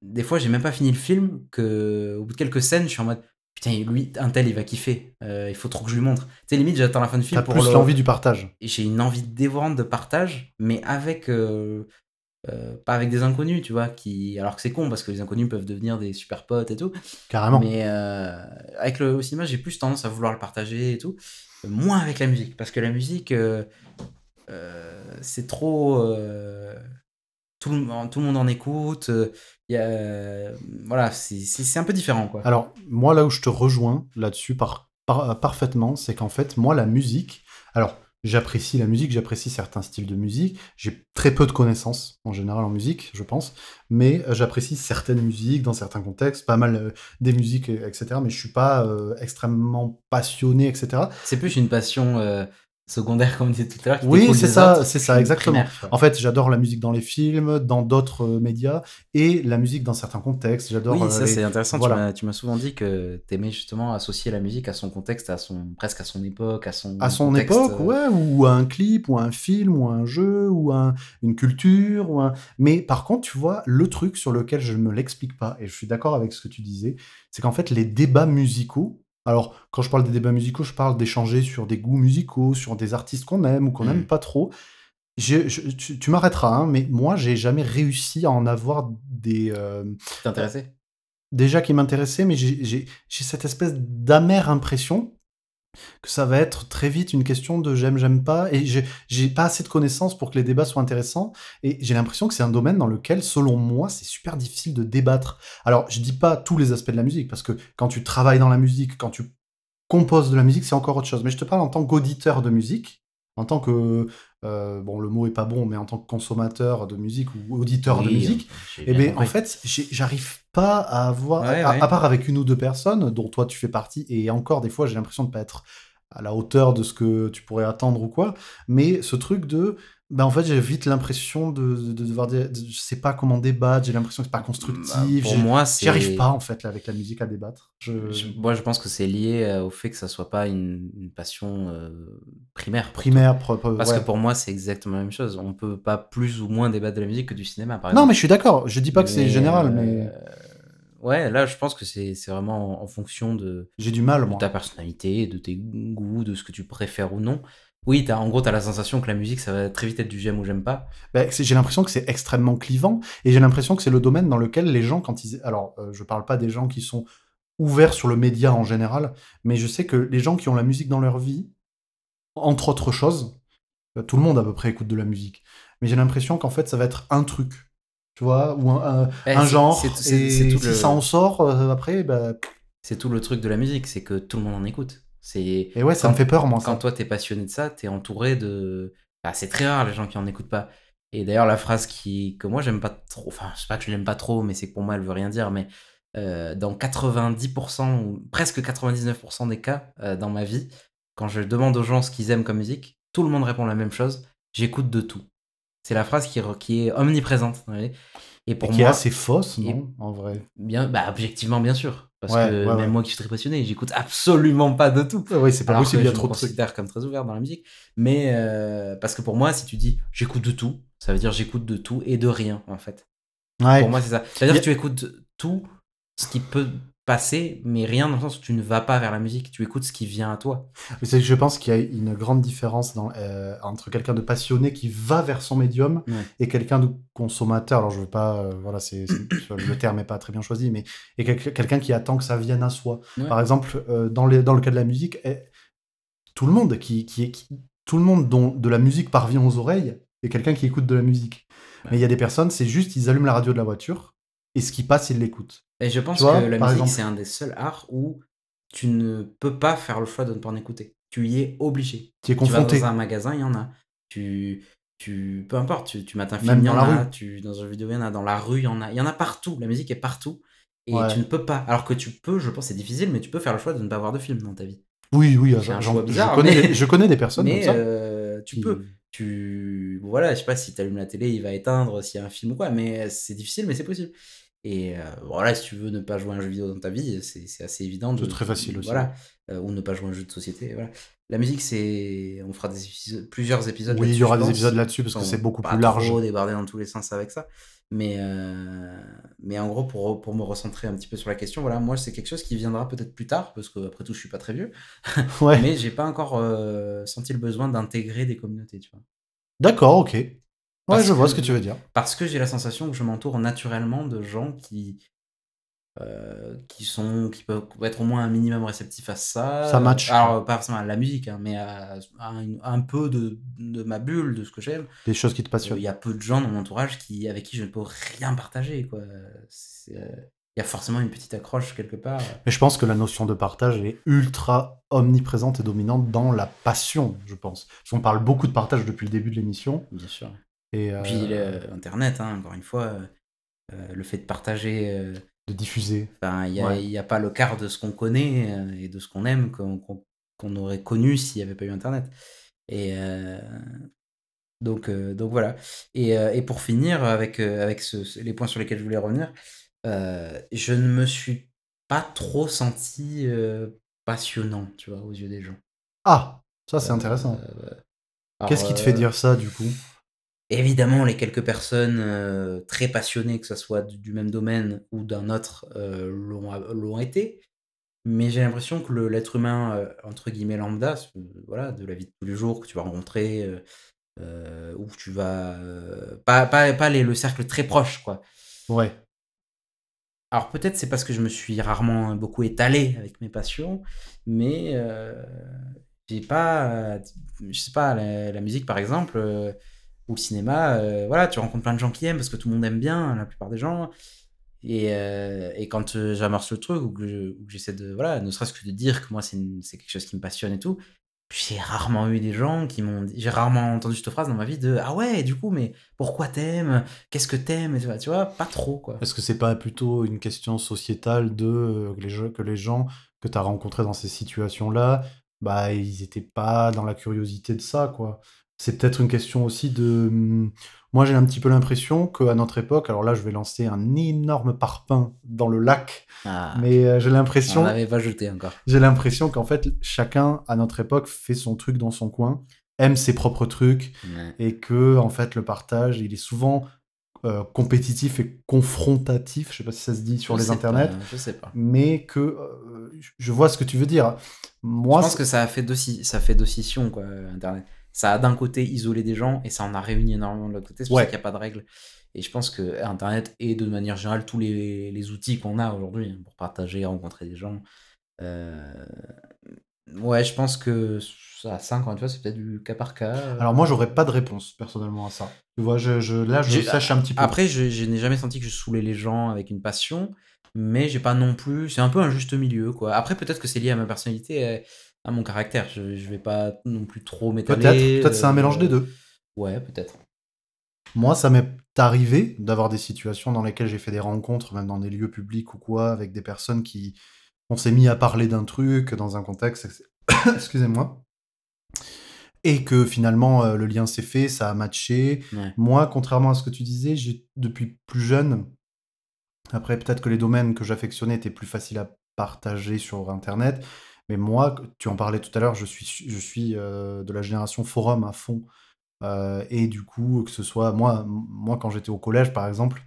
des fois, j'ai même pas fini le film que, au bout de quelques scènes, je suis en mode putain, lui, un tel, il va kiffer. Euh, il faut trop que je lui montre. Tu sais, limite, j'attends la fin du film t'as pour plus le- l'envie du partage. et j'ai une envie dévorante de partage, mais avec euh, euh, pas avec des inconnus, tu vois, qui alors que c'est con parce que les inconnus peuvent devenir des super potes et tout, Carrément. mais avec le au cinéma, j'ai plus tendance à vouloir le partager et tout, moins avec la musique parce que la musique c'est trop tout le, tout le monde en écoute, y a voilà, c'est un peu différent quoi. Alors, moi, là où je te rejoins là-dessus par, par- parfaitement, c'est qu'en fait, moi, la musique, alors, j'apprécie la musique, j'apprécie certains styles de musique, j'ai très peu de connaissances en général en musique, je pense, mais euh, j'apprécie certaines musiques dans certains contextes, pas mal euh, des musiques, euh, etc., mais je suis pas euh, extrêmement passionné, etc. C'est plus une passion euh, secondaire comme on disait tout à l'heure. Oui, c'est ça, c'est ça, exactement. primaire. En fait, j'adore la musique dans les films, dans d'autres euh, médias, et la musique dans certains contextes, j'adore... Oui, euh, ça les- c'est intéressant. Tu voilà. m'as- Tu m'as souvent dit que t'aimais justement associer la musique à son contexte, à son presque à son époque, à son à son contexte, époque, euh, ouais, ou à un clip, ou à un film, ou à un jeu, ou à un- une culture, ou un... Mais par contre, tu vois, le truc sur lequel je ne me l'explique pas, et je suis d'accord avec ce que tu disais, c'est qu'en fait, les débats musicaux, alors quand je parle des débats musicaux, je parle d'échanger sur des goûts musicaux, sur des artistes qu'on aime ou qu'on n'aime pas trop. Je- tu tu m'arrêteras, hein, mais moi, j'ai jamais réussi à en avoir des... euh, déjà qui m'intéressait, mais j'ai cette espèce d'amère impression que ça va être très vite une question de j'aime, j'aime pas, et j'ai pas assez de connaissances pour que les débats soient intéressants, et j'ai l'impression que c'est un domaine dans lequel, selon moi, c'est super difficile de débattre. Alors, je dis pas tous les aspects de la musique, parce que quand tu travailles dans la musique, quand tu composes de la musique, c'est encore autre chose, mais je te parle en tant qu'auditeur de musique, en tant que, euh, bon, le mot est pas bon, mais en tant que consommateur de musique ou auditeur de musique, j'ai eh bien bien, en fait, j'arrive pas à avoir, Ouais, à, ouais. à part avec une ou deux personnes, dont toi tu fais partie, et encore des fois j'ai l'impression de pas être à la hauteur de ce que tu pourrais attendre ou quoi, mais ce truc de, ben en fait j'ai vite l'impression de, de, de devoir je sais pas comment débattre, j'ai l'impression que c'est pas constructif, Bah, pour moi, j'y c'est. arrive pas en fait là avec la musique à débattre. Je... Je- moi, je pense que c'est lié euh, au fait que ça soit pas une, une passion euh, primaire. Primaire, propre, Parce ouais. que pour moi, c'est exactement la même chose. On peut pas plus ou moins débattre de la musique que du cinéma, par Non exemple. mais je suis d'accord, je dis pas que c'est général, euh, mais Ouais, là, je pense que c'est c'est vraiment en, en fonction de, j'ai du mal de moi. ta personnalité, de tes goûts, de ce que tu préfères ou non. Oui, as, en gros, tu as la sensation que la musique, ça va très vite être du j'aime ou j'aime pas. C'est- j'ai l'impression que c'est extrêmement clivant et j'ai l'impression que c'est le domaine dans lequel les gens, quand ils. Alors, euh, je parle pas des gens qui sont ouverts sur le média en général, mais je sais que les gens qui ont la musique dans leur vie, entre autres choses, euh, tout le monde à peu près écoute de la musique, mais j'ai l'impression qu'en fait ça va être un truc, tu vois, ou un, un- Eh, un genre, c'est- c'est- et tout si le- ça en sort euh, après, ben. C'est tout le truc de la musique, c'est que tout le monde en écoute. C'est Et ouais, ça quand- me fait peur, moi. quand toi t'es passionné de ça, t'es entouré de. Bah, c'est très rare les gens qui en écoutent pas. Et d'ailleurs, la phrase qui que moi j'aime pas trop, enfin, je sais pas que je l'aime pas trop, mais c'est que pour moi elle veut rien dire. Mais euh, dans 90% ou presque 99% des cas euh, dans ma vie, quand je demande aux gens ce qu'ils aiment comme musique, tout le monde répond la même chose j'écoute de tout. C'est la phrase qui, qui est omniprésente. vous voyez. Et Et pour qui est moi, assez fausse, et- non En vrai? bien, bah, objectivement, bien sûr. Parce Ouais, que ouais, même ouais. moi qui suis très passionné, j'écoute absolument pas de tout. Oui, c'est pas Alors possible, il y a trop me de trucs. comme très ouvert dans la musique. Mais euh, parce que pour moi, si tu dis j'écoute de tout, ça veut dire j'écoute de tout et de rien, en fait. Ouais. Pour moi, c'est ça. C'est-à-dire a- que tu écoutes tout ce qui peut passer, mais rien dans le sens où tu ne vas pas vers la musique. Tu écoutes ce qui vient à toi. Mais je pense qu'il y a une grande différence dans, euh, entre quelqu'un de passionné qui va vers son médium Ouais. et quelqu'un de consommateur. Alors je veux pas, euh, voilà, c'est le terme est pas très bien choisi, mais et quel- quelqu'un qui attend que ça vienne à soi. Ouais. Par exemple, euh, dans, les, dans le cas de la musique, eh, tout le monde qui, qui, qui- tout le monde dont de la musique parvient aux oreilles est quelqu'un qui écoute de la musique. Mais il y a des personnes, c'est juste, ils allument la radio de la voiture et ce qui passe, ils l'écoutent. Et je pense vois, que la musique, c'est un des seuls arts où tu ne peux pas faire le choix de ne pas en écouter. Tu y es obligé. Tu es Tu vas confronté. dans un magasin, il y en a. Tu, tu, peu importe, tu, tu mates un film, il y en a. rue. Tu, dans une vidéo, il y en a. Dans la rue, il y en a. Il y en a partout. La musique est partout. Et Ouais. tu ne peux pas. Alors que tu peux, je pense, c'est difficile, mais tu peux faire le choix de ne pas voir de film dans ta vie. Oui, oui, C'est un je, bizarre, connais, mais- des- je connais des personnes mais comme ça. euh, tu qui- peux. Tu. Voilà, je sais pas si tu allumes la télé, il va éteindre s'il y a un film ou quoi, mais c'est difficile, mais c'est possible. Et euh, voilà, si tu veux ne pas jouer à un jeu vidéo dans ta vie, c'est assez évident. de- C'est très facile aussi. Voilà. Euh, ou ne pas jouer à un jeu de société. Voilà. La musique, c'est. On fera des épisodes- plusieurs épisodes Oui, il y aura des pense. épisodes là-dessus parce que c'est beaucoup plus large. trop déborder dans tous les sens avec ça. Mais, euh, mais en gros, pour, pour me recentrer un petit peu sur la question, voilà, moi, c'est quelque chose qui viendra peut-être plus tard, parce que après tout, je suis pas très vieux. Ouais. Mais j'ai pas encore euh, senti le besoin d'intégrer des communautés, tu vois. D'accord, ok. Ouais, je vois que- ce que tu veux dire. Parce que j'ai la sensation que je m'entoure naturellement de gens qui, euh, qui sont, qui peuvent être au moins un minimum réceptifs à ça. Ça match. Alors, pas forcément à la musique, hein, mais à, à un, un peu de, de ma bulle, de ce que j'aime. Des choses qui te Il passionnent. y a peu de gens dans mon entourage qui, avec qui je ne peux rien partager, quoi. Euh, Il y a forcément une petite accroche quelque part. Mais je pense que la notion de partage, est ultra omniprésente et dominante dans la passion, je pense. Parce qu'on parle beaucoup de partage depuis le début de l'émission. Bien sûr. Et euh, Puis le- Internet, hein, encore une fois, euh, euh, le fait de partager. euh, de diffuser. Il n'y a, Ouais. pas le quart de ce qu'on connaît euh, et de ce qu'on aime qu'on qu'on aurait connu s'il n'y avait pas eu Internet. Et euh, donc, euh, donc voilà. Et, euh, et pour finir, avec, euh, avec ce- les points sur lesquels je voulais revenir, euh, je ne me suis pas trop senti euh, passionnant, tu vois, aux yeux des gens. Ah, ça c'est intéressant. Euh, Qu'est-ce qui te fait euh, dire ça du coup? Évidemment, les quelques personnes euh, très passionnées, que ce soit du, du même domaine ou d'un autre, euh, l'ont été. Mais j'ai l'impression que l'être humain, euh, entre guillemets, lambda, voilà, de la vie de tous les jours que tu vas rencontrer, euh, ou que tu vas. pas pas, pas les- le cercle très proche, quoi. Ouais. Alors peut-être c'est parce que je me suis rarement beaucoup étalé avec mes passions, mais j'ai pas, je sais pas, la, la musique par exemple, ou le cinéma, euh, voilà, tu rencontres plein de gens qui aiment parce que tout le monde aime bien, la plupart des gens. Et, euh, et quand euh, j'amorce le truc, ou que j'essaie de, voilà, ne serait-ce que de dire que moi c'est quelque chose qui me passionne et tout, j'ai rarement eu des gens qui m'ont j'ai rarement entendu cette phrase dans ma vie de ah ouais, du coup, mais pourquoi t'aimes? Qu'est-ce que t'aimes? Tu vois, pas trop quoi. Est-ce que c'est pas plutôt une question sociétale de que les gens, que les gens que tu as rencontrés dans ces situations-là, bah ils étaient pas dans la curiosité de ça, quoi? C'est peut-être une question aussi de. hum, Moi, j'ai un petit peu l'impression qu'à notre époque, alors là, je vais lancer un énorme parpaing dans le lac, Ah, mais euh, j'ai on l'impression, n'avait pas jeté encore. j'ai l'impression qu'en fait, chacun à notre époque fait son truc dans son coin, aime ses propres trucs, Ouais. et que en fait le partage il est souvent euh, compétitif et confrontatif je sais pas si ça se dit sur Je les internets pas, je sais pas. mais que euh, je vois ce que tu veux dire moi je pense que ça a fait d'ossi- ça fait quoi, Internet. Ça a d'un côté isolé des gens et ça en a réuni énormément de l'autre côté. C'est pour Ouais. ça qu'il n'y a pas de règles. Et je pense que Internet et de manière générale tous les, les outils qu'on a aujourd'hui hein, pour partager, rencontrer des gens. euh, Ouais, je pense que ça, ça encore une fois, c'est peut-être du cas par cas. euh. alors moi j'aurais pas de réponse personnellement à ça tu vois je, je- là je sèche un petit peu Après, je, je n'ai jamais senti que je saoulais les gens avec une passion, mais j'ai pas non plus. C'est un peu un juste milieu, quoi. Après, peut-être que c'est lié à ma personnalité, et à mon caractère. Je, je vais pas non plus trop m'étaler. peut-être peut-être c'est un euh, mélange des deux Ouais, peut-être. moi ça m'est arrivé d'avoir des situations dans lesquelles j'ai fait des rencontres même dans des lieux publics ou quoi avec des personnes qui on s'est mis à parler d'un truc dans un contexte excusez-moi et que finalement euh, le lien s'est fait, ça a matché. Ouais. Moi, contrairement à ce que tu disais, j'ai depuis plus jeune, après peut-être que les domaines que j'affectionnais étaient plus faciles à partager sur Internet, mais moi, tu en parlais tout à l'heure, je suis, euh, de la génération forum à fond. Euh, et du coup, que ce soit moi quand j'étais au collège par exemple,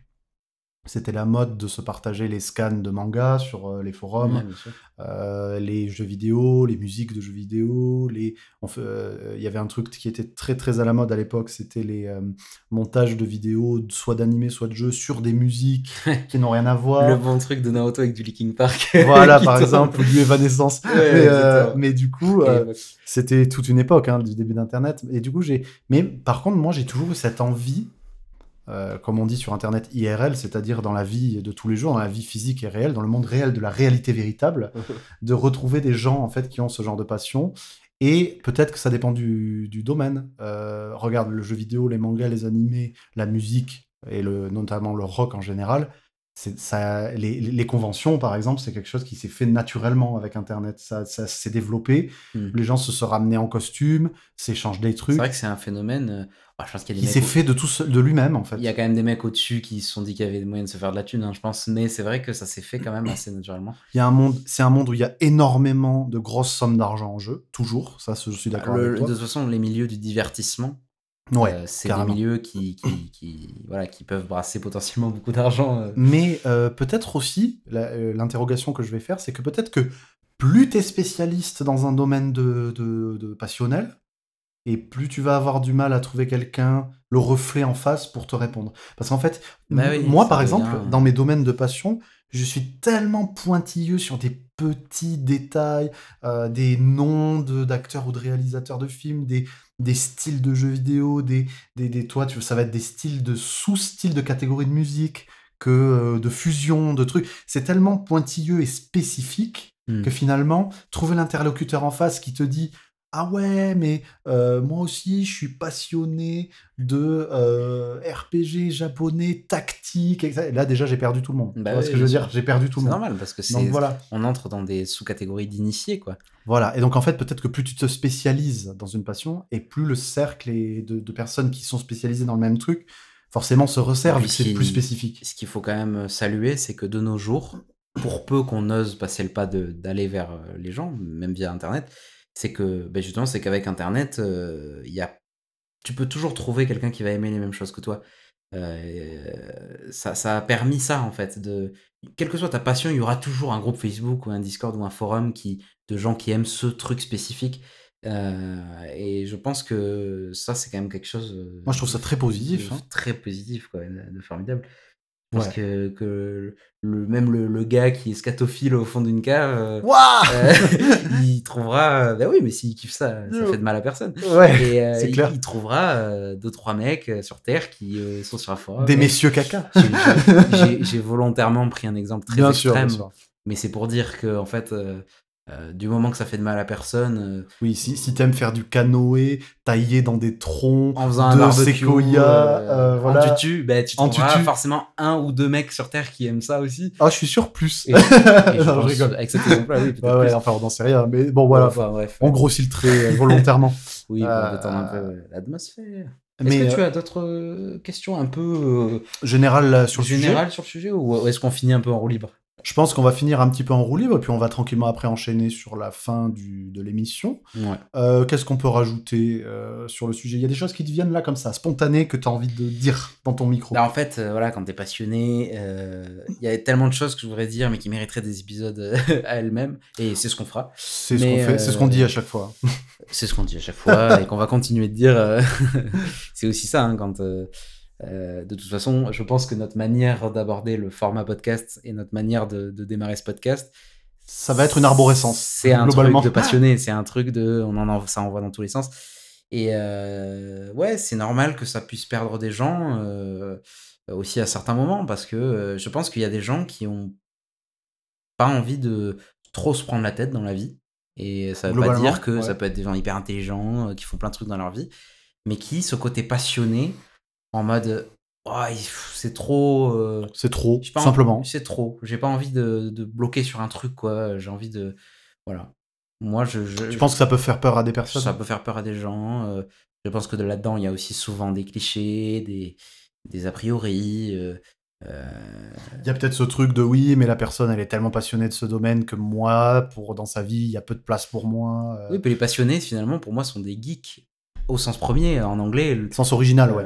c'était la mode de se partager les scans de manga sur euh, les forums Ouais, euh, les jeux vidéo, les musiques de jeux vidéo, les... euh, il y avait un truc qui était très très à la mode à l'époque, c'était les euh, montages de vidéos, soit d'animés, soit de jeux, sur des musiques qui n'ont rien à voir. Le bon truc de Naruto avec du Linkin Park. Voilà, par exemple, ou du Evanescence. Ouais, mais, du coup, c'était toute une époque, hein, du début d'Internet. Et du coup, j'ai. Mais par contre, moi, j'ai toujours eu cette envie euh, comme on dit sur Internet, IRL, c'est-à-dire dans la vie de tous les jours, dans la vie physique et réelle, dans le monde réel de la réalité véritable, de retrouver des gens en fait qui ont ce genre de passion. Et peut-être que ça dépend du, du domaine. Euh, regarde le jeu vidéo, les mangas, les animés, la musique et le, notamment le rock en général. C'est ça, les, les conventions, par exemple, c'est quelque chose qui s'est fait naturellement avec Internet. Ça, ça s'est développé. Hmm. Les gens se sont ramenés en costume, s'échangent des C'est trucs. vrai que c'est un phénomène. euh, bah, je pense qu'il des s'est fait de tout de lui-même en fait. Il y a quand même des mecs au-dessus qui se sont dit qu'il y avait moyen de se faire de la thune, hein, je pense. Mais c'est vrai que ça s'est fait quand même assez naturellement. Il y a un monde, c'est un monde où il y a énormément de grosses sommes d'argent en jeu, toujours. Ça, je suis d'accord de toute façon, les milieux du divertissement, Ouais, euh, c'est des milieux qui, qui, qui, voilà, qui peuvent brasser potentiellement beaucoup d'argent. euh. Mais euh, peut-être aussi, l'interrogation que je vais faire, c'est que peut-être que plus tu es spécialiste dans un domaine de, de- de passionnel, et plus tu vas avoir du mal à trouver quelqu'un, le reflet en face pour te répondre. Parce qu'en fait, Bah oui, moi par exemple, dans mes domaines de passion, je suis tellement pointilleux sur des petits détails, euh, des noms de- d'acteurs ou de réalisateurs de films, des, des styles de jeux vidéo, des, des, des toi, tu, ça va être des styles de sous-styles de catégories de musique, que euh, de fusion, de trucs. C'est tellement pointilleux et spécifique Hmm. que finalement, trouver l'interlocuteur en face qui te dit Ah ouais, mais euh, moi aussi, je suis passionné de euh, RPG japonais, tactique, etc. Et là, déjà, j'ai perdu tout le monde. Bah oui, ce que je veux dire? J'ai perdu tout C'est le monde. normal parce que Donc c'est, voilà. on entre dans des sous-catégories d'initiés, quoi. Voilà. Et donc, en fait, peut-être que plus tu te spécialises dans une passion, et plus le cercle est de, de personnes qui sont spécialisées dans le même truc, forcément, se resserre c'est plus spécifique. Ce qu'il faut quand même saluer, c'est que de nos jours, pour peu qu'on ose passer le pas de- d'aller vers euh, les gens, même via Internet, c'est que ben justement, c'est qu'avec Internet, euh, il y a, tu peux toujours trouver quelqu'un qui va aimer les mêmes choses que toi. Euh, ça, ça a permis ça en fait. De, quelle que soit ta passion, il y aura toujours un groupe Facebook ou un Discord ou un forum qui, de gens qui aiment ce truc spécifique. Euh, et je pense que ça, c'est quand même quelque chose. Moi, je trouve ça très positif. hein. Très positif, quoi, de, de formidable. Je pense Ouais. que, que le, même le, le gars qui est scatophile au fond d'une cave, euh, euh, il trouvera. Bah oui, mais s'il kiffe ça, ça fait de mal à personne. Ouais. Et euh, il, trouvera euh, deux, trois mecs sur Terre qui sont sur un forum. Des messieurs caca. j'ai- volontairement pris un exemple très Bien extrême, sûr. mais c'est pour dire que, en fait, euh, du moment que ça fait de mal à personne, euh, Oui, si, si t'aimes faire du canoë, tailler dans des troncs, en faisant un de barbecue, séquoia, euh, en tutu, bah, tu trouveras forcément un ou deux mecs sur Terre qui aiment ça aussi. Ah, je suis sûr plus. Et, et je Non, pense, je rigole. Avec cet exemple-là, oui, Ouais, ouais, plus. enfin, on n'en sait rien. Mais bon, voilà. Enfin, bref. On grossit le trait volontairement. Oui, pour détendre un peu l'atmosphère. Est-ce Mais que tu as d'autres questions un peu général là, sur le sujet, générales sur le sujet ou est-ce qu'on finit un peu en roue libre? Je pense qu'on va finir un petit peu en roue libre, puis on va tranquillement après enchaîner sur la fin du, de l'émission. Ouais. Euh, Qu'est-ce qu'on peut rajouter euh, sur le sujet? Il y a des choses qui te viennent là comme ça, spontanées, que tu as envie de dire dans ton micro. Bah, en fait, euh, voilà, quand t'es passionné, euh, il y a tellement de choses que je voudrais dire, mais qui mériteraient des épisodes à elles-mêmes, et c'est ce qu'on fera. C'est ce qu'on fait, c'est ce qu'on dit à chaque fois. C'est ce qu'on dit à chaque fois et qu'on va continuer de dire. c'est aussi ça, hein, quand. Euh, de toute façon, je pense que notre manière d'aborder le format podcast et notre manière de, de démarrer ce podcast, Ça va être une arborescence. C'est un globalement. truc de passionné, c'est un truc de. On en ça envoie dans tous les sens. Et euh, ouais, c'est normal que ça puisse perdre des gens euh, aussi à certains moments parce que je pense qu'il y a des gens qui ont pas envie de trop se prendre la tête dans la vie. Et ça veut pas dire que ouais. ça peut être des gens hyper intelligents qui font plein de trucs dans leur vie, mais qui, ce côté passionné, en mode Oh, c'est trop. euh, C'est trop, pas simplement. C'est trop. J'ai pas envie de, de bloquer sur un truc, quoi. J'ai envie de. Voilà. Moi, je. je Tu penses que ça peut faire peur à des personnes? Ça peut faire peur à des gens. euh, je pense que de là-dedans, il y a aussi souvent des clichés, des, des a priori. euh, Il y a peut-être ce truc de oui, mais la personne, elle est tellement passionnée de ce domaine que moi, pour dans sa vie, il y a peu de place pour moi. Oui, puis les passionnés, finalement, pour moi, sont des geeks au sens premier. En anglais, le, Sens original, ouais.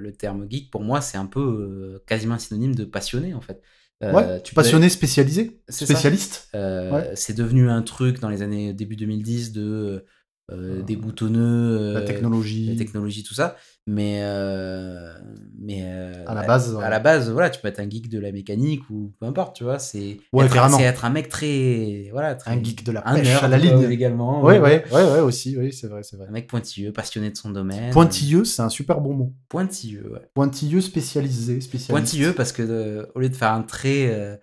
Le terme geek, pour moi, c'est un peu euh, quasiment synonyme de passionné, en fait. Euh, ouais, tu peux- passionné, spécialisé, spécialiste. Euh, Ouais. C'est devenu un truc dans les années début 2010 de euh, des boutonneux, La euh, technologie. la technologie, tout ça. Mais, euh, mais À la base, à, la base, voilà, tu peux être un geek de la mécanique ou peu importe, tu vois. C'est Ouais, être, carrément. c'est être un mec très, voilà, très, Un geek de la pêche nerd, à la ligne. également. Ouais, euh, ouais, ouais, aussi, oui, c'est vrai, c'est vrai. Un mec pointilleux, passionné de son domaine. Pointilleux, c'est un super bon mot. Pointilleux, ouais. Pointilleux spécialisé, spécialiste. Pointilleux parce que au lieu de faire un trait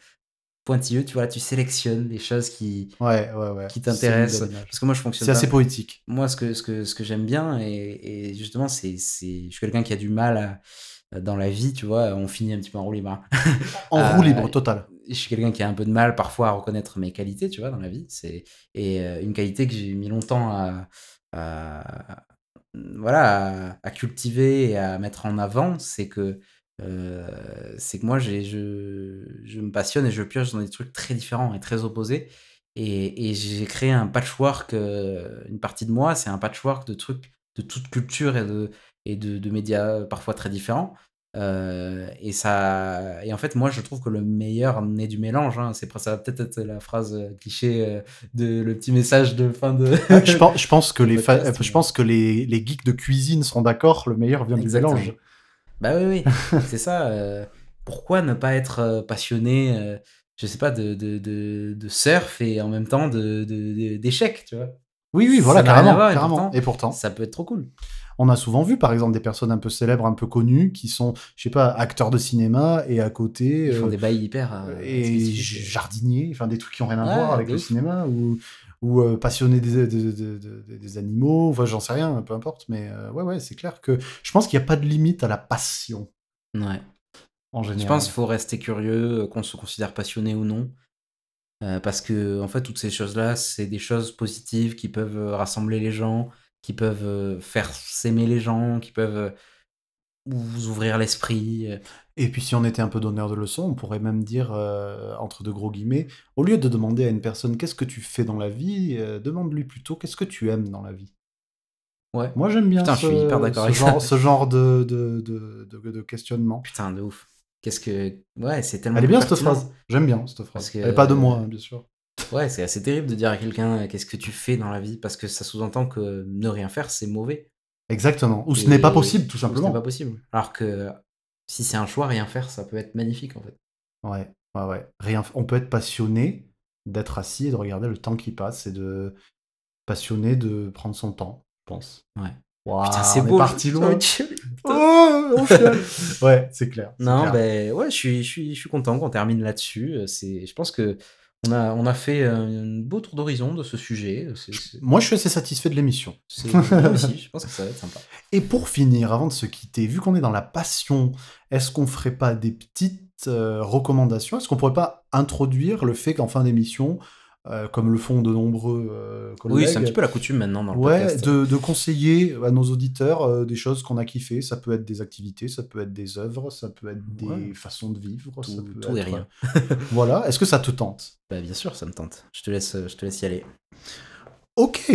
pointilleux, tu vois, tu sélectionnes les choses qui, Ouais, ouais, ouais. qui t'intéressent. Parce que moi, je fonctionne C'est assez poétique. Moi, ce que, ce que, ce que j'aime bien, et, et justement, c'est, c'est, je suis quelqu'un qui a du mal à- dans la vie, tu vois, on finit un petit peu en roue libre. hein. En Euh, roue libre, total. Je suis quelqu'un qui a un peu de mal parfois à reconnaître mes qualités, tu vois, dans la vie. C'est, et euh, une qualité que j'ai mis longtemps à, à- voilà, à, à cultiver et à mettre en avant, c'est que, euh, c'est que moi, je, je me passionne et je pioche dans des trucs très différents et très opposés. Et, et j'ai créé un patchwork, euh, une partie de moi, c'est un patchwork de trucs de toute culture et de, et de, de médias parfois très différents. Euh, et ça et en fait moi je trouve que le meilleur naît du mélange hein. c'est ça va peut-être être la phrase euh, cliché euh, de le petit message de fin de Ah, je, pense, je pense que, les, fa- je pense que les, les geeks de cuisine seront d'accord, le meilleur vient Exactement. du mélange. Bah oui oui c'est ça euh, pourquoi ne pas être euh, passionné euh, je sais pas de, de, de, de surf et en même temps de, de- de- d'échecs tu vois? Oui, oui, voilà, carrément. et carrément. pourtant- Et pourtant, ça peut être trop cool on a souvent vu, par exemple, des personnes un peu célèbres, un peu connues, qui sont, je sais pas, acteurs de cinéma et à côté. ils font euh, des bails hyper et jardiniers, enfin des trucs qui ont rien à Ouais, voir avec le ouf. cinéma ou, ou euh, passionnés des, de- de- de- des animaux, enfin j'en sais rien, peu importe, mais euh, ouais, ouais, c'est clair que je pense qu'il n'y a pas de limite à la passion ouais en général. Je pense qu'il faut rester curieux, euh, qu'on se considère passionné ou non. Euh, parce que, en fait, toutes ces choses-là, c'est des choses positives qui peuvent rassembler les gens, qui peuvent faire s'aimer les gens, qui peuvent vous ouvrir l'esprit. Euh. Et puis si on était un peu donneur de leçons, on pourrait même dire, euh, entre de gros guillemets, au lieu de demander à une personne qu'est-ce que tu fais dans la vie, euh, demande-lui plutôt qu'est-ce que tu aimes dans la vie? Ouais. Moi j'aime bien Putain, je ce, suis hyper d'accord ce avec genre, ça. ce genre de, de, de, de- questionnement. Putain, de ouf. Qu'est-ce que. Ouais, c'est tellement. Elle est bien cette phrase, j'aime bien cette phrase. Que- Elle est pas de moi, hein, bien sûr. Ouais, c'est assez terrible de dire à quelqu'un euh, qu'est-ce que tu fais dans la vie, parce que ça sous-entend que ne rien faire, c'est mauvais. Exactement. Ou ce n'est pas possible, tout ou Ce simplement. n'est pas possible. Alors que si c'est un choix, rien faire, ça peut être magnifique en fait. Ouais, ouais, ouais. Rien, on peut être passionné d'être assis et de regarder le temps qui passe et de passionné de prendre son temps, je pense. Ouais. Waouh, Putain, c'est beau. parti loin. Oh, ouais, c'est clair. Non, clair. ben ouais, je suis, je suis, je suis content qu'on termine là-dessus. Euh, C'est, je pense que on a, on a fait euh, un beau tour d'horizon de ce sujet. C'est, c'est, Moi, je suis assez satisfait de l'émission. c'est- moi aussi, je pense que ça va être sympa. Et pour finir, avant de se quitter, vu qu'on est dans la passion, est-ce qu'on ferait pas des petites euh, recommandations? Est-ce qu'on pourrait pas introduire le fait qu'en fin d'émission, euh, comme le font de nombreux euh, collègues, Oui, c'est un petit peu la coutume maintenant dans le Ouais, podcast. de, de conseiller à nos auditeurs euh, des choses qu'on a kiffé. Ça peut être des activités, ça peut être des œuvres, ça peut être des Ouais. façons de vivre. ça Tout, peut tout et être- rien. Voilà. Est-ce que ça te tente? Bah, bien sûr, ça me tente. Je te laisse, je te laisse y aller. Ok.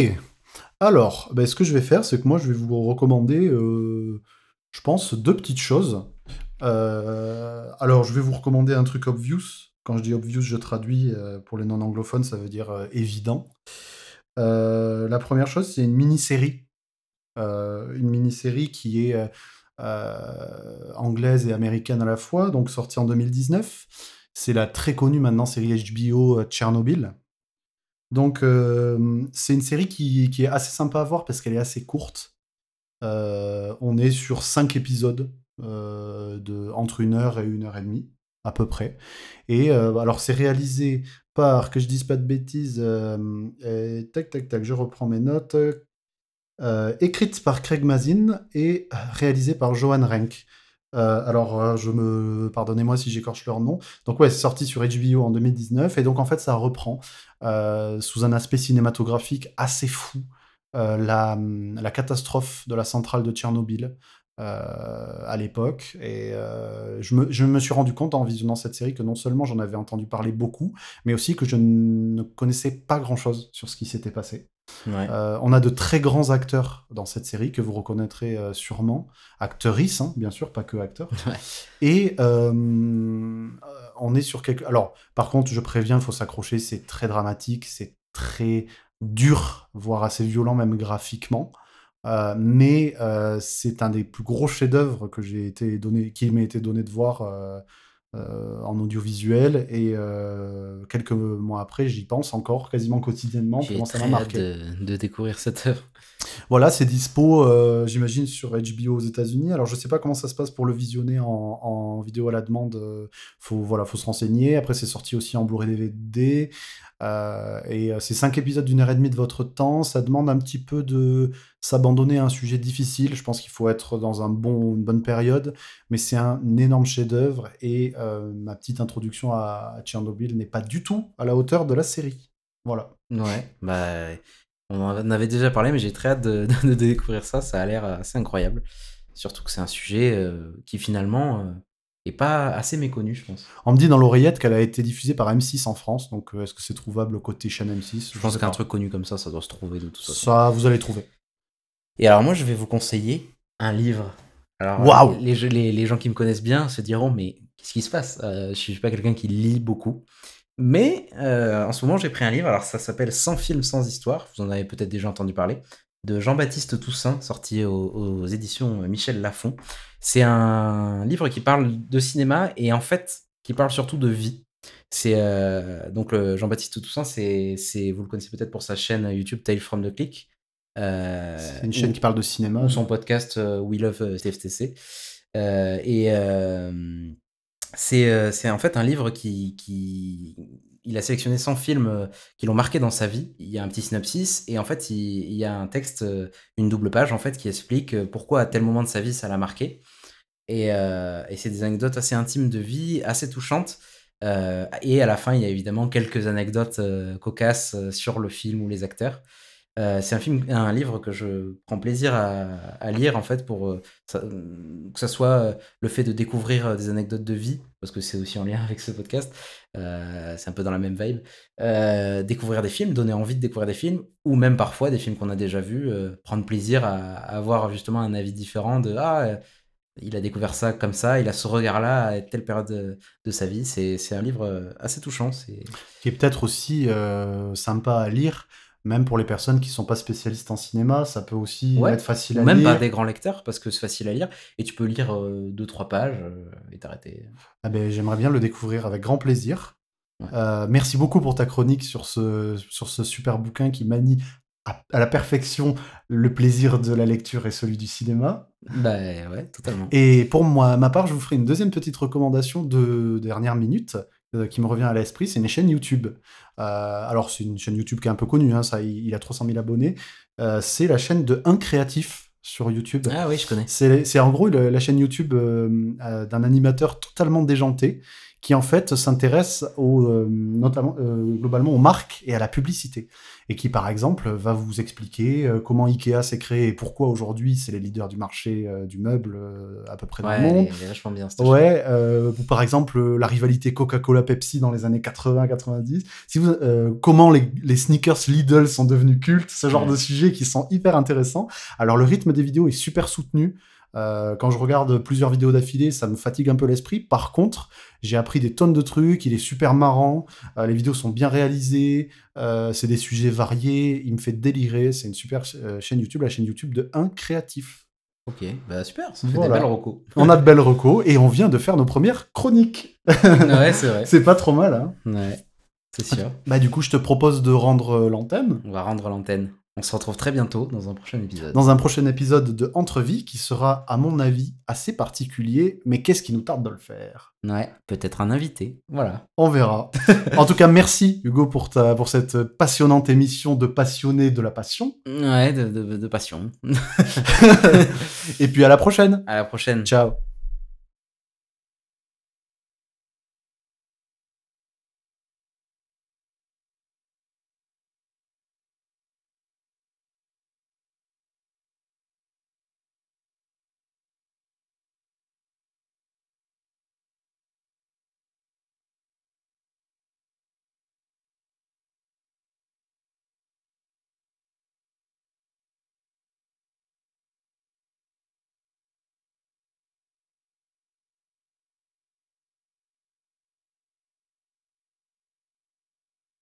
Alors, ben, ce que je vais faire, c'est que moi, je vais vous recommander, euh, je pense, deux petites choses. Euh, alors, je vais vous recommander un truc obvious. Quand je dis obvious, je traduis euh, pour les non-anglophones, ça veut dire euh, évident. Euh, la première chose, c'est une mini-série. Une mini-série qui est anglaise et américaine à la fois, donc sortie en 2019. C'est la très connue maintenant série HBO Tchernobyl. Donc, c'est une série qui, est assez sympa à voir parce qu'elle est assez courte. On est sur cinq épisodes de entre une heure et une heure et demie, à peu près. Et euh, alors, c'est réalisé par, que je dise pas de bêtises, euh, tac, tac, tac, je reprends mes notes. Euh, écrite par Craig Mazin et réalisée par Johan Renck. Euh, alors, je me pardonnez-moi si j'écorche leur nom. Donc ouais, c'est sorti sur HBO en 2019 et donc en fait ça reprend sous un aspect cinématographique assez fou la catastrophe de la centrale de Tchernobyl euh, à l'époque. Et euh, je, me, je me suis rendu compte en visionnant cette série que non seulement j'en avais entendu parler beaucoup, mais aussi que je ne connaissais pas grand-chose sur ce qui s'était passé. Ouais. Euh, on a de très grands acteurs dans cette série que vous reconnaîtrez sûrement. Actrices, hein, bien sûr, pas que acteurs. Ouais. Et on est sur quelque. Alors, par contre, je préviens, il faut s'accrocher, c'est très dramatique, c'est très dur, voire assez violent même graphiquement. Euh, mais euh, c'est un des plus gros chefs-d'œuvre que j'ai été donné, qui m'a été donné de voir euh, en audiovisuel. Et quelques mois après, j'y pense encore quasiment quotidiennement. J'ai ça m'a marqué. De, de, découvrir cette œuvre. Voilà, c'est dispo, j'imagine, sur HBO aux États-Unis. Alors, je sais pas comment ça se passe pour le visionner en, en vidéo à la demande. faut, voilà, faut se renseigner. Après, c'est sorti aussi en Blu-ray DVD. Euh, et euh, ces cinq épisodes d'une heure et demie de votre temps, ça demande un petit peu de s'abandonner à un sujet difficile. Je pense qu'il faut être dans un bon, une bonne période, mais c'est un énorme chef-d'œuvre et euh, ma petite introduction à, Tchernobyl n'est pas du tout à la hauteur de la série. Voilà. Ouais, bah, on en avait déjà parlé, mais j'ai très hâte de, découvrir ça. Ça a l'air assez incroyable. Surtout que c'est un sujet qui finalement et pas assez méconnue, je pense. On me dit dans l'oreillette qu'elle a été diffusée par M6 en France, donc euh, est-ce que c'est trouvable côté chaîne M6 Je, pense qu'un truc connu comme ça, ça doit se trouver de toute façon. Ça, vous allez trouver. Et alors moi, je vais vous conseiller un livre. Alors, wow les, les, les, gens qui me connaissent bien se diront, mais qu'est-ce qui se passe? Euh, Je suis pas quelqu'un qui lit beaucoup. Mais euh, en ce moment, j'ai pris un livre, alors ça s'appelle Sans film, sans histoire. Vous en avez peut-être déjà entendu parler de Jean-Baptiste Toussaint, sorti aux, éditions Michel Lafon. C'est un livre qui parle de cinéma et en fait qui parle surtout de vie. C'est euh, donc Jean-Baptiste Toussaint, c'est, vous le connaissez peut-être pour sa chaîne YouTube Tale from the Click. Euh, c'est une chaîne qui parle de cinéma. Ou son podcast euh, We Love TFTC. et c'est, c'est en fait un livre qui, qui il a sélectionné 100 films euh, qui l'ont marqué dans sa vie. Il y a un petit synopsis et en fait, il, y a un texte, euh, une double page en fait, qui explique euh, pourquoi à tel moment de sa vie ça l'a marqué. Et, c'est des anecdotes assez intimes de vie, assez touchantes. et à la fin, il y a évidemment quelques anecdotes cocasses sur le film ou les acteurs. Euh, c'est un film, un livre que je prends plaisir à, lire en fait pour euh, que ce soit euh, le fait de découvrir des anecdotes de vie parce que c'est aussi en lien avec ce podcast. c'est un peu dans la même vibe. découvrir des films, donner envie de découvrir des films ou même parfois des films qu'on a déjà vus, prendre plaisir à, avoir justement un avis différent de ah il a découvert ça comme ça, il a ce regard-là à telle période de, de sa vie. C'est un livre assez touchant. Qui est peut-être aussi sympa à lire même pour les personnes qui sont pas spécialistes en cinéma, ça peut aussi être facile à lire. Même pas des grands lecteurs, parce que c'est facile à lire, et tu peux lire euh, deux, trois pages euh, et t'arrêter. Ah ben, J'aimerais bien le découvrir avec grand plaisir. Euh, merci beaucoup pour ta chronique sur ce, sur ce super bouquin qui manie à, la perfection le plaisir de la lecture et celui du cinéma. Bah ouais, totalement. Et pour moi, ma part, je vous ferai une deuxième petite recommandation de dernière minute euh, qui me revient à l'esprit, c'est une chaîne YouTube. Euh, alors, c'est une chaîne YouTube qui est un peu connue, hein, ça, il, a 300 000 abonnés. Euh, c'est la chaîne de Un Créatif sur YouTube. Ah oui, je connais. C'est en gros la chaîne YouTube d'un animateur totalement déjanté qui en fait s'intéresse au, notamment globalement aux marques et à la publicité et qui par exemple va vous expliquer euh, comment Ikea s'est créé et pourquoi aujourd'hui c'est les leaders du marché euh, du meuble euh, à peu près dans le monde. Ouais, vachement bien. Ouais, ou par exemple la rivalité Coca-Cola-Pepsi dans les années 80-90. Si vous, comment les, les, sneakers Lidl sont devenus cultes, ce genre de sujets qui sont hyper intéressants. Alors le rythme des vidéos est super soutenu. Euh, quand je regarde plusieurs vidéos d'affilée, ça me fatigue un peu l'esprit. Par contre, j'ai appris des tonnes de trucs, il est super marrant, euh, les vidéos sont bien réalisées, euh, c'est des sujets variés, il me fait délirer, c'est une super chaîne YouTube, la chaîne YouTube de Un Créatif. Ok, bah super, ça fait des belles recos. on a de belles recos et on vient de faire nos premières chroniques. ouais, c'est vrai. c'est pas trop mal, hein Ouais, c'est sûr. Bah du coup, je te propose de rendre l'antenne. On va rendre l'antenne. On se retrouve très bientôt dans un prochain épisode. Dans un prochain épisode de Entrevie qui sera, à mon avis, assez particulier, mais qu'est-ce qui nous tarde de le faire? Ouais, peut-être un invité. Voilà. On verra. en tout cas, merci Hugo pour, ta, pour cette passionnante émission de passionnés de la passion. Ouais, de, de passion. Et puis à la prochaine. À la prochaine. Ciao.